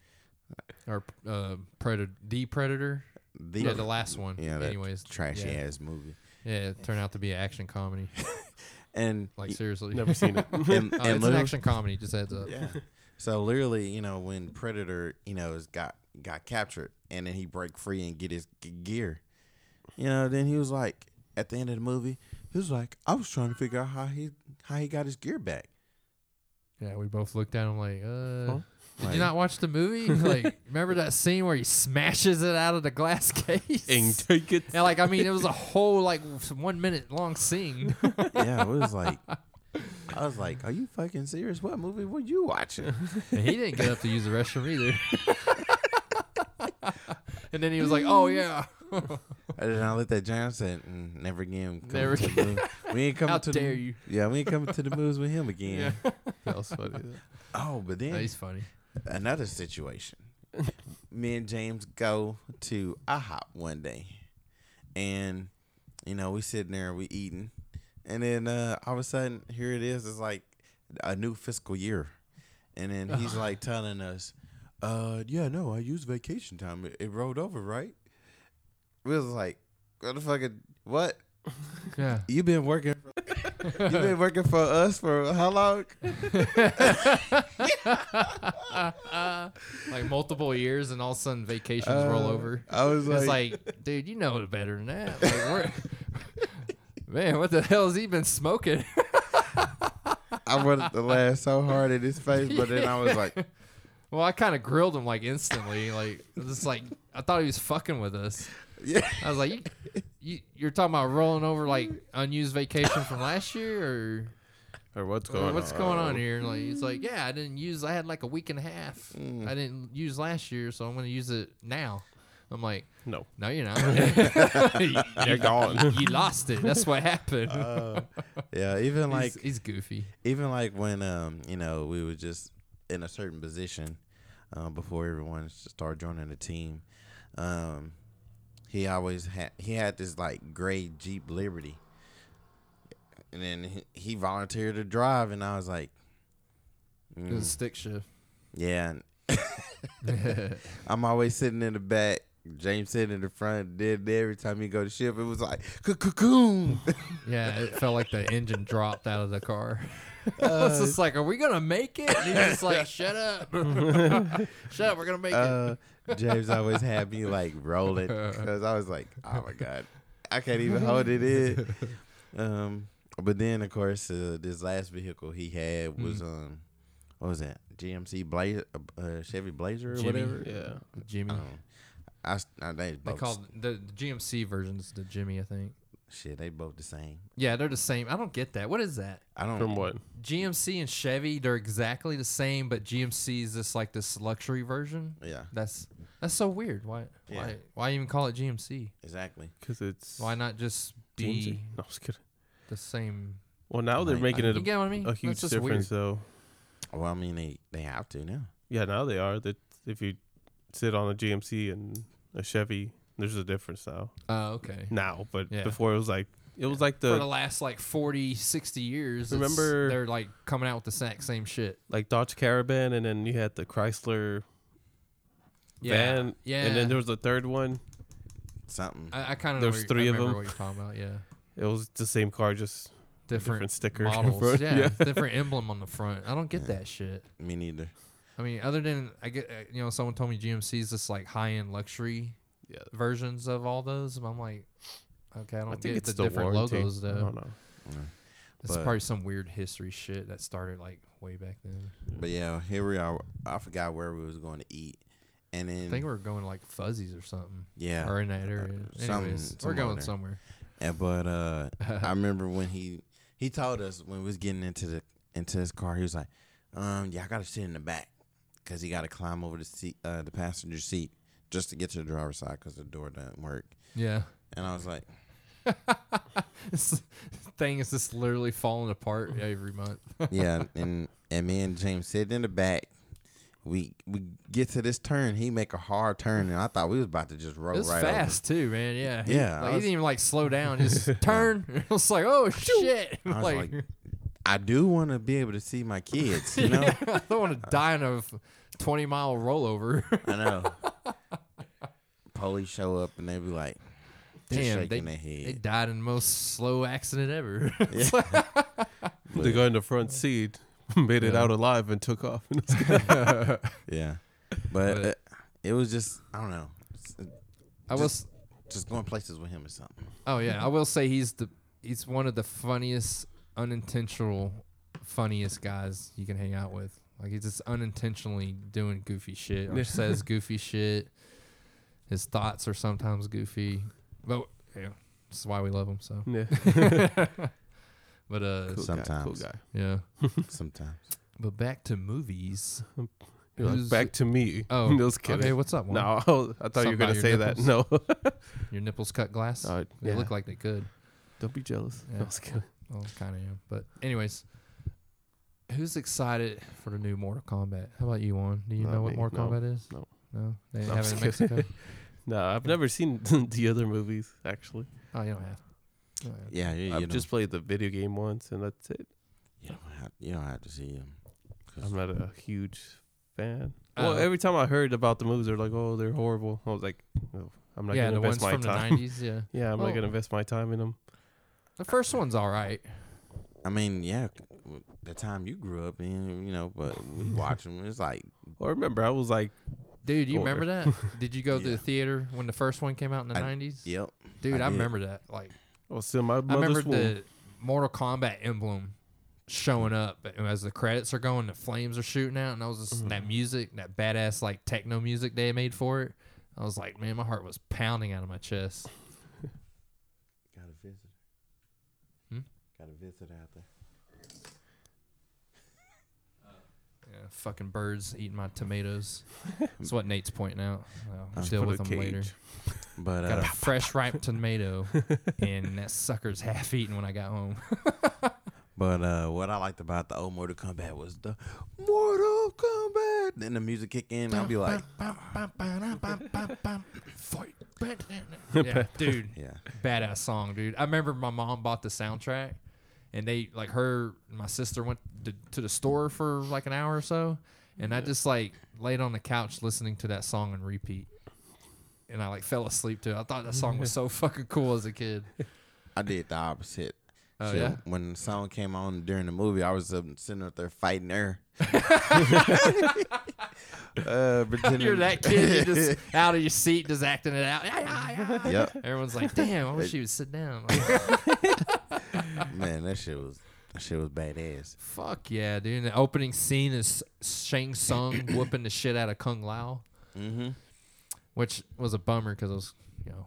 S1: Or uh, predator, the predator.
S2: The
S1: yeah, the last one.
S2: yeah, that
S1: Anyways,
S2: trashy
S1: yeah.
S2: ass movie,
S1: Yeah, it turned out to be an action comedy. <laughs>
S2: and
S1: Like seriously,
S3: never seen it. <laughs>
S2: and,
S1: Oh,
S2: and
S1: it's an action comedy. Just heads up.
S2: Yeah. So literally, you know, when Predator, you know, is got got captured and then he break free and get his g- gear, you know, then he was like, at the end of the movie, he was like, I was trying to figure out how he how he got his gear back.
S1: Yeah, we both looked at him like, uh,
S3: Huh?
S1: Did
S2: Like-
S1: you not watch the movie? <laughs> like, remember that scene where he smashes it out of the glass <laughs> case?
S3: and take it.
S1: Yeah, like I mean, it was a whole like one minute long scene. <laughs>
S2: yeah, it was like, I was like, are you fucking serious? What movie were you watching?
S1: and he didn't get up to use the restroom either. and then he was like, "Oh yeah,
S2: And then I looked at John and never again.
S1: Never
S2: the. We ain't coming
S1: how
S2: to
S1: dare
S2: the,
S1: you?"
S2: Yeah, we ain't coming to the movies with him again.
S1: Yeah,
S3: That was funny.
S2: Oh, but then
S1: No, he's funny.
S2: Another situation. Me and James go to IHOP one day, and you know we sitting there, we eating, and then uh, all of a sudden here it is. It's like a new fiscal year, and then he's like telling us, "Uh, yeah, no, I used vacation time. It, it rolled over, right?" We was like, "What the fuck? What?
S1: Yeah, <laughs>
S2: You been working? For, you been working for us for how long?" <laughs>
S1: like multiple years, and all of a sudden vacations roll
S2: Uh,
S1: over.
S2: I was like,
S1: like, dude, you know it better than that. Like, <laughs> Man, what the hell has he been smoking?
S2: I wanted to laugh so hard at his face, but then I was like,
S1: Well, I kind of grilled him like instantly. Like, just like I thought he was fucking with us.
S2: "Yeah."
S1: I was like, you, you, you're talking about rolling over like unused vacation from last year, or,
S3: Or what's
S1: or
S3: going
S1: what's
S3: on?
S1: going on here? Like, he's like, yeah, I didn't use. I had like a week and a half.
S2: Mm.
S1: I didn't use last year, so I'm gonna use it now. I'm like,
S3: No,
S1: no, you're not. <laughs> <laughs>
S3: you're gone.
S1: you lost it. That's what happened.
S2: Uh, <laughs> yeah, even like
S1: he's, he's goofy.
S2: even like when um you know we were just in a certain position um, before everyone started joining the team, um he always had he had this like gray Jeep Liberty, and then he, volunteered to drive, and I was like,
S1: It
S2: mm,
S1: was stick shift.
S2: yeah. <laughs> I'm always sitting in the back. James sitting in the front. Did every time he go to ship, it was like cocoon. <laughs>
S1: yeah, it felt like the engine dropped out of the car. <laughs> I was just like, "Are we gonna make it?" And he's just like, "Shut up, shut up, we're gonna make it."
S2: Uh, James always had me like rolling <laughs> because I was like, oh my god, I can't even hold it in. <laughs> Um, but then of course uh, this last vehicle he had
S1: Mm-hmm.
S2: was um, what was that? GMC Blazer, uh, Chevy Blazer or
S1: Jimmy.
S2: whatever.
S3: Yeah.
S1: Jimmy.
S2: Um, I, s- I they
S1: they
S2: both
S1: called the, the GMC versions the Jimmy, I think.
S2: shit. They both the same.
S1: Yeah, they're the same. I don't get that. What is that?
S2: I don't.
S3: From what?
S1: GMC and Chevy, they're exactly the same, but GMC is just like this luxury version.
S2: Yeah,
S1: That's that's so weird. Why
S2: Yeah.
S1: why why even call it GMC?
S2: exactly.
S3: Because it's
S1: Why not just be
S3: GMC. No, I was kidding.
S1: the same?
S3: Well, now they're
S2: Like,
S3: making
S1: You
S3: it
S1: get what I mean?
S3: a, a huge
S1: That's just
S3: difference, though.
S2: Well, I mean they they have to now.
S3: Yeah, now they are. That if you sit on a GMC and a Chevy, there's a difference now.
S1: Oh, okay.
S3: Now, but
S1: Yeah.
S3: before it was like It was like
S1: for the
S3: the
S1: last like 40, 60 years. it's-
S3: Remember-
S1: they're like coming out with the exact same shit.
S3: like Dodge Caravan, and then you had the Chrysler
S1: Yeah,
S3: van,
S1: yeah.
S3: and then there was a third one.
S2: Something.
S1: I, I kind of
S3: There's three of them.
S1: What you're talking about? Yeah,
S3: It was the same car, just
S1: different,
S3: different sticker.
S1: models. <laughs>
S3: front.
S1: yeah, different emblem on the front. I don't get
S2: Yeah.
S1: that shit.
S2: Me neither.
S1: I mean, other than I get, uh, you know, someone told me GMC is just like high end luxury
S3: yeah.
S1: versions of all those. And I'm like, okay, I don't
S3: I think
S1: get
S3: it's
S1: the
S3: the
S1: different
S3: warranty.
S1: logos
S3: I
S1: though.
S3: don't know.
S2: Yeah.
S1: It's
S2: But-
S1: probably some weird history shit that started like way back then.
S2: But yeah, here we are. I forgot where we was going to eat, and then
S1: I think we are going like Fuzzy's or something,
S2: yeah,
S1: or in that area.
S2: some-
S1: Anyways, we're going
S2: there.
S1: somewhere.
S2: And but uh, <laughs> I remember when he he told us when we was getting into the into his car, he was like, um, yeah, I gotta sit in the back because he got to climb over the seat, uh, the passenger seat, just to get to the driver's side because the door doesn't work.
S1: Yeah,
S2: And I was like, <laughs>
S1: this thing is just literally falling apart every month.
S2: yeah, <laughs> and and me and James sitting in the back. We we get to this turn, he make a hard turn, and I thought we was about to just roll
S1: It was
S2: right
S1: fast too, man. Yeah, He-
S2: Yeah, I
S1: Like, he didn't even like slow down, <laughs> just turn. <laughs> it was like, oh shit!
S2: I was
S1: like,
S2: like. I do want to be able to see my kids, you <laughs> know.
S1: I don't want to die in a twenty mile rollover.
S2: I know. Police show up and they be like,
S1: Damn,
S2: shaking
S1: they,
S2: their
S1: they died in the most slow accident ever.
S3: The guy in the front seat <laughs> made it
S1: Yeah.
S3: out alive and took off. <laughs> <laughs>
S2: Yeah, but,
S1: But-
S2: uh, it was just I don't know, It's-
S1: I was
S2: just going places with him or something.
S1: Oh yeah, I will say he's the he's one of the funniest, unintentional, funniest guys you can hang out with. Like he's just unintentionally doing goofy shit or says goofy shit. His thoughts are sometimes goofy, but yeah, that's why we love him. So,
S3: yeah.
S1: But uh,
S3: Cool guy, cool
S2: Sometimes.
S3: guy.
S1: yeah. <laughs>
S2: Sometimes
S1: But back to movies.
S3: You're like,
S1: Who's-
S3: back to me.
S1: Oh, <laughs>
S3: Just kidding.
S1: okay. What's up? Juan?
S3: No, <laughs> I thought you
S1: Something
S3: were gonna
S1: about your
S3: say that. No,
S1: your nipples cut glass.
S3: Uh,
S1: They
S3: yeah.
S1: look like they could.
S3: don't be jealous.
S1: Yeah.
S3: No, I was kidding.
S1: Well, kind of am. But anyways, who's excited for the new Mortal Kombat? How about you, Juan? Do you
S3: Not
S1: know what
S3: me,
S1: Mortal
S3: no,
S1: Kombat is?
S3: no.
S1: No, they
S3: No, I'm
S1: have it in
S3: just.
S1: Mexico.
S3: No, I've never seen the other movies. Actually,
S1: oh, you don't have. Oh, you don't
S2: yeah, you, you
S3: I've
S2: don't,
S3: just played the video game once, and that's it.
S2: you don't have, you don't have to see him.
S3: I'm not a huge fan.
S1: Oh.
S3: Well, every time I heard about the movies, they're like, "Oh, they're horrible." I was like, oh, "I'm not
S1: yeah,
S3: gonna
S1: the
S3: invest
S1: ones
S3: my
S1: from
S3: time."
S1: the '90s. Yeah, <laughs>
S3: yeah, I'm
S1: Oh.
S3: not gonna invest my time in them.
S1: the first one's all right.
S2: I mean, yeah, the time you grew up in, you know, but we <laughs> watch them. It's like,
S3: Well, I remember I was like,
S1: Dude, you
S3: Older.
S1: remember that? <laughs> Did you go to the theater when the first one came out in the
S2: I-
S1: '90s?
S2: yep,
S1: Dude,
S2: I
S1: I, remember that. Like,
S3: "Oh, still my
S1: I remember
S3: mother's womb."
S1: the Mortal Kombat emblem showing up as the credits are going, the flames are shooting out, and I was just that music, that badass like techno music they made for it. I was like, man, my heart was pounding out of my chest. <laughs>
S2: got a visitor.
S1: Hmm?
S2: Got a visitor out there.
S1: Yeah, fucking birds eating my tomatoes. <laughs> That's what Nate's pointing out. I'll deal with them later.
S3: cage. <laughs>
S2: But
S1: Got
S2: uh,
S1: a fresh ripe tomato, <laughs> and that sucker's half eaten when I got home.
S2: But uh, what I liked about the old Mortal Kombat was the Mortal Kombat. Then the music kick in, and I'll be like,
S1: Fight. yeah, dude,
S2: yeah,
S1: badass song, dude. I remember my mom bought the soundtrack, and they like her my sister went to, to the store for like an hour or so, and I just like laid on the couch listening to that song and repeat, and I like fell asleep to it. I thought that song was <laughs> so fucking cool as a kid. <laughs>
S2: I did the opposite.
S1: Oh
S2: Shit,
S1: yeah,
S2: When the song came on during the movie, I was uh, sitting up there fighting her. <laughs> uh, pretending-
S1: you're that kid. You're just out of your seat, just acting it out.
S2: yep,
S1: Everyone's like, "Damn, I wish you would sit down." Like,
S2: man, that shit was that shit was badass.
S1: Fuck yeah, dude! The opening scene is Shang Tsung <coughs> whooping the shit out of Kung Lao.
S2: Mm-hmm.
S1: which was a bummer because it was, you know,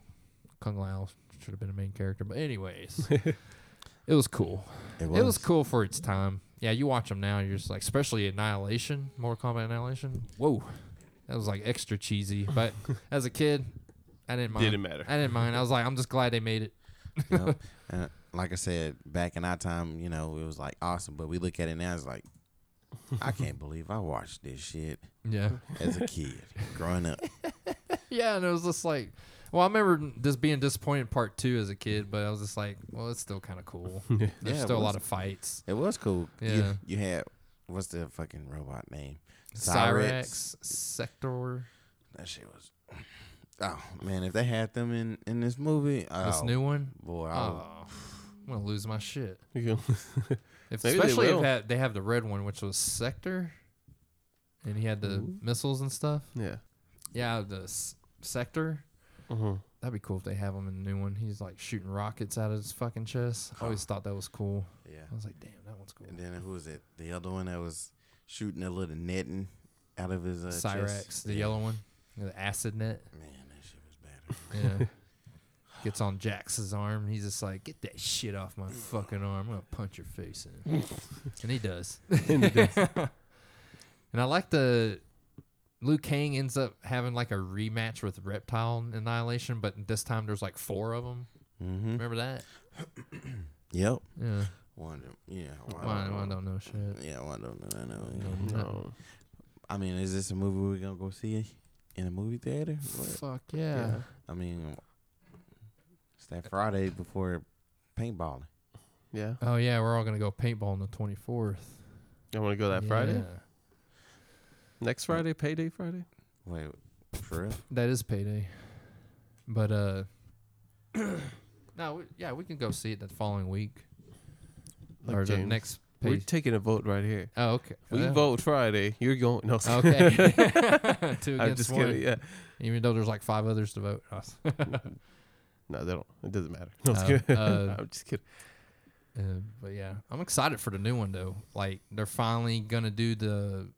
S1: Kung Lao should have been a main character. But anyways, <laughs> it was cool.
S2: It was.
S1: It was cool for its time. Yeah, you watch them now, you're just like, especially Annihilation, Mortal Kombat Annihilation. Whoa, that was like extra cheesy. But <laughs> as a kid, I didn't mind.
S3: Didn't matter.
S1: I didn't mind. I was like, I'm just glad they made it.
S2: Yep. And <laughs> like I said, back in our time, you know, it was like awesome. But we look at it now, it's like, I <laughs> can't believe I watched this shit
S1: Yeah,
S2: as a kid growing up. <laughs>
S1: yeah, and it was just like, Well, I remember just being disappointed in part two as a kid, but I was just like, well, it's still kind of cool. <laughs> There's
S2: Yeah, it
S1: still a lot of fights.
S2: It was cool.
S1: Yeah.
S2: You, you had what's the fucking robot name?
S1: Cyrax, Sector,
S2: That shit was. Oh man, if they had them in in this movie, oh,
S1: this new one.
S2: boy, I
S1: Oh,
S2: would-
S1: I'm gonna lose my shit. <laughs> If,
S3: Maybe they
S1: especially if
S3: will.
S1: had, they have the red one, which was Sector, and he had the
S3: Ooh.
S1: missiles and stuff.
S3: yeah.
S1: Yeah, the s- Sector.
S3: hmm
S1: That'd be cool if they have him in the new one. He's like shooting rockets out of his fucking chest. I always thought that was cool.
S2: yeah.
S1: I was like, damn, that one's cool.
S2: And then who was it? The other one that was shooting a little netting out of his uh,
S1: Cyrax,
S2: chest?
S1: the
S2: Yeah.
S1: yellow one, the acid net.
S2: Man, that shit was bad.
S1: Yeah. <laughs> Gets on Jax's arm. He's just like, get that shit off my fucking arm. I'm gonna punch your face in. <laughs> and he does. <laughs>
S3: And he does. <laughs>
S1: And I like the Liu Kang ends up having like a rematch with Reptile Annihilation, but this time there's like four of them.
S2: Mm-hmm.
S1: Remember that? <clears throat>
S2: Yep.
S1: Yeah.
S2: One. Yeah. One,
S1: Well, I, I don't know shit.
S2: Yeah. One. of them, I know.
S1: No.
S2: yeah.
S3: No.
S2: I mean, is this a movie we're gonna go see in a movie theater? What?
S1: Fuck yeah.
S2: I mean, it's that Friday before paintballing.
S3: Yeah.
S1: Oh yeah, we're all gonna go paintball on the twenty fourth.
S3: I want to go that Friday. Next Friday, payday Friday.
S2: Wait, for real?
S1: That is payday. But uh <clears throat> No, we, yeah, we can go see it the following week.
S3: Look,
S1: or the
S3: James,
S1: next
S3: We're taking a vote right here.
S1: Oh, okay.
S3: We
S1: Yeah.
S3: vote Friday. You're going. No. <laughs>
S1: Okay. <laughs> <laughs> Two
S3: I'm
S1: against
S3: just
S1: one.
S3: kidding. Yeah.
S1: Even though there's like five others to vote.
S3: No, they don't. It doesn't matter. No, I'm just
S1: Uh,
S3: kidding. <laughs>
S1: uh,
S3: I'm just kidding.
S1: Uh, but yeah, I'm excited for the new one though. Like they're finally gonna do the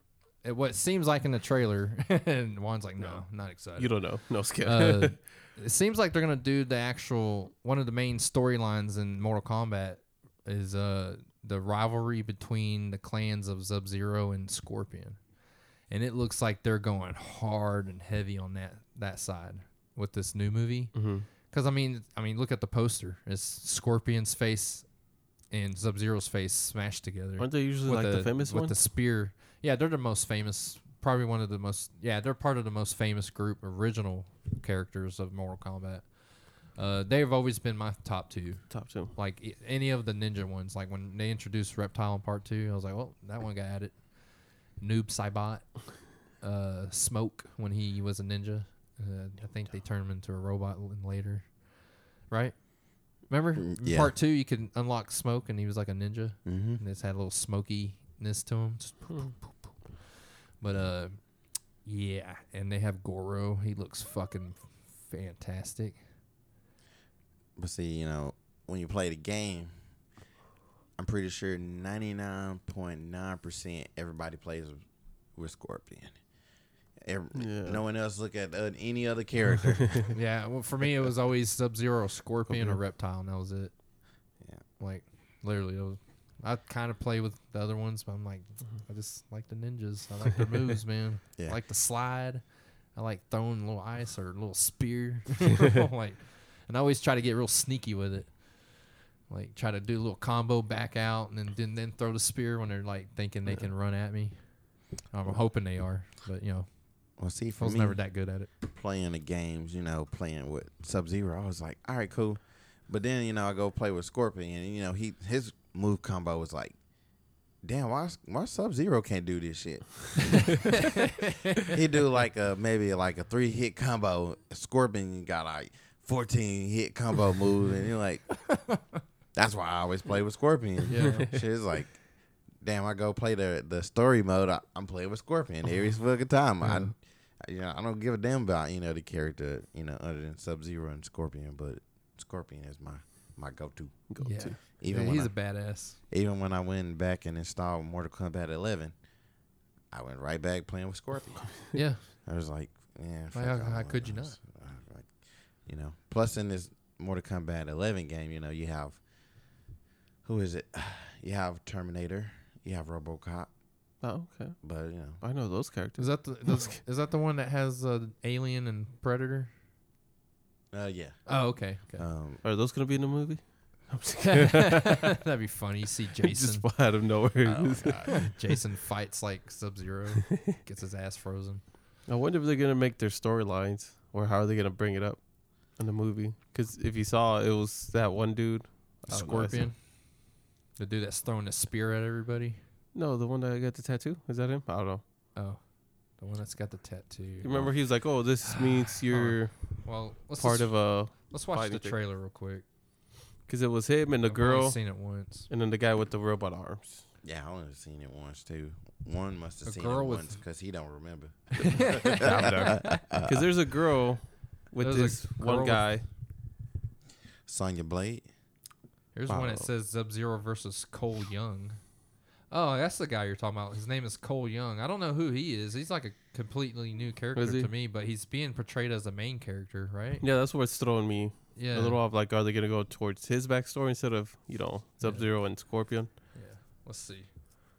S1: it, what seems like in the trailer, <laughs> and Juan's like, no, I'm not excited.
S3: You don't know. No, kidding.
S1: uh, <laughs> it seems like they're gonna do the actual one of the main storylines in Mortal Kombat is uh the rivalry between the clans of Sub Zero and Scorpion, and it looks like they're going hard and heavy on that that side with this new movie.
S3: hmm
S1: Because I mean, I mean, look at the poster. It's Scorpion's face and Sub Zero's face smashed together.
S3: Aren't they usually like the, famous
S1: with the spear. Yeah, they're the most famous. Probably one of the most. Yeah, they're part of the most famous group original characters of Mortal Kombat. Uh, they've always been my top two.
S3: Top two.
S1: Like i- any of the ninja ones. Like when they introduced Reptile in Part Two, I was like, well, that one got added. Noob Saibot, uh, Smoke when he was a ninja. Uh, I think they turn him into a robot l- later, right? Remember
S2: Mm,
S1: In
S2: yeah.
S1: part two, you could unlock Smoke, and he was like a ninja,
S2: Mm-hmm.
S1: and it's had a little smokiness to him. Just but uh, yeah, and they have Goro. He looks fucking fantastic.
S2: But see, you know, when you play the game, I'm pretty sure 99.9% everybody plays with Scorpion. Every,
S3: Yeah.
S2: No one else look at uh, any other character. <laughs> <laughs>
S1: yeah, well, for me, it was always Sub Zero, Scorpion, or Reptile, and that was it.
S2: Yeah.
S1: like literally, it was, I kind of play with the other ones, but I'm like, I just like the ninjas. I like their moves, <laughs> man.
S2: Yeah.
S1: I like the slide. I like throwing a little ice or a little spear. like, and I always try to get real sneaky with it. Like try to do a little combo back out and then then, then throw the spear when they're like thinking they
S3: Yeah.
S1: can run at me. I'm hoping they are, but you know,
S2: well, see, for I
S1: was
S2: me,
S1: never that good at it.
S2: playing the games, you know, playing with Sub Zero, I was like, all right, cool. But then, you know, I go play with Scorpion, and you know, he his move combo was like, damn, why why Sub Zero can't do this shit? <laughs> he do like a maybe like a three hit combo. Scorpion got like fourteen hit combo move, and you're like, that's why I always play with Scorpion.
S1: Yeah. <laughs>
S2: shit is like. Damn, I go play the the story mode. I, I'm playing with Scorpion every fucking time. I- you know, I don't give a damn about you know the character, you know, other than Sub Zero and Scorpion, but Scorpion is my my go to.
S3: Go
S1: Yeah.
S3: to.
S2: Even
S1: Yeah,
S2: when
S1: he's
S2: I,
S1: a badass.
S2: even when I went back and installed Mortal Kombat 11, I went right back playing with Scorpion.
S1: Yeah. <laughs>
S2: I was like, yeah, fuck
S1: how- how could you
S2: those. Uh, Like, you know, plus in this Mortal Kombat 11 game, you know, you have who is it? <sighs> You have Terminator, you have RoboCop,
S3: Oh, okay.
S2: but you know,
S3: I know those characters.
S1: Is that the does, <laughs> is that the one that has uh, Alien and Predator?
S2: uh, yeah.
S1: Oh, okay. okay.
S2: Um,
S3: Are those gonna be in the movie? <laughs> I'm just kidding. <laughs>
S1: That'd be funny. You see
S3: just
S1: Jason.
S3: out of nowhere.
S2: oh, God.
S1: Jason fights like Sub Zero, gets his ass frozen.
S3: I wonder if they're gonna make their storylines, or how are they gonna bring it up? in the movie. Because if you saw, it was that one dude. I know,
S1: Scorpion. The dude that's throwing a spear at everybody.
S3: No, the one that got the tattoo. Is that him? I don't know.
S1: Oh, the one that's got the tattoo.
S3: You remember oh. he was like, "Oh, this <sighs> means oh. you're
S1: Well, let's
S3: part
S1: just-
S3: of a."
S1: Let's watch the
S3: thing.
S1: trailer real quick.
S3: Because it was him and the girl.
S1: I've only
S3: girl,
S1: seen it once.
S3: and then the guy with the robot arms.
S2: Yeah, I only seen it once too. One must have
S1: A
S2: seen
S1: girl
S2: it once because he don't remember. <laughs> <laughs>
S3: Because there's a girl with
S1: There's
S3: this
S1: girl
S3: one guy.
S2: Sonya Blade.
S1: Here's one that
S3: Oh.
S1: says Sub Zero versus Cole Young. Oh, that's the guy you're talking about. His name is Cole Young. I don't know who he is. He's like a completely new character
S3: Is he?
S1: to me, but he's being portrayed as a main character, right?
S3: Yeah, that's what's throwing me
S1: Yeah.
S3: a little off. Like, are they gonna go towards his backstory instead of you know Sub Zero and Scorpion?
S1: Yeah. Let's see.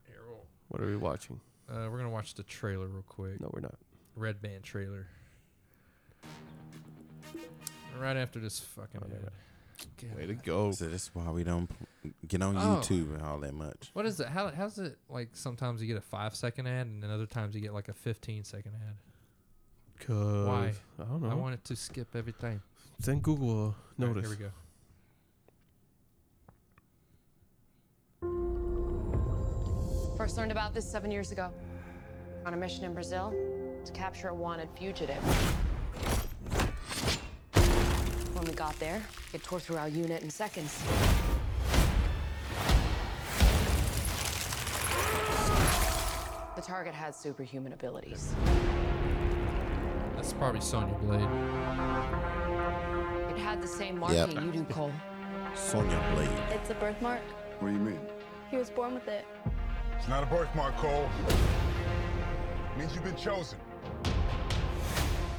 S1: Here, we'll-
S3: What are we watching?
S1: uh, we're gonna watch the trailer real quick.
S3: No, we're not.
S1: Red Band trailer. Right after this fucking.
S3: Oh,
S1: ad. God.
S3: Way to go!
S2: So this is why we don't p- get on
S1: Oh.
S2: YouTube and all that much.
S1: What is it? How how's it like? Sometimes you get a five second ad, and then other times you get like a fifteen second ad.
S3: Cause
S1: Why?
S3: I don't know.
S1: I want it to skip every time.
S3: Send Google a
S1: All right,
S3: notice.
S1: here we go.
S4: First learned about this seven years ago. On a mission in Brazil to capture a wanted fugitive. When we got there, it tore through our unit in seconds. The target had superhuman abilities.
S1: That's probably Sonya Blade.
S4: It had the same
S2: Yep.
S4: marking you do, Cole.
S2: Sonya Blade.
S5: It's a birthmark.
S6: What do you mean?
S5: He was born with it.
S6: It's not a birthmark, Cole. It means you've been chosen.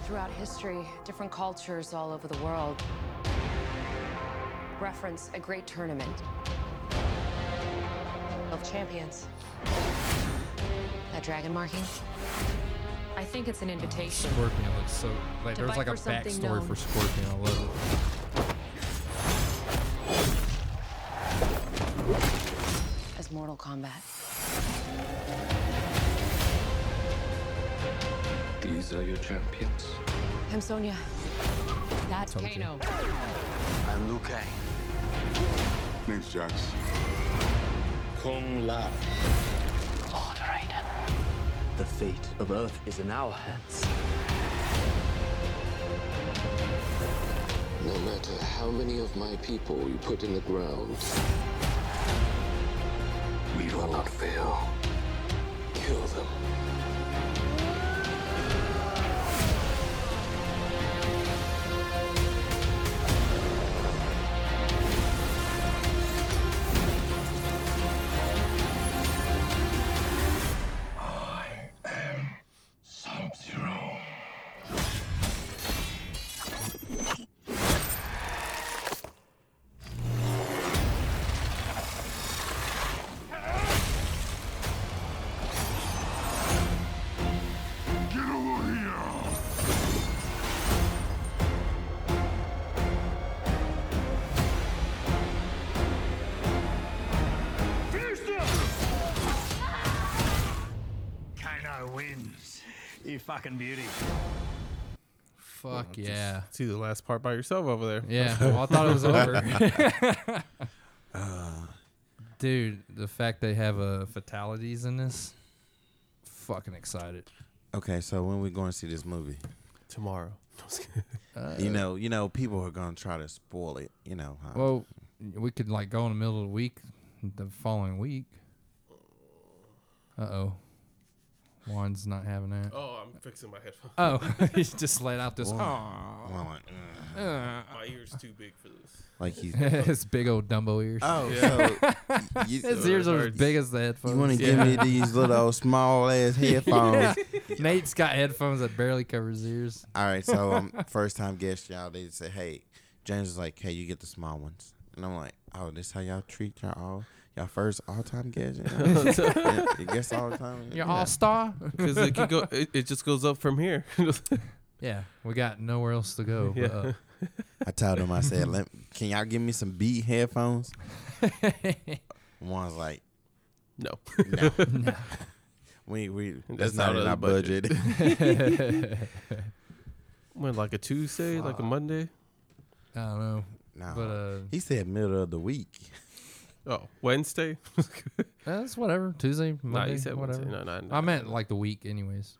S4: Throughout history, different cultures all over the world reference a great tournament of champions. That dragon marking? I think it's an invitation.
S1: Scorpion looks so like there's like a
S4: for
S1: backstory
S4: known.
S1: for Scorpion. I love
S4: as Mortal Kombat.
S7: These are your champions.
S4: I'm Sonya. That's
S1: Told.
S4: Kano.
S7: I'm Liu Kang.
S6: Name's Jax.
S7: Kung Lao. Fate of Earth is in our hands.
S8: No matter how many of my people you put in the ground,
S7: We will not fail.
S8: kill them.
S9: You fucking beauty.
S1: it. Fuck yeah.
S3: See the last part by yourself over there.
S1: Yeah. <laughs> Well, I thought it was over. <laughs> <laughs> Dude, the fact they have uh, fatalities in this, fucking excited.
S2: Okay, so when we going to see this movie?
S3: Tomorrow.
S1: Uh,
S2: you know, you know, people are gonna try to spoil it. You know, how,
S1: Well, we could like go in the middle of the week, the following week. Uh oh. Juan's not having that.
S3: Oh, I'm fixing my headphones.
S1: Oh, <laughs> <laughs> he's just let out this.
S2: Well,
S1: Aw.
S2: I'm like, ugh.
S1: Uh,
S3: My ear's too big for this.
S2: like he's. <laughs>
S1: his big old Dumbo ears.
S2: Oh,
S3: Yeah.
S2: so you,
S1: his ears are as big as the headphones.
S2: you want to give me these little small ass headphones?
S1: Nate's got headphones that barely cover his ears.
S2: All right, so um, first time guest y'all, they say, hey, James was like, hey, you get the small ones, and I'm like, oh, this how y'all treat y'all all y'all first all time guest, you, <laughs> know? yeah, you <laughs> guest all the time.
S1: You're
S2: yeah.
S1: all star.
S3: Because <laughs> it could go. It, it just goes up from here.
S1: yeah, we got nowhere else to go. But, uh,
S2: I told him, I said, Let, can y'all give me some beat headphones? One's like,
S3: no.
S2: no, we we that's,
S3: That's
S2: not
S3: out
S2: in our
S3: budget.
S2: budget.
S3: When like a Tuesday, like a Monday.
S1: I don't know.
S2: No,
S1: But uh,
S2: he said middle of the week.
S3: Oh, Wednesday. <laughs>
S1: that's whatever. Tuesday,
S3: nah,
S1: Monday,
S3: you said
S1: whatever.
S3: Wednesday. No, no, no,
S1: I meant like the week, anyways.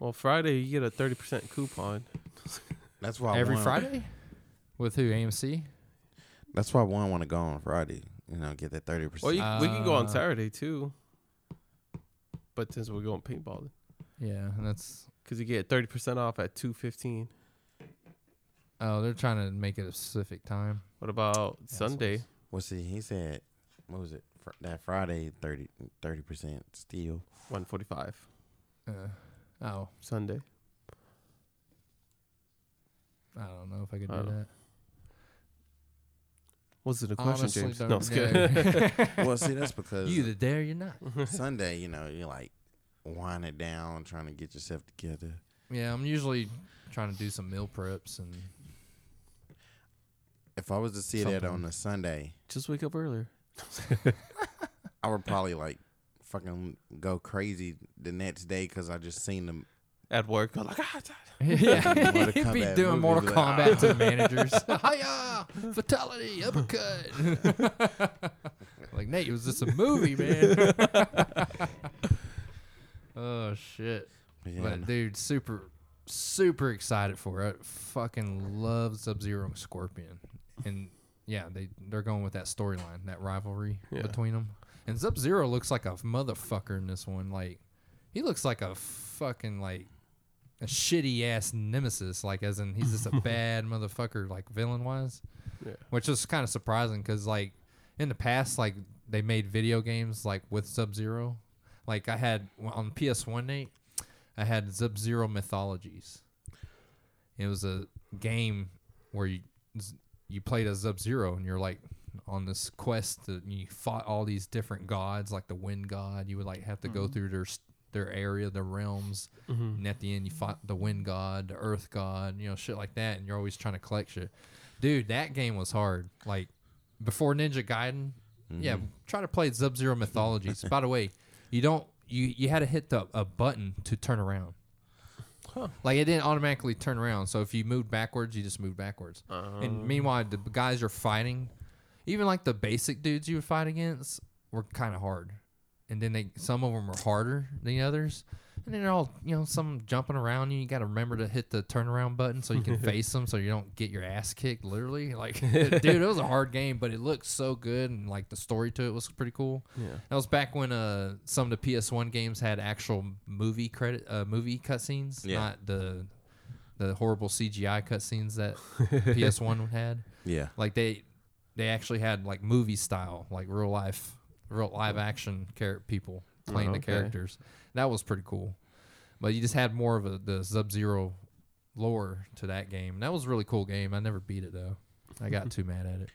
S3: Well, Friday you get a thirty percent coupon. <laughs>
S2: That's why I
S1: Every
S2: wanna-
S1: Friday. With who? AMC.
S2: That's why one want to go on Friday. You know, get that thirty percent.
S3: Well, you,
S2: percent.
S3: we can go on
S1: Uh,
S3: Saturday too. But since we're going paintballing,
S1: Yeah, and that's.
S3: because you get thirty percent off at two fifteen.
S1: Oh, they're trying to make it a specific time.
S3: What about Sunday?
S2: Well, see, he said, what was it? Fr- that Friday 30 percent steal.
S3: One forty five.
S1: Uh, oh,
S3: Sunday.
S1: I don't know if I could
S3: I
S1: do
S3: don't-
S1: that.
S3: Was it a question,
S1: Honestly,
S3: James?
S1: don't-
S3: No, I'm just <laughs>
S2: well, see, that's because
S1: You either dare, you're not. <laughs>
S2: Sunday, you know, you're like winding down, trying to get yourself together.
S1: Yeah, I'm usually trying to do some meal preps and
S2: If I was to see that
S1: Something.
S2: on a Sunday,
S3: Just wake up earlier. <laughs>
S2: I would probably like fucking go crazy the next day because I just seen them.
S3: At work, I'm like, ah, <laughs> <laughs>
S1: yeah,
S2: Mortal
S1: he'd be
S2: Kombat
S1: doing
S2: movie,
S1: Mortal
S2: be like,
S1: Kombat to the managers. Hiya! Fatality, uppercut. like Nate, it was this a movie, man? oh shit!
S2: Yeah,
S1: but dude, super, super excited for it. Fucking love Sub Zero and Scorpion, and yeah, they they're going with that storyline, that rivalry
S3: Yeah.
S1: between them. And Sub Zero looks like a motherfucker in this one. Like he looks like a fucking like a shitty ass nemesis. Like as in he's just a <laughs> bad motherfucker, like villain wise.
S3: Yeah.
S1: Which is kind of surprising because like in the past, like they made video games like with Sub Zero. Like I had on PS One, Nate, I had Sub Zero Mythologies. It was a game where you you played as Sub Zero and you're like on this quest to, you fought all these different gods like the wind god. You would like have to go mm-hmm. through their their area their realms mm-hmm. and at the end you fought the wind god the earth god you know shit like that and you're always trying to collect shit. Dude that game was hard. Like before ninja gaiden yeah mm-hmm. try to play sub zero mythologies. By the way you don't you you had to hit the a button to turn around like it didn't automatically turn around. So if you moved backwards, you just moved backwards. And oh. meanwhile, the guys you're fighting, even like the basic dudes you would fight against, were kind of hard. And then they some of them were harder than the others. And they're all you know some jumping around you. You got to remember to hit the turnaround button so you can <laughs> face them so you don't get your ass kicked. Literally, <laughs> like <laughs> dude, it was a hard game, but it looked so good and like the story to it was pretty cool.
S3: Yeah.
S1: That was back when uh some of the PS1 games had actual movie credit uh movie cutscenes,
S2: Yeah.
S1: not the the horrible CGI cutscenes that PS1 had.
S2: Yeah.
S1: Like they they actually had like movie style, like real life, real live action char- people playing
S3: Oh,
S1: the characters. That was pretty cool. But you just had more of a the Sub Zero lore to that game. That was a really cool game. I never beat it though. I got <laughs> too mad at it.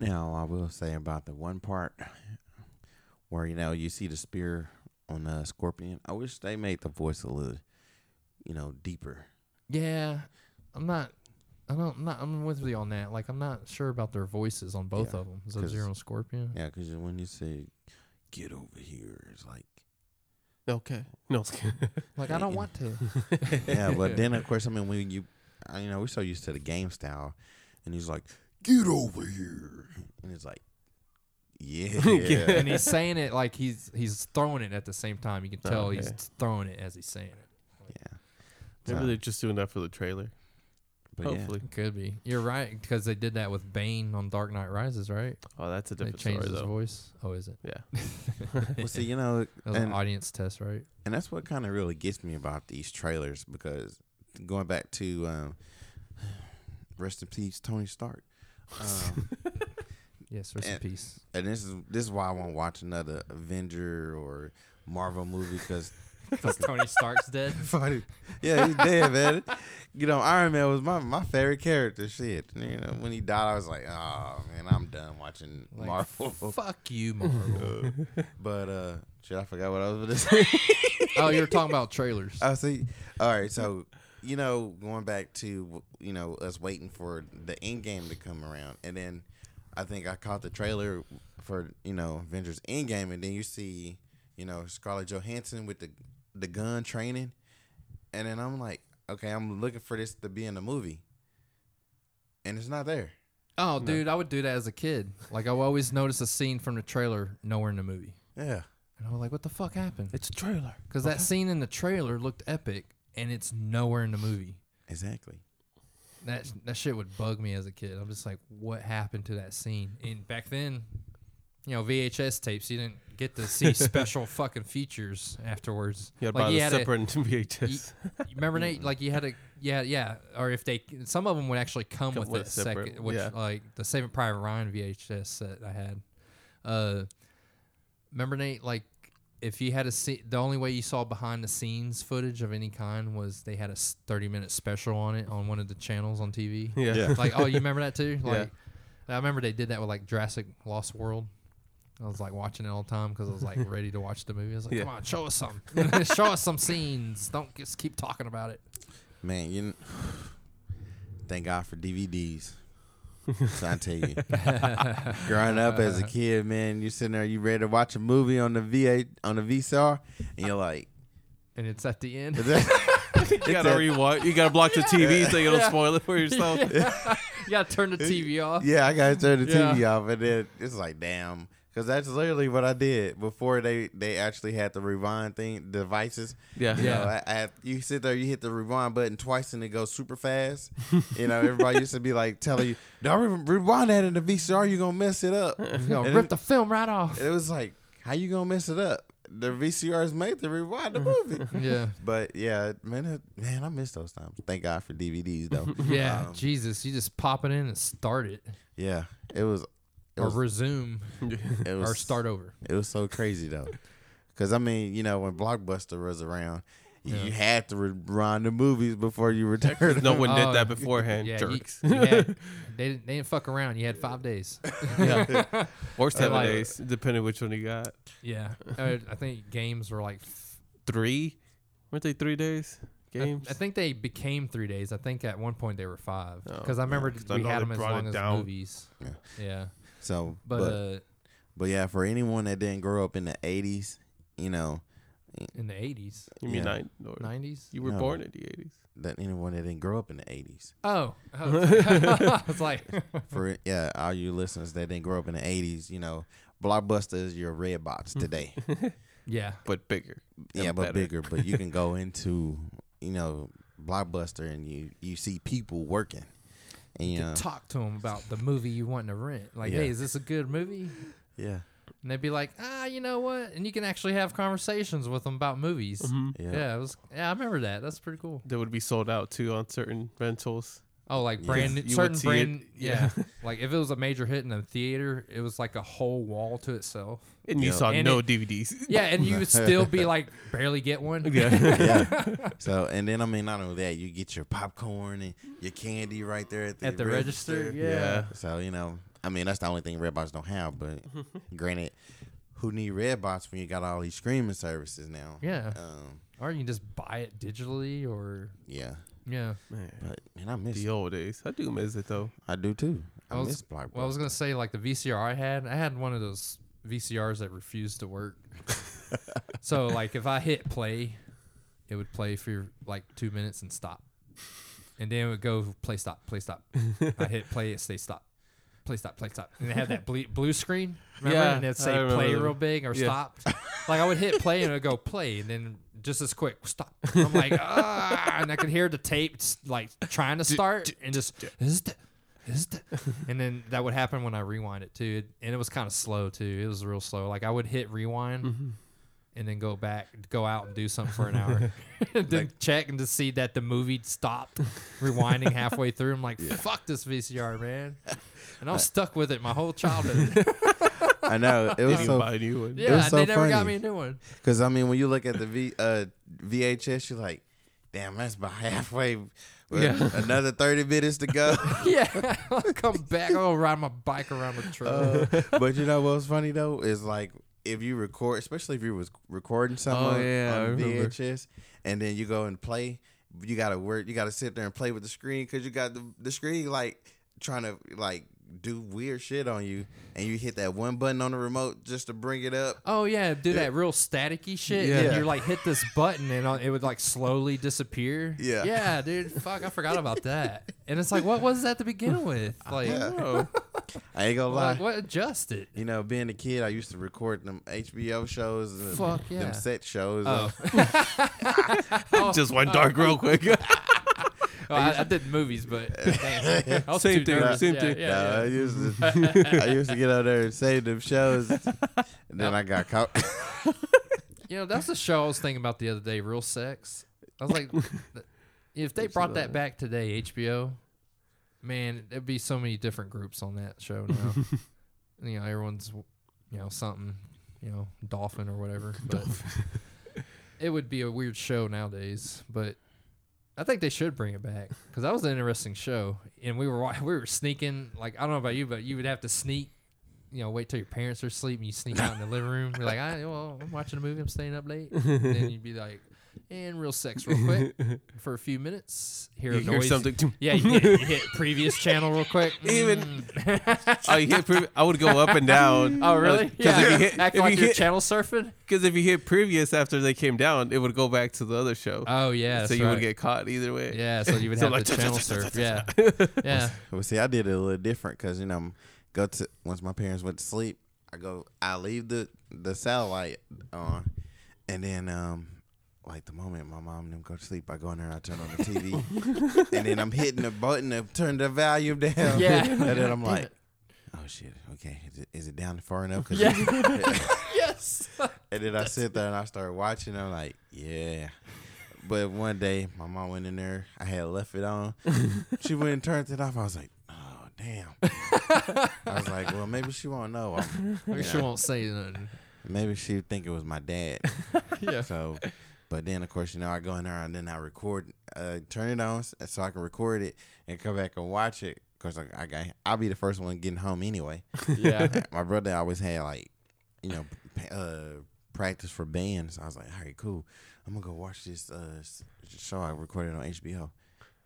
S2: Now I will say about the one part where you know you see the spear on uh, Scorpion. I wish they made the voice a little, you know, deeper.
S1: Yeah, I'm not. I don't. I'm not. I'm with you on that. Like, I'm not sure about their voices on both
S2: Yeah,
S1: of them. Sub Zero and Scorpion.
S2: Yeah, because when you say "get over here," it's like
S3: Okay. No, I'm.
S1: Like, I don't want to. <laughs>
S2: yeah. But then of <laughs> course, I mean, when you, uh, you know, we're so used to the game style, and he's like, "Get over here," and it's like, yeah, <laughs>
S1: and he's saying it like he's he's throwing it at the same time. You can tell he's throwing it as he's saying it.
S2: yeah.
S3: Maybe
S2: So,
S3: they're just doing that for the trailer.
S2: But
S3: Hopefully.
S1: Could be. You're right because they did that with Bane on Dark Knight Rises, right?
S3: Oh, that's a different
S1: They
S3: different
S1: changed
S3: story
S1: his
S3: though.
S1: voice. Oh, is it?
S3: Yeah.
S2: yeah. <laughs> well, see, you know,
S1: That was an audience test, right?
S2: and that's what kind of really gets me about these trailers because going back to um, rest in peace, Tony Stark. Um, <laughs>
S1: Yes. Rest in peace.
S2: and this is this is why I won't watch another Avenger or Marvel movie because <laughs>
S1: Tony Stark's dead. <laughs>
S2: funny. Yeah, he's dead, man. You know, Iron Man was my, my favorite character. Shit, you know, when he died, I was like, oh man, I'm done watching
S1: Like,
S2: Marvel.
S1: Fuck you, <laughs> Marvel.
S2: but uh, shit, I forgot what I was going to say.
S1: oh, you were talking about trailers.
S2: I see. All right, so you know, going back to you know us waiting for the end game to come around, and then I think I caught the trailer for you know Avengers Endgame, and then you see you know Scarlett Johansson with the the gun training, and then I'm like, okay, I'm looking for this to be in the movie, and it's not there.
S1: Oh, dude, I would do that as a kid. Like I would always notice a scene from the trailer nowhere in the movie,
S2: Yeah.
S1: and I was like, "What the fuck happened?"
S3: It's a trailer.
S1: Because that scene in the trailer looked epic, and it's nowhere in the movie.
S2: Exactly.
S1: That that shit would bug me as a kid. I'm just like, what happened to that scene? And back then, you know, VHS tapes, you didn't get to see <laughs> special fucking features afterwards.
S3: You had
S1: like
S3: buy
S1: you
S3: the
S1: had to-
S3: separate <laughs> VHS.
S1: you remember Nate? Like you had to, yeah, yeah. Or if they, some of them would actually come,
S3: Come
S1: with,
S3: with
S1: a
S3: separate,
S1: second, which
S3: yeah.
S1: like the Saving Private Ryan VHS set I had. Uh, remember Nate? Like if you had a see, the only way you saw behind the scenes footage of any kind was they had a thirty minute special on it on one of the channels on TV.
S3: yeah.
S2: Yeah.
S1: Like, oh, you remember that too? <laughs>
S3: Yeah.
S1: I remember they did that with like Jurassic Lost World. I was like watching it all the time because I was like <laughs> ready to watch the movie. I was like,
S3: Yeah.
S1: come on, show us some, <laughs> <laughs> show us some scenes. Don't just keep talking about it.
S2: Man, you. kn- Thank God for DVDs. so I tell you, growing up as a kid, man, you sitting there, you ready to watch a movie on the VA on the VCR, and you're like,
S1: And it's at the end.
S3: you gotta rewind. You gotta block the TV so you don't spoil it for yourself.
S1: you gotta turn the TV off.
S2: Yeah, I gotta turn the
S1: Yeah.
S2: TV off, and then it's like, damn, because that's literally what I did before they they actually had the rewind thing devices.
S3: Yeah.
S2: You know,
S1: Yeah.
S2: I, I, you sit there, you hit the rewind button twice, and it goes super fast. you know, everybody used to be like telling you, "Don't re- rewind that in the VCR, you're gonna mess it up." <laughs>
S1: You know,
S2: And
S1: rip
S2: it-
S1: the film right off.
S2: It was like, how you gonna mess it up? The VCR is made to rewind the movie. <laughs>
S1: Yeah.
S2: But yeah, man, it, man, I miss those times. Thank God for DVDs though. <laughs>
S1: Yeah.
S2: Um,
S1: Jesus, you just pop it in and start it,
S2: yeah, it was. It
S1: or
S2: was,
S1: resume, <laughs>
S2: it was
S1: or start over.
S2: It was so crazy though, because I mean, you know, when Blockbuster was around, you, you had to run the movies before you returned.
S3: No one did that beforehand.
S1: Yeah, you-
S3: jerks.
S1: you <laughs> had- they didn't, they didn't fuck around. You had five days.
S3: yeah. <laughs> Or seven
S1: like-
S3: days, depending which one you got.
S1: Yeah, uh, I think games were like. f-
S3: Three? Weren't they three days? Games?
S1: I, think they became three days. I think at one point they were five because I remember
S3: I
S1: we
S3: know
S1: had them as long as
S3: down.
S1: movies.
S2: Yeah.
S1: Yeah,
S2: So,
S1: but,
S2: but
S1: uh,
S2: but yeah, for anyone that didn't grow up in the '80s, you know,
S1: in the eighties,
S3: you mean
S2: yeah.
S1: nineties.
S3: you were
S2: No.
S3: born in the 80s.
S2: that anyone that didn't grow up in the '80s,
S1: Oh, I was <laughs> like, <laughs> <laughs>
S2: for yeah, all you listeners that didn't grow up in the '80s, you know, Blockbuster is your Redbox today.
S1: yeah,
S3: But bigger.
S2: yeah, but
S3: better.
S2: bigger. But you can go into you know Blockbuster and you you see people working, and you
S1: to
S2: know,
S1: talk to them about the movie you want to rent. Like,
S2: Yeah.
S1: hey, is this a good movie?
S2: yeah,
S1: And they'd be like, ah, you know what? And you can actually have conversations with them about movies.
S2: yeah,
S1: Yeah, it was. Yeah, I remember that. That's pretty cool.
S3: They would be sold out too on certain rentals.
S1: Oh, like brand new,
S3: You would
S1: certain brand.
S3: it,
S1: yeah,
S3: yeah. <laughs>
S1: like if it was a major hit in a theater, it was like a whole wall to itself.
S3: And you
S2: Yeah.
S3: saw
S1: And
S3: no
S1: it-
S3: DVDs.
S1: Yeah, and you would still be <laughs> like barely get one.
S3: yeah. <laughs>
S2: yeah. So and then I mean not only that, you get your popcorn and your candy right there at the,
S1: At the register, yeah.
S3: Yeah.
S2: So you know, I mean that's the only thing Redbox don't have. But granted, who need Redbox when you got all these streaming services now?
S1: Yeah.
S2: Um,
S1: Or you can just buy it digitally, or
S2: yeah.
S1: Yeah.
S3: Man,
S2: But man, I miss.
S3: the old days. I do miss it though.
S2: I do too. I,
S1: I was-
S2: miss Blockbuster.
S1: Well, I was gonna say like the VCR I had. I had one of those VCRs that refused to work. <laughs> so like if I hit play, it would play for like two minutes and stop, and then it would go play stop play stop. I hit play it stay stop. Play stop, play stop, and it had that ble- blue screen. Remember?
S3: Yeah,
S1: and it'd say play real big or
S3: Yeah.
S1: stop. like I would hit play and it would go play, and then just as quick stop. <laughs> I'm like ah, and I could hear the tape like trying to start and just is it, is it? and then that would happen when I rewind it too, and it was kind of slow too. It was real slow. Like I would hit rewind.
S3: Mm-hmm.
S1: And then go back, go out and do something for an hour. <laughs> and then check and to see that the movie stopped rewinding halfway through. I'm like, <laughs> fuck this VCR, man. And I was stuck with it my whole childhood.
S2: I know it was so
S3: buy a new one.
S1: yeah,
S2: was so
S1: they never got
S2: funny.
S1: me a new one.
S2: because I mean when you look at the V uh, VHS, you're like, damn, that's about halfway. Well,
S3: Yeah. <laughs>
S2: Another thirty minutes to go. <laughs>
S1: Yeah, I'll come back. I'll ride my bike around the trail.
S2: Uh, but you know what's funny though is like if you record, especially if you was recording something
S3: Oh,
S2: on,
S3: yeah, I
S2: on
S3: remember.
S2: VHS, and then you go and play, you gotta work, you gotta sit there and play with the screen because you got the the screen like trying to like do weird shit on you, and you hit that one button on the remote just to bring it up.
S1: Oh yeah, do that real staticky shit.
S2: Yeah.
S1: And you're like hit this button and uh, it would like slowly disappear.
S2: Yeah.
S1: Yeah, dude. Fuck, I forgot about that. And it's like, what was that to begin <laughs> with? Like,
S2: Yeah. I ain't gonna lie.
S1: like what adjusted?
S2: You know, being a kid, I used to record them HBO shows, and
S1: Fuck yeah.
S2: them set shows.
S1: Oh.
S2: uh, <laughs> <laughs>
S3: Just went dark real quick.
S1: Oh, I, I did movies, but <laughs> <laughs> damn, I was
S3: Same
S1: too
S3: thing,
S1: nervous.
S3: same
S1: Yeah,
S3: thing.
S1: yeah,
S2: no,
S1: yeah.
S2: I used to, <laughs> I used to get out there and save them shows, and then I got caught.
S1: You know, that's the show I was thinking about the other day. Real sex. I was like, if they brought that back today, HBO, man, there'd be so many different groups on that show now. you know, everyone's, you know, something, you know, dolphin or whatever. But it would be a weird show nowadays. But I think they should bring it back because that was an interesting show. And we were wa- <laughs> we were sneaking. Like I don't know about you, but you would have to sneak. You know, wait till your parents are asleep and you sneak out in the living room. You're like, I, well, I'm watching a movie. I'm staying up late. <laughs> And then you'd be like, and real sex real quick <laughs> for a few minutes. Hear
S3: You
S1: a
S3: hear
S1: noise.
S3: something. <laughs>
S1: Yeah, you hit, you hit previous channel real quick. <laughs>
S3: Even-
S1: Mm.
S3: oh, you hit previ- I would go up and down.
S1: oh, really?
S3: Because
S1: Yeah.
S3: if you hit,
S1: Act
S3: if
S1: like
S3: you hit,
S1: channel surfing.
S3: because if you hit previous after they came down, it would go back to the other show.
S1: Oh yeah,
S3: so
S1: that's
S3: you would get caught either way.
S1: Yeah, so you would
S3: So
S1: have
S3: like,
S1: to channel surf. Yeah, yeah.
S2: Well, see, I did it a little different because you know, go to once my parents went to sleep, I go, I leave the the satellite on, and then um, like the moment my mom and them go to sleep, I go in there, and I turn on the TV, <laughs> and then I'm hitting the button to turn the volume down.
S1: Yeah. <laughs>
S2: and then I'm like, oh shit, okay, is it, is it down far enough? <laughs> 'Cause
S1: Yeah. yes.
S2: and then I sit there and I start watching. I'm like, yeah. But one day, my mom went in there. I had left it on. she went and turned it off. I was like, oh damn. I was like, well, maybe she won't know. I'm,
S1: Maybe she
S2: know,
S1: won't say nothing.
S2: Maybe she would think it was my dad.
S1: Yeah.
S2: So, but then of course, you know, I go in there and then I record, uh, turn it on so I can record it and come back and watch it. Cause like, I got, I'll be the first one getting home anyway. <laughs>
S1: Yeah. <laughs>
S2: my brother always had like, you know, uh, practice for bands. I was like, all right, cool. I'm gonna go watch this uh, show I recorded on HBO.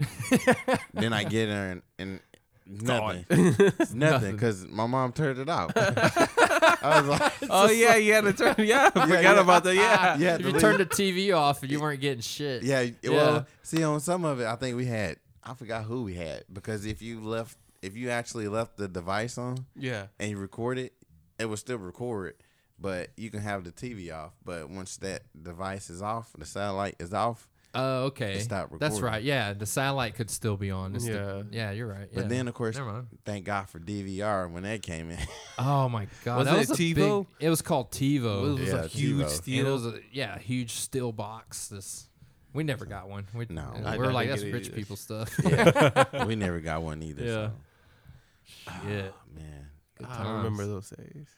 S2: <laughs> then I get there and, and <laughs> nothing, nothing,
S1: Nothing.
S2: because my mom turned it off. <laughs> I was like, <laughs>
S3: Oh yeah, you had to turn. Yeah, I forgot
S2: yeah.
S3: about that. Yeah.
S2: yeah,
S1: If you turned the TV off and you weren't getting shit.
S2: Yeah,
S1: Yeah.
S2: well, see on some of it, I think we had. I forgot who we had because if you left, if you actually left the device on
S3: Yeah.
S2: and you record it, it will still record, but you can have the TV off. But once that device is off, the satellite is off.
S1: Oh, okay.
S2: It stopped
S1: That's right. Yeah, the satellite could still be on. It's the-
S3: Yeah.
S1: yeah, you're right.
S2: But then, of course,
S1: Never mind.
S2: thank God for DVR when that came in. <laughs>
S1: Oh my god,
S3: Was
S1: that
S3: it
S1: was a
S3: TiVo?
S1: Big, it was called TiVo.
S3: It was
S2: Yeah,
S3: a huge
S2: TiVo.
S3: steal.
S1: It was a yeah, huge steel box. This we never got one. We,
S2: No.
S3: I-
S1: we're
S3: I
S1: like
S3: didn't
S1: that's rich
S3: either.
S1: people stuff. <laughs>
S2: yeah, <laughs> we never got one either.
S1: Yeah.
S2: So.
S1: Yeah,
S2: Oh, man,
S1: good times.
S3: I remember those days.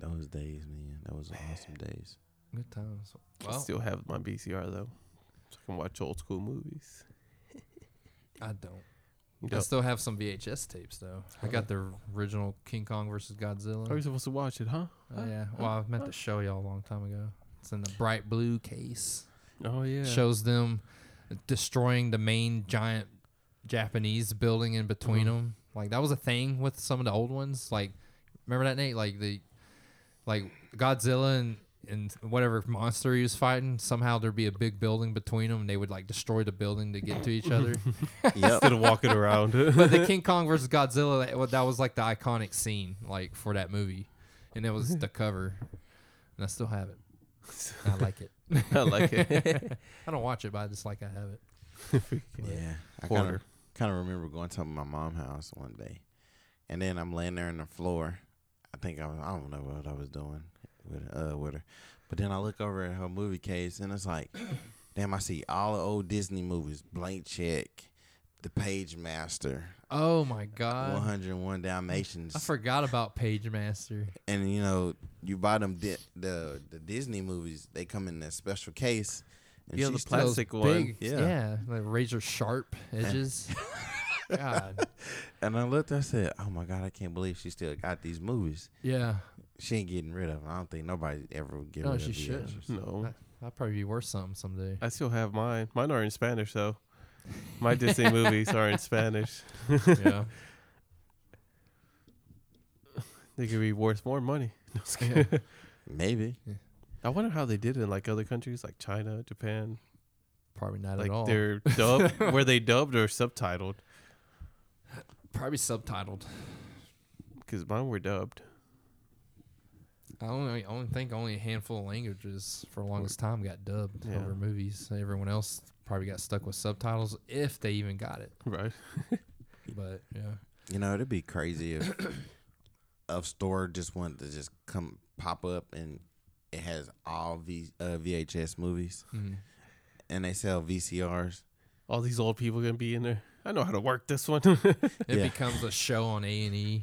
S2: those days, man, that was awesome days.
S1: Good times.
S3: I still have my BCR though, so I can watch old school movies. <laughs>
S1: I don't.
S3: You
S1: I
S3: know,
S1: still have some VHS tapes though. I got the original King Kong versus Godzilla.
S3: how are you supposed to watch it, huh?
S1: Oh yeah. Well, I meant to show y'all a long time ago. It's in the bright blue case.
S3: Oh yeah.
S1: Shows them destroying the main giant Japanese building in between
S3: Uh-huh.
S1: them. Like that was a thing with some of the old ones. Like remember that Nate? Like the like Godzilla and and whatever monster he was fighting. Somehow there'd be a big building between them, and they would like destroy the building to get to each other. <laughs> <laughs>
S2: Yep.
S3: Instead of walking around. <laughs>
S1: but the King Kong versus Godzilla, that, that was like the iconic scene, like for that movie, and it was the cover, and I still have it. I like it.
S3: I like it.
S1: I don't watch it, but I just like I have it.
S2: Yeah, I kind of kind of remember going to my mom's house one day, and then I'm laying there on the floor. I think I was I don't know what I was doing with uh with her, but then I look over at her movie case and it's like, <coughs> damn, I see all the old Disney movies, Blank Check, The Pagemaster,
S1: Oh my god,
S2: 101 Dalmatians,
S1: I forgot about Pagemaster.
S2: and you know you buy them di- the the Disney movies, they come in that special case. And
S3: Yeah, the plastic one.
S1: big,
S2: Yeah.
S1: yeah, like razor sharp <laughs> edges. God, <laughs>
S2: And I looked, I said, "Oh my god, I can't believe she still got these movies."
S1: yeah.
S2: She ain't getting rid of them. I don't think nobody ever would get
S1: No,
S2: rid
S1: she
S2: of
S1: should.
S2: VHS.
S3: no,
S1: I'll probably be worth something someday.
S3: I still have mine. Mine are in Spanish though. My Disney <laughs> movies are in Spanish.
S1: yeah. <laughs>
S3: They could be worth more money. No, just
S1: Yeah.
S3: kidding.
S2: Maybe.
S3: I wonder how they did it in like other countries, like China, Japan.
S1: Probably not
S3: like
S1: at all.
S3: they're dubbed. were they dubbed or subtitled?
S1: Probably subtitled.
S3: Because mine were dubbed.
S1: I only I only think only a handful of languages for the longest time got dubbed
S3: Yeah.
S1: over movies. Everyone else probably got stuck with subtitles if they even got it.
S3: Right. <laughs>
S1: But yeah,
S2: You know, it'd be crazy if a store just wanted to just come pop up and it has all v, uh, VHS movies
S1: Mhm.
S2: and they sell VCRs.
S3: All these old people gonna be in there. I know how to work this one. <laughs>
S1: it
S2: Yeah.
S1: becomes a show on A and E,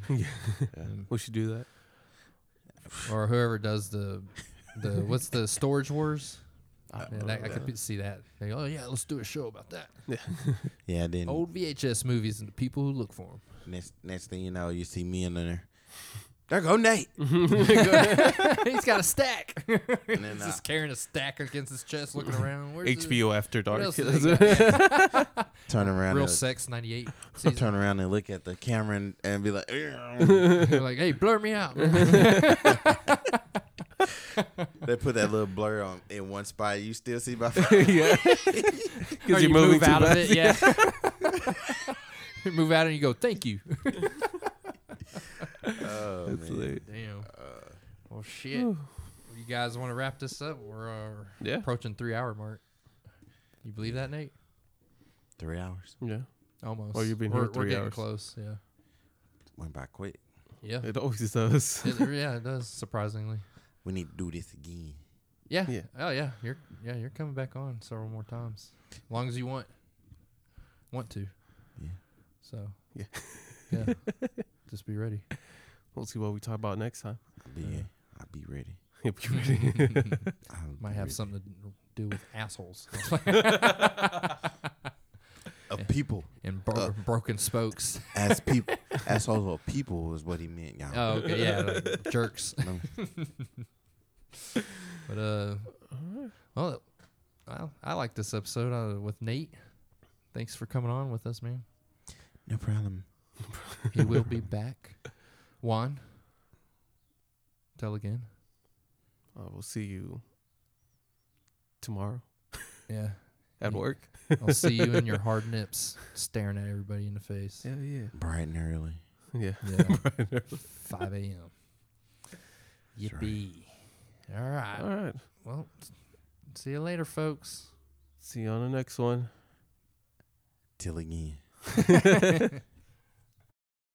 S3: we should do that.
S1: or whoever does the the what's the Storage Wars.
S3: I
S1: Yeah, that, I could be- see that. They go, oh yeah, let's do a show about that.
S2: Yeah, <laughs> then
S1: Old VHS movies and the people who look for them.
S2: next next thing you know, you see me in there. There go Nate. <laughs> <laughs>
S1: He's got a stack. <laughs>
S2: And then,
S1: He's
S2: uh,
S1: just carrying a stack against his chest, looking around. Where's the-
S3: HBO After
S1: what
S3: Dark.
S1: else do they got?
S2: turn around
S1: Real
S2: and
S1: Sex '98
S2: turn around and look at the camera and, and be like,
S1: They're like, hey, blur me out.
S2: they put that little blur on in one spot. You still see my face.
S3: yeah.
S1: Or
S3: Because
S1: you move out of it, yeah. You move out and you go, thank you.
S2: Oh,
S3: That's
S2: man.
S3: lit.
S1: Damn. well, shit. you guys want to wrap this up? We're uh,
S3: Yeah.
S1: approaching three hour mark. You believe that, Nate?
S2: Three hours
S3: Yeah.
S1: Almost.
S3: Oh, you've been
S1: we're,
S3: here
S1: We're
S3: three
S1: getting
S3: hours.
S1: close. Yeah.
S2: went by quick.
S1: Yeah.
S3: It always does.
S1: It- yeah, it does. Surprisingly.
S2: We need to do this again.
S1: Yeah.
S3: Yeah.
S1: Oh yeah. You're yeah you're coming back on several more times, as long as you want. Want to.
S2: Yeah.
S1: So.
S3: Yeah.
S1: Yeah. <laughs> Just be ready.
S3: We'll see what we talk about next time.
S2: I'll be, I'll be ready. <laughs>
S3: You'll be ready. <laughs>
S2: I'll
S1: Might
S2: be
S1: have
S2: ready.
S1: something to do with assholes <laughs>
S2: of people
S1: and bro-
S2: Uh.
S1: broken spokes.
S2: as people assholes of people is what he meant, y'all.
S1: Oh, okay, yeah, like jerks.
S2: No.
S1: But uh, well, I, I like this episode uh, with Nate. Thanks for coming on with us, man.
S2: No problem.
S1: He will be back. Juan, tell again.
S3: Uh, we'll see you tomorrow
S1: Yeah, <laughs>
S3: at
S1: Yeah.
S3: work.
S1: I'll see you in your <laughs> hard nips, staring at everybody in the face.
S3: Yeah, yeah.
S2: Bright and early.
S3: Yeah.
S1: Yeah, <laughs> five a.m.
S2: That's right.
S1: Yippee! All right.
S3: All right.
S1: Well, see you later, folks.
S3: See you on the next one.
S2: Till again.